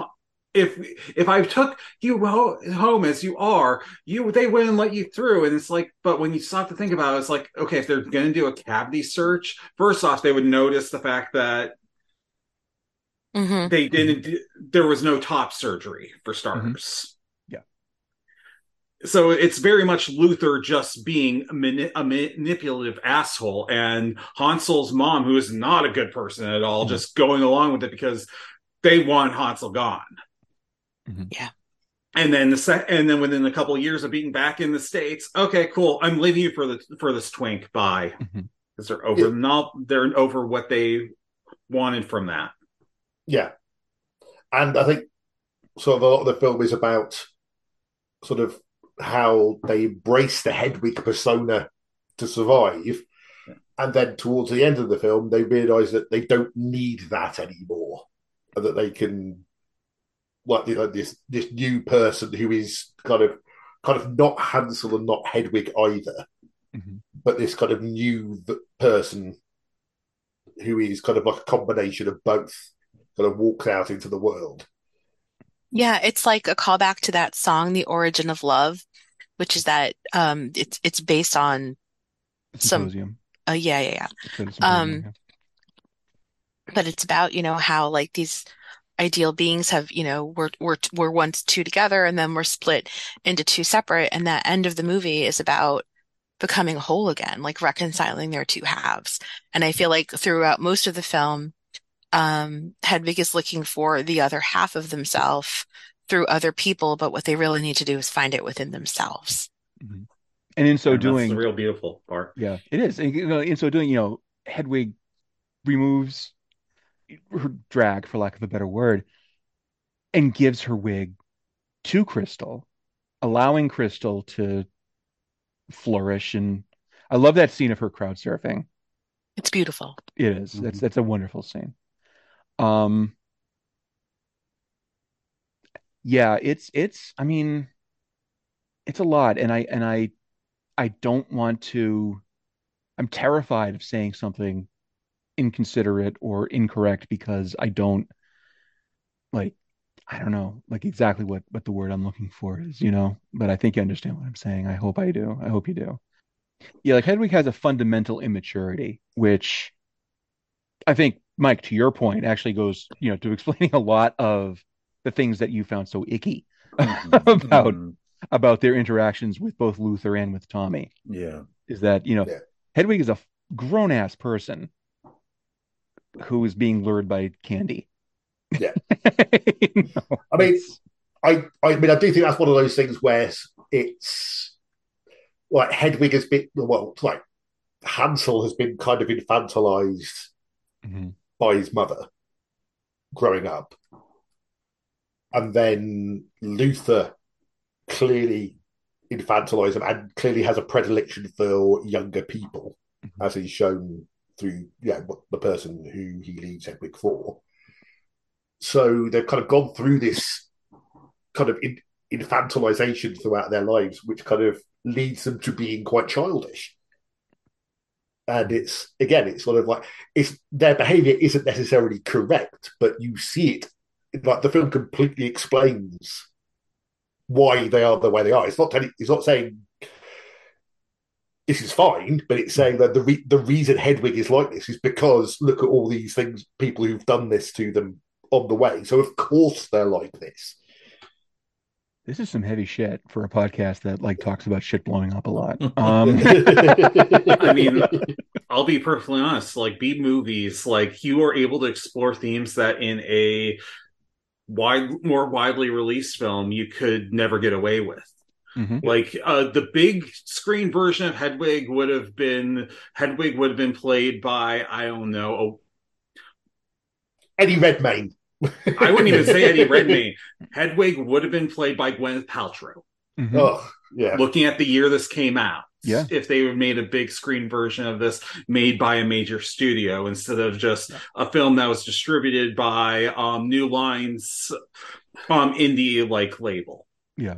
Ho- If if I took you ho- home as you are, you they wouldn't let you through, and it's like, but when you stop to think about it, it's like, okay, if they're going to do a cavity search, first off, they would notice the fact that Mhm. they didn't do, there was no top surgery for starters. Yeah. so it's very much luther just being a, mani- a manipulative asshole. And hansel's mom who is not a good person at all just going along with it because they want hansel gone Yeah. and then the sec- and then within a couple of years of being back in the states okay cool i'm leaving you for the for this twink bye Mhm. because they're over not they're over what they wanted from that Yeah. And I think sort of a lot of the film is about sort of how they embrace the Hedwig persona to survive. And then towards the end of the film, they realize that they don't need that anymore. And that they can like you know, this this new person who is kind of kind of not Hansel and not Hedwig either, Mhm. but this kind of new person who is kind of like a combination of both, kind of walks out into the world. Yeah, it's like a callback to that song, The Origin of Love, which is that um it's it's based on some Symposium. uh yeah, yeah, yeah. It's a Um but it's about, you know, how like these ideal beings have, you know, were were were once two together and then we're split into two separate and that end of the movie is about becoming whole again, like reconciling their two halves. And I feel like throughout most of the film, um, Hedwig is looking for the other half of themselves through other people, but what they really need to do is find it within themselves. Mhm. And in so And that's doing, the real beautiful part. Yeah, it is. And, you know, in so doing, you know, Hedwig removes her drag, for lack of a better word, and gives her wig to Crystal, allowing Crystal to flourish. And I love that scene of her crowd surfing. It's beautiful. It is. That's that's a wonderful scene. Um, yeah, it's it's. I mean, it's a lot, and I and I I don't want to. I'm terrified of saying something inconsiderate or incorrect because I don't like. I don't know, like exactly what what the word I'm looking for is, you know. But I think you understand what I'm saying. I hope I do. I hope you do. Yeah, like Hedwig has a fundamental immaturity, which I think, Mike, to your point, actually goes, you know, to explaining a lot of the things that you found so icky mm-hmm. about mm-hmm. about their interactions with both Luther and with Tommy. Yeah. Is that, you know, Hedwig is a grown ass person who is being lured by candy. Yeah. I mean, I, I mean, I do think that's one of those things where it's like Hedwig has been, well, like Hansel has been kind of infantilized mm-hmm. by his mother growing up. And then Luther clearly infantilized him and clearly has a predilection for younger people, mm-hmm. as he's shown through yeah, what the person who he leaves Hedwig for. So they've kind of gone through this kind of in, infantilization throughout their lives, which kind of leads them to being quite childish. And it's again, it's sort of like it's their behavior isn't necessarily correct, but you see it like the film completely explains why they are the way they are. It's not telling, it's not saying this is fine, but it's saying that the re- the reason Hedwig is like this is because look at all these things, people who've done this to them on the way. So of course they're like this. This is some heavy shit for a podcast that like talks about shit blowing up a lot. Um, I mean, I'll be perfectly honest. Like B movies, like you are able to explore themes that in a wide, more widely released film you could never get away with. Mhm. Like uh, the big screen version of Hedwig would have been Hedwig would have been played by I don't know Eddie Redmayne. I wouldn't even say Eddie Redmayne. Hedwig would have been played by Gwyneth Paltrow. Mhm. Oh, yeah. Looking at the year this came out. Yeah. If they had made a big screen version of this made by a major studio instead of just a film that was distributed by um New Lines um indie like label. Yeah.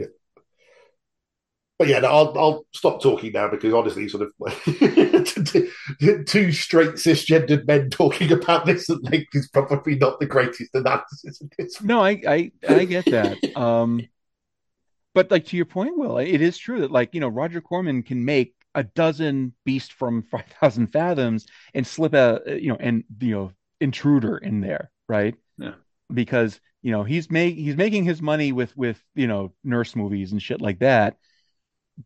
But yeah, no, I'll I'll stop talking now because honestly, sort of two straight cisgendered men talking about this at length is probably not the greatest analysis of this. No, I, I I get that. Um, but like to your point, Will, it is true that like you know Roger Corman can make a dozen Beast from Five Thousand Fathoms and slip a you know and you know Intruder in there, right? Yeah. Because you know he's make he's making his money with with you know nurse movies and shit like that,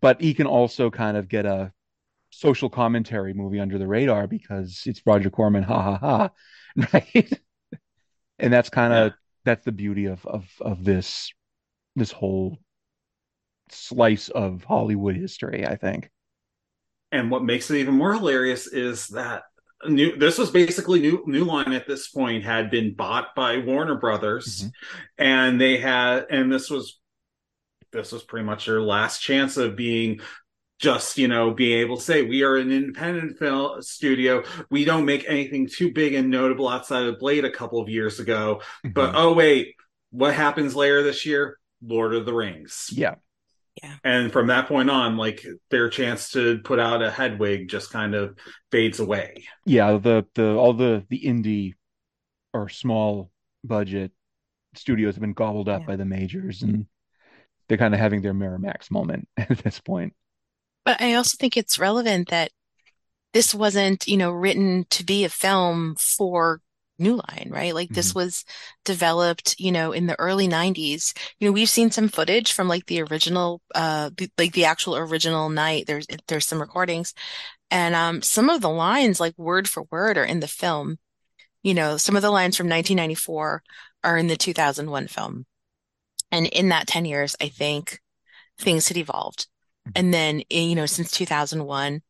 but he can also kind of get a social commentary movie under the radar because it's Roger Corman, ha ha ha, right? and that's kind of that's the beauty of of of this this whole slice of Hollywood history, I think. And what makes it even more hilarious is that new this was basically new new line at this point had been bought by Warner Brothers mm-hmm. and they had and this was this was pretty much their last chance of being just you know being able to say we are an independent film studio. We don't make anything too big and notable outside of blade a couple of years ago. Mm-hmm. But oh wait what happens later this year? Lord of the rings. Yeah. yeah. And from that point on like their chance to put out a hedwig just kind of fades away. Yeah, the the all the the indie or small budget studios have been gobbled up by the majors and they're kind of having their Miramax moment at this point. But I also think it's relevant that this wasn't, you know, written to be a film for New Line, right? Like this was developed, you know, in the early 90s. You know, we've seen some footage from like the original, uh, like the actual original night. There's, there's some recordings and, um, some of the lines, like word for word are in the film. You know, some of the lines from 1994 are in the 2001 film. And in that 10 years, I think things had evolved. And then, eh, you know, since 2001,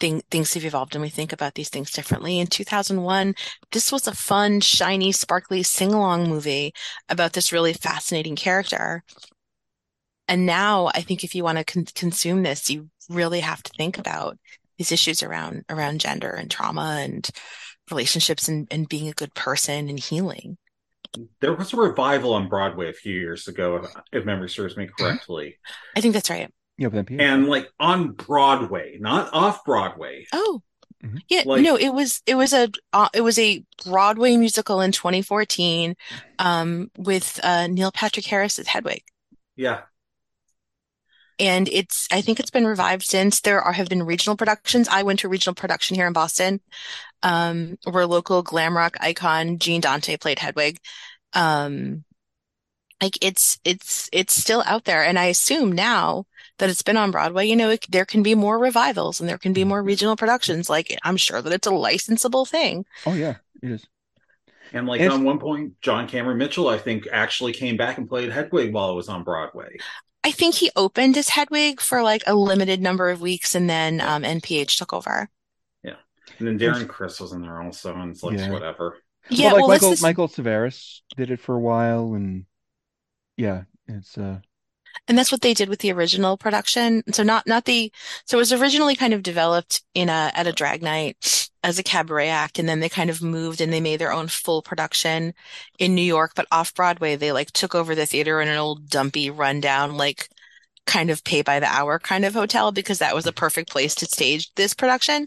thing, things have evolved and we think about these things differently. In 2001, this was a fun, shiny, sparkly sing-along movie about this really fascinating character. And now I think if you want to con consume this, you really have to think about these issues around around gender and trauma and relationships and, and being a good person and healing. There was a revival on Broadway a few years ago, if, if memory serves me correctly. I think that's right. Yeah, but And like on Broadway, not off Broadway. Oh, yeah, Like- no, it was it was a uh, it was a Broadway musical in 2014 um with uh Neil Patrick Harris as Hedwig. Yeah. And it's I think it's been revived since. There are have been regional productions. I went to a regional production here in Boston, um, where local glam rock icon Jean Dante played Hedwig. Um, like it's it's it's still out there, and I assume now that it's been on Broadway, you know, it, there can be more revivals and there can be more regional productions. Like I'm sure that it's a licensable thing. Oh yeah, it is. And like It's- on one point, John Cameron Mitchell, I think, actually came back and played Hedwig while it was on Broadway. I think he opened as Hedwig for like a limited number of weeks, and then um, NPH took over. Yeah. And then Darren Criss was in there also, and it's like Yeah. whatever. Yeah, like well, Michael is- Michael Severus did it for a while, and yeah, it's uh And that's what they did with the original production. So not not the so it was originally kind of developed in a at a drag night as a cabaret act, and then they kind of moved and they made their own full production in New York, but off Broadway they like took over the theater in an old dumpy rundown like kind of pay by the hour kind of hotel because that was a perfect place to stage this production.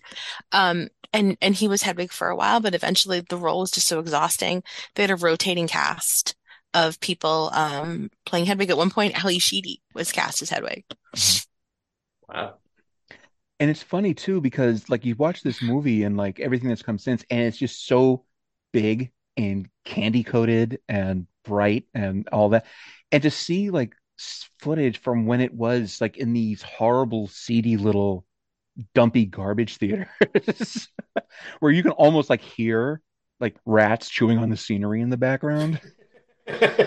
Um and and he was Hedwig for a while, but eventually the role was just so exhausting. They had a rotating cast of people um playing Hedwig. At one point, Ally Sheedy was cast as Hedwig. Wow. and it's funny too because like you watch this movie and like everything that's come since, and it's just so big and candy coated and bright and all that, and to see like s- footage from when it was like in these horrible seedy little dumpy garbage theaters where you can almost like hear like rats chewing on the scenery in the background.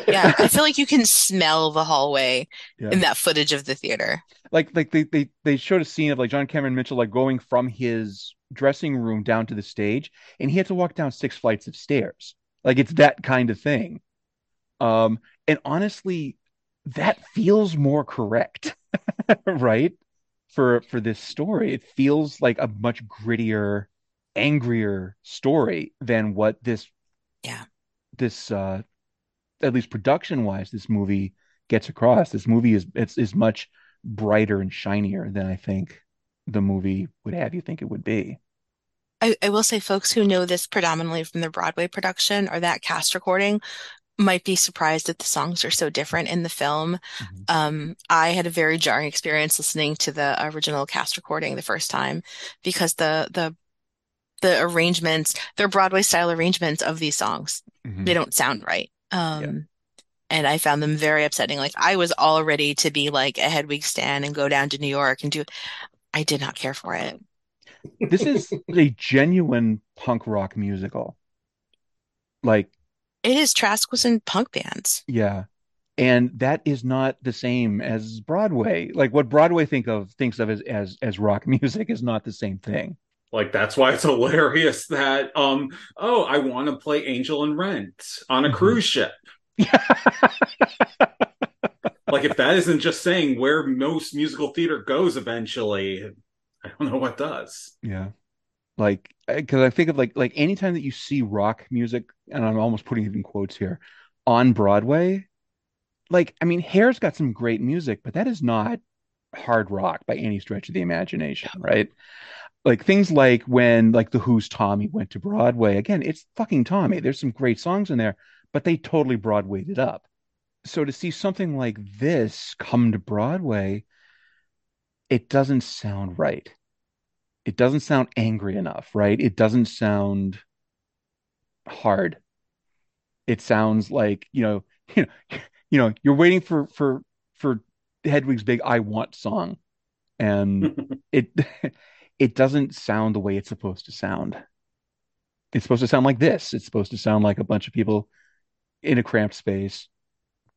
Yeah, I feel like you can smell the hallway Yeah. in that footage of the theater. like like they, they they showed a scene of like John Cameron Mitchell like going from his dressing room down to the stage and he had to walk down six flights of stairs like it's that kind of thing um and honestly that feels more correct right? For for this story it feels like a much grittier angrier story than what this yeah. this uh at least production wise this movie gets across. This movie is it's is much brighter and shinier than I think the movie would have you think it would be. I, I will say folks who know this predominantly from the Broadway production or that cast recording might be surprised that the songs are so different in the film. Um, I had a very jarring experience listening to the original cast recording the first time because the the the arrangements, they're Broadway style arrangements of these songs. Mhm. They don't sound right. Um, and I found them very upsetting. Like I was all ready to be like a Hedwig stan and go down to New York and do. I did not care for it. This is a genuine punk rock musical. Like, It is Trask was in punk bands. yeah. And that is not the same as Broadway. Like what Broadway think of thinks of as as, as rock music is not the same thing. Like that's why it's hilarious that um oh I want to play Angel and Rent on a Mm-hmm. cruise ship. like if that isn't just saying where most musical theater goes eventually, I don't know what does. Yeah. Like, eh, because I think of like like anytime that you see rock music, and I'm almost putting it in quotes here, on Broadway, like I mean, Hair's got some great music, but that is not hard rock by any stretch of the imagination, right? Like things like when like the Who's Tommy went to Broadway, again, it's fucking Tommy. There's some great songs in there, but they totally Broadwayed it up. So to see something like this come to Broadway, it doesn't sound right it doesn't sound angry enough, right? It doesn't sound hard. It sounds like, you know, you know, you know, you're waiting for for for Hedwig's big I want song. And it it doesn't sound the way it's supposed to sound. It's supposed to sound like this. It's supposed to sound like a bunch of people in a cramped space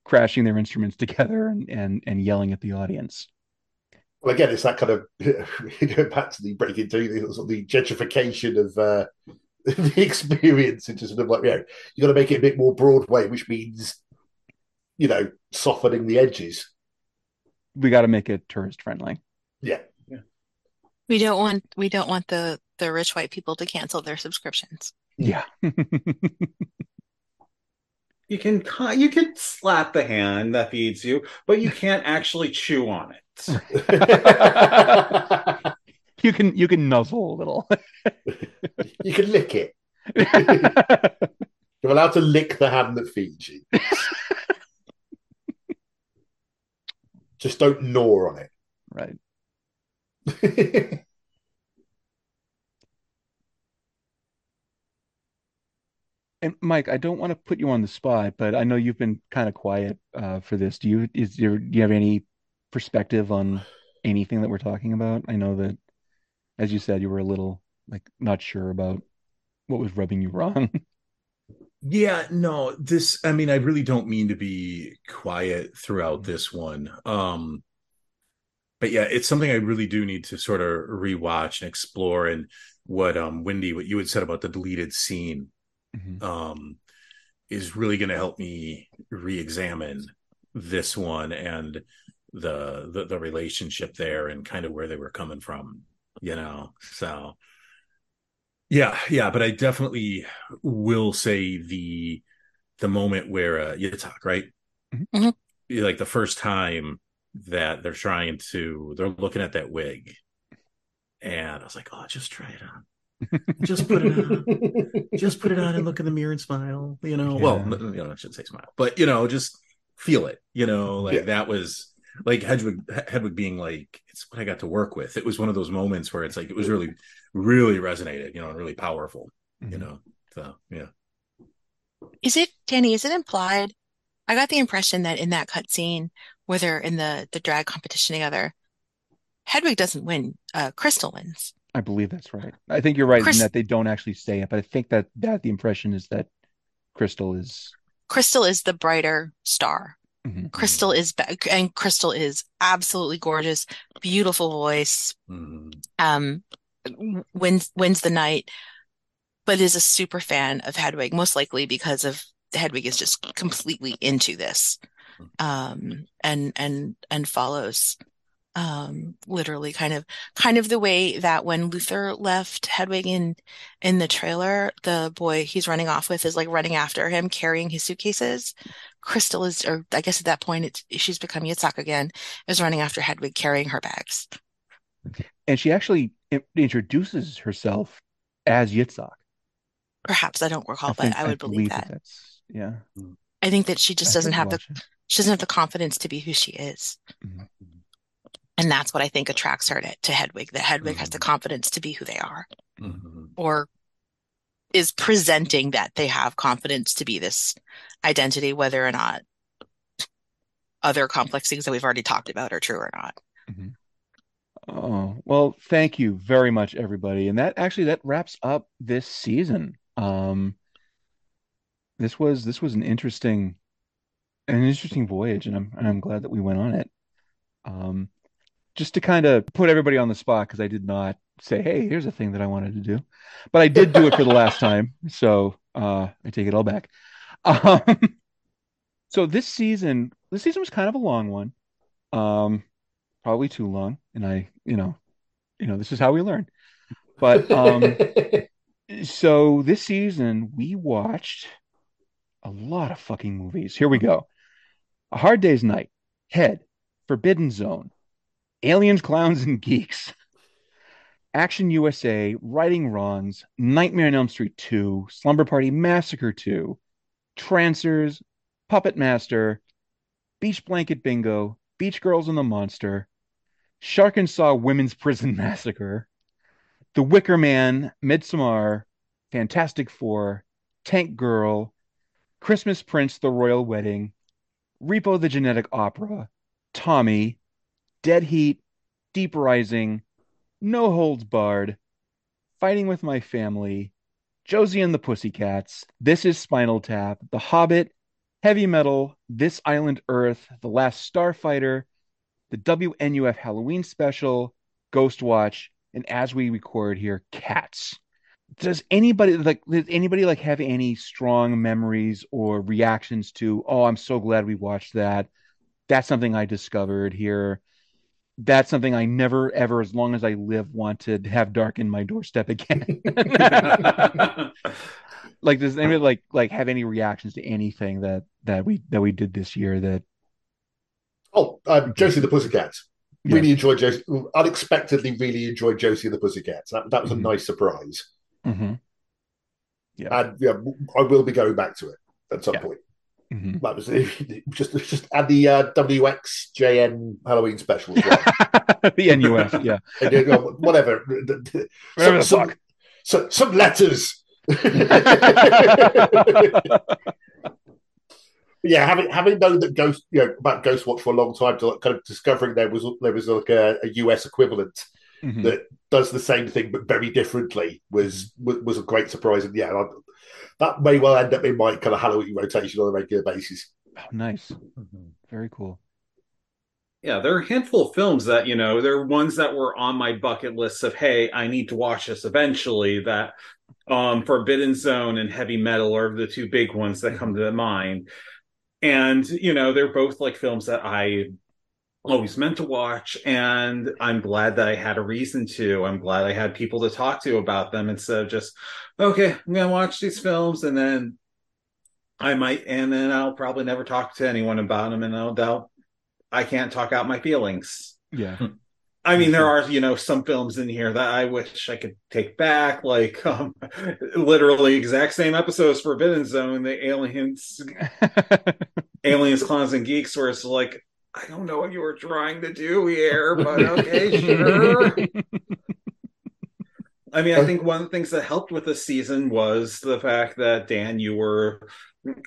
crashing their instruments together and and, and yelling at the audience. Well, again, it's that kind of going back to the breaking into the, sort of the gentrification of uh, the experience into sort of like, you know, you got to make it a bit more Broadway, which means, you know, softening the edges. We got to make it tourist friendly. Yeah. We don't want we don't want the the rich white people to cancel their subscriptions. Yeah. You can you can slap the hand that feeds you, but you can't actually chew on it. you can you can nuzzle a little. You can lick it. You're allowed to lick the hand that feeds you. Just don't gnaw on it. Right. And Mike, I don't want to put you on the spot, but I know you've been kind of quiet uh, for this. Do you is there do you have any perspective on anything that we're talking about? I know that, as you said, you were a little like not sure about what was rubbing you wrong. Yeah, no, this I mean I really don't mean to be quiet throughout Mm-hmm. this one. Um but yeah, it's something I really do need to sort of rewatch and explore and what um Wendy what you had said about the deleted scene Mhm. um is really going to help me re-examine this one and the, the the relationship there and kind of where they were coming from, you know. So yeah, yeah, but I definitely will say the the moment where uh Yitzhak, right? Mhm. Like the first time that they're trying to they're looking at that wig. And I was like, oh, just try it on. Just put it on. just put it on and look in the mirror and smile. You know, well, Yeah. n- you know, I shouldn't say smile, but you know, just feel it. You know, like Yeah. that was like Hedwig, Hedwig being like, it's what I got to work with. It was one of those moments where it's like it was really, really resonated. You know, and really powerful. You Mhm. know, so yeah. Is it Danny? Is it implied? I got the impression that in that cutscene where they're in the the drag competition together, Hedwig doesn't win. Uh, Crystal wins. I believe that's right. I think you're right Chris- in that they don't actually say it, but I think that that the impression is that Crystal is Crystal is the brighter star. Mhm. Crystal is be- and Crystal is absolutely gorgeous, beautiful voice. Mhm. Um, wins wins the night, but is a super fan of Hedwig, most likely because of Hedwig is just completely into this, um, and and and follows, um, literally kind of kind of the way that when Luther left Hedwig in in the trailer, the boy he's running off with is like running after him, carrying his suitcases. Crystal is, or I guess at that point, it's she's become Yitzhak again, is running after Hedwig, carrying her bags. and she actually introduces herself as Yitzhak. Perhaps I don't recall, I but I would believe that. that's yeah. I think that she just I doesn't have the it. she doesn't have the confidence to be who she is. Mhm. And that's what I think attracts her to, to Hedwig, that Hedwig has the Mhm. confidence to be who they are, Mhm. or is presenting that they have confidence to be this identity, whether or not other complex things that we've already talked about are true or not. Oh, well, thank you very much, everybody. And that actually that wraps up this season. Um, this was this was an interesting an interesting voyage, and I'm and I'm glad that we went on it. Um, just to kind of put everybody on the spot, because I did not say, "Hey, here's a thing that I wanted to do," but I did do it for the last time, so uh, I take it all back. Um, so this season, this season was kind of a long one. Um, probably too long, and I, you know, you know, this is how we learn. But um, so this season we watched a lot of fucking movies. Here we go. A Hard Day's Night, Head, Forbidden Zone, Aliens, Clowns, and Geeks, Action USA, Righting Wrongs, Nightmare on Elm Street 2, Slumber Party Massacre 2, Trancers, Puppet Master, Beach Blanket Bingo, Beach Girls and the Monster, Sharkansas Women's Prison Massacre, The Wicker Man, Midsommar, Fantastic Four, Tank Girl, Christmas Prince, The Royal Wedding, Repo the Genetic Opera, Tommy, Dead Heat, Deep Rising, No Holds Barred, Fighting with My Family, Josie and the Pussycats, This is Spinal Tap, The Hobbit, Heavy Metal, This Island Earth, The Last Starfighter, The WNUF Halloween special, Ghost Watch, and as we record here, Cats. Does anybody like does anybody like have any strong memories or reactions to, oh, I'm so glad we watched that. That's something I discovered here. That's something I never ever, as long as I live, want to have darken my doorstep again. like does anybody like like have any reactions to anything that that we that we did this year that Oh, uh, Josie the Pussycats. Yeah. Really enjoyed Josie. Unexpectedly, really enjoyed Josie and the Pussycats. That, that was a nice surprise. Mhm. And yeah, I will be going back to it at some point. Mhm. That was just just and the uh, WXJN Halloween special. As well. the NUF, yeah. And, you know, whatever. Whatever some, fuck. Some, some letters. yeah, having having known that Ghost, you know, about Ghostwatch for a long time, to like, kind of discovering there was there was like a, a US equivalent Mhm. that does the same thing but very differently was was, was a great surprise, and yeah, that may well end up in my kind of Halloween rotation on a regular basis. Oh, nice. Very cool. Yeah, there are a handful of films that, you know, there are ones that were on my bucket list of, hey, I need to watch this eventually. That um Forbidden Zone and Heavy Metal are the two big ones that come to mind. And, you know, they're both like films that I always meant to watch. And I'm glad that I had a reason to. I'm glad I had people to talk to about them instead of just, okay, I'm going to watch these films and then I might, and then I'll probably never talk to anyone about them and I'll doubt I can't talk out my feelings. Yeah. I mean, there are, you know, some films in here that I wish I could take back, like um, literally exact same episodes for Forbidden Zone, the aliens, aliens, clowns, and geeks, where it's like, I don't know what you were trying to do here, but okay, sure. I mean, I think one of the things that helped with this season was the fact that Dan, you were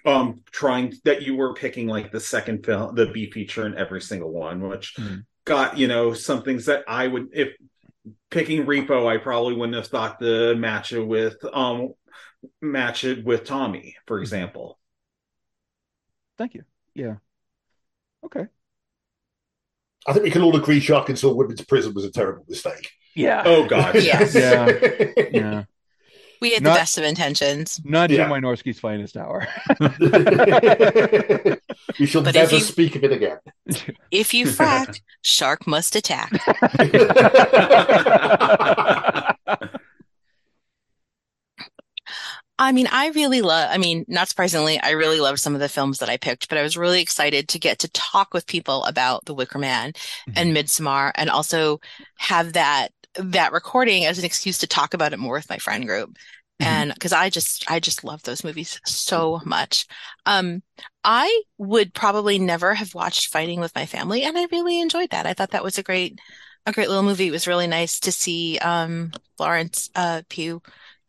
um trying that you were picking like the second film, the B feature in every single one, which got you know some things that I would if picking Repo, I probably wouldn't have thought to match it with um match it with Tommy, for example. Thank you. Yeah. Okay. I think we can all agree Sharkansas Women's Prison was a terrible mistake. Yeah. Oh god. Yes. Yeah. Yeah. We had Not- the best of intentions. Not Yeah. Jim Wynorski's finest hour. we shall But never you- speak of it again. If you frack, shark must attack. I mean, I really love, I mean, not surprisingly, I really loved some of the films that I picked, but I was really excited to get to talk with people about The Wicker Man and Midsommar and also have that that recording as an excuse to talk about it more with my friend group. And because I just I just love those movies so much. Um I would probably never have watched Fighting with my family and I really enjoyed that. I thought that was a great a great little movie. It was really nice to see um Florence uh Pugh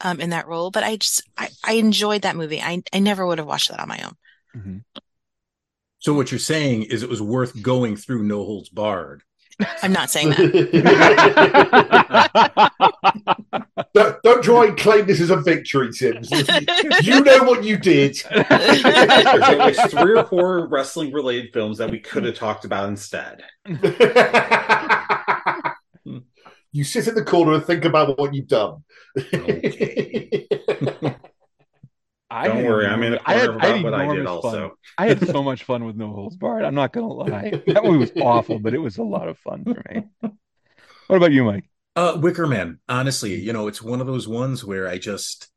um in that role, but I just I, I enjoyed that movie. I I never would have watched that on my own. So what you're saying is it was worth going through No Holds Barred. I'm not saying that. don't, don't try and claim this is a victory, Sims. you know what you did. There's at three or four wrestling related films that we could have talked about instead. You sit in the corner and think about what you've done. I Don't had worry, I'm in a I had, corner I had about what I did enormous also. Fun. I had so much fun with No Holds Barred. I'm not gonna lie. That movie was awful, but it was a lot of fun for me. What about you, Mike? Uh, Wicker Man. Honestly, you know, it's one of those ones where I just,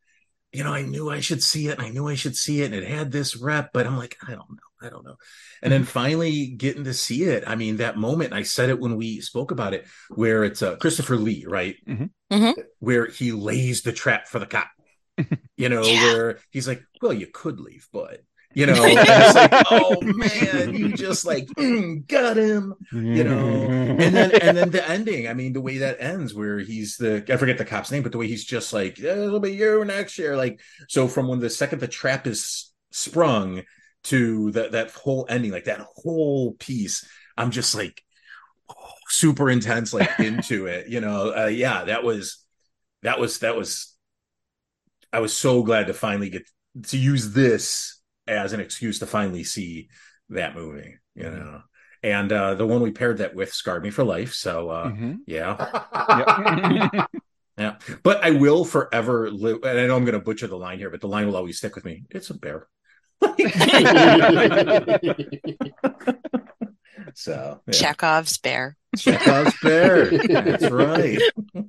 you know, I knew I should see it. And I knew I should see it, and it had this rep, but I'm like, I don't know, I don't know. And then finally getting to see it. I mean, that moment. I said it when we spoke about it, where it's uh, Christopher Lee, right? Mm-hmm. Where he lays the trap for the cop. You know, Yeah. where he's like, "Well, you could leave, but." You know, and it's like, oh man, you just like mm, got him, you know, and then and then the ending. I mean, the way that ends, where he's the I forget the cop's name, but the way he's just like, it'll be you next year. Like, so from when the second the trap is sprung to that that whole ending, like that whole piece, I'm just like oh, super intense, like into it. You know, uh, yeah, that was that was that was. I was so glad to finally get to use this as an excuse to finally see that movie. You know, and uh, the one we paired that with scarred me for life. So uh, Mhm. yeah, yeah. But I will forever live. And I know I'm going to butcher the line here, but the line will always stick with me. It's a bear. so yeah. Chekhov's bear. Chekhov's bear. That's right.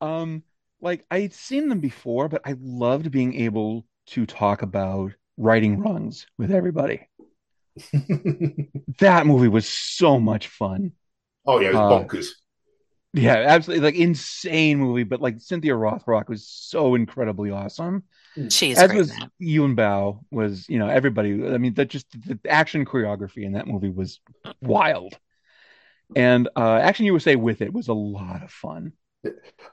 Um, like I'd seen them before, but I loved being able to talk about Righting Wrongs with everybody. That movie was so much fun. Oh yeah, it was Uh, bonkers. Yeah, absolutely, like insane movie. But like Cynthia Rothrock was so incredibly awesome. She's As great was in that. Yuen Biao was, you know, everybody. I mean, that just the action choreography in that movie was wild. And uh Action USA with it was a lot of fun.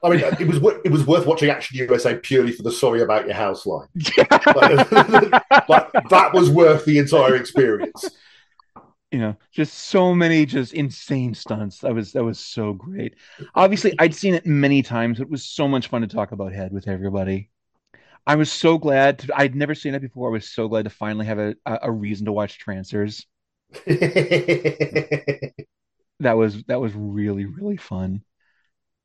I mean, it was it was worth watching Action USA purely for the "Sorry About Your House" line. like, like, that was worth the entire experience. You know just so many just insane stunts. That was that was so great. Obviously i'd seen it many times it was so much fun to talk about head with everybody. I was so glad to, i'd never seen it before. I was so glad to finally have a, a reason to watch trancers. That was that was really really fun.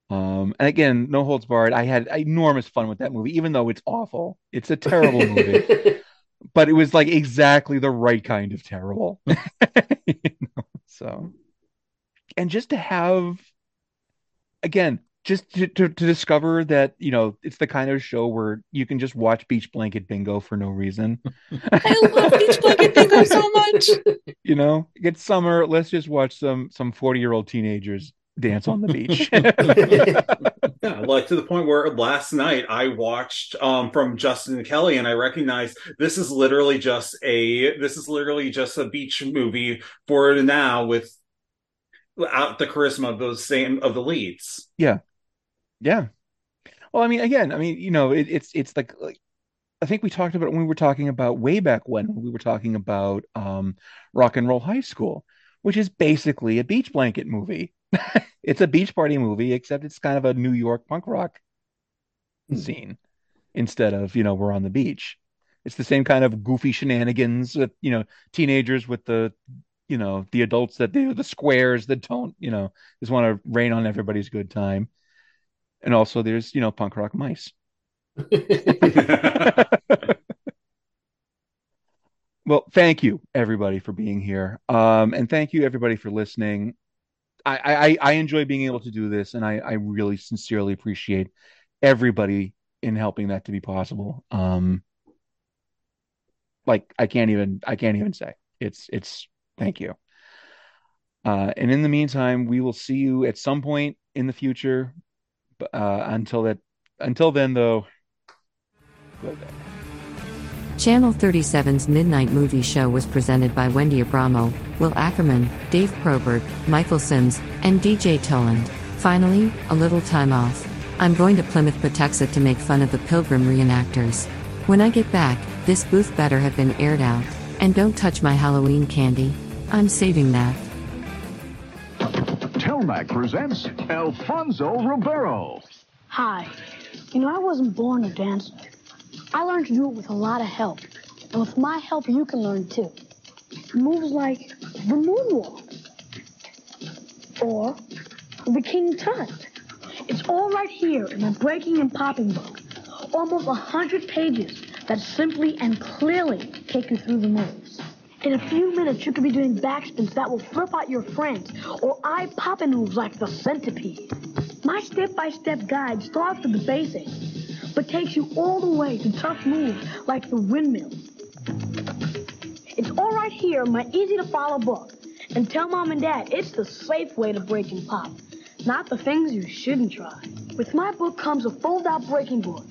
Um and again no holds barred. I had enormous fun with that movie even though it's awful. It's a terrible movie but it was like exactly the right kind of terrible. You know, so. And just to have again just to, to, to discover that you know it's the kind of show where you can just watch beach blanket bingo for no reason. I love Beach Blanket Bingo so much. you know it's summer let's just watch some some 40 year old teenagers dance on the beach Yeah, like to the point where last night I watched um from Justin and Kelly and I recognized this is literally just a this is literally just a beach movie for now with without the charisma of those same of the leads. Yeah. Yeah. Well, I mean, again, I mean, you know, it, it's it's like, like I think we talked about it when we were talking about way back when we were talking about um Rock and Roll High School, which is basically a beach blanket movie. It's a beach party movie, except it's kind of a New York punk rock scene instead of, you know, we're on the beach. It's the same kind of goofy shenanigans with, you know, teenagers with the, you know, the adults that they're the squares that don't, you know, just want to rain on everybody's good time. And also there's, you know, punk rock mice. Well, thank you everybody for being here. Um, and thank you everybody for listening. I, I, I enjoy being able to do this, and I, I really sincerely appreciate everybody in helping that to be possible. Um, like I can't even I can't even say it's it's thank you. Uh, and in the meantime, we will see you at some point in the future. Uh, until that until then, though. Channel 37's Midnight Movie Show was presented by Wendy Abramo, Will Ackerman, Dave Proberg, Michael Sims, and DJ Toland. Finally, a little time off. I'm going to Plymouth, Patuxet to make fun of the Pilgrim reenactors. When I get back, this booth better have been aired out. And don't touch my Halloween candy. I'm saving that. Telmac presents Alfonso Ribeiro. Hi. You know, I wasn't born a dancer. I learned to do it with a lot of help. And with my help, you can learn too. Moves like the moonwalk or the king tut. It's all right here in the breaking and popping book. Almost a hundred pages that simply and clearly take you through the moves. In a few minutes, you could be doing backspins that will flip out your friends, or eye popping moves like the centipede. My step-by-step guide starts with the basics, but takes you all the way to tough moves like the windmill. It's all right here in my easy-to-follow book. And tell mom and dad it's the safe way to break and pop, not the things you shouldn't try. With my book comes a fold-out breaking board.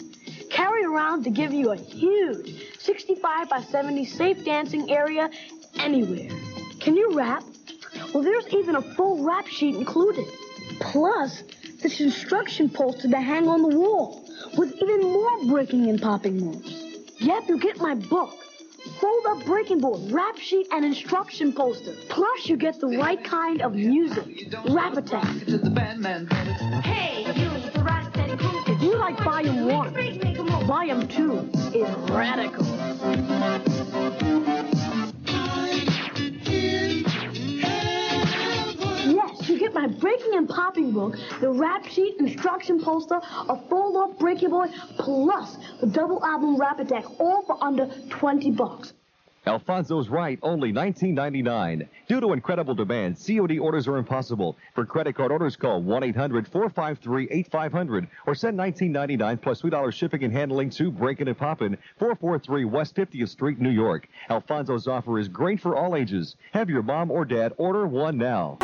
Carry around to give you a huge 65 by 70 safe dancing area anywhere. Can you rap? Well, there's even a full rap sheet included. Plus, this instruction poster to hang on the wall with even more breaking and popping moves. Yep, you get my book. Fold up breaking board, rap sheet, and instruction poster. Plus, you get the right kind of music. Rap attack. Hey, you, the rat steady. If you like volume one, volume two is radical. Popping book, the rap sheet, instruction poster, a fold-up Breaky Boy, plus the double album Rap Attack, all for under 20 bucks. Alfonso's right, only $19.99. Due to incredible demand, COD orders are impossible. For credit card orders, call 1-800-453-8500 or send $19.99 plus $3 shipping and handling to Breakin' and Poppin', 443 West 50th Street, New York. Alfonso's offer is great for all ages. Have your mom or dad order one now.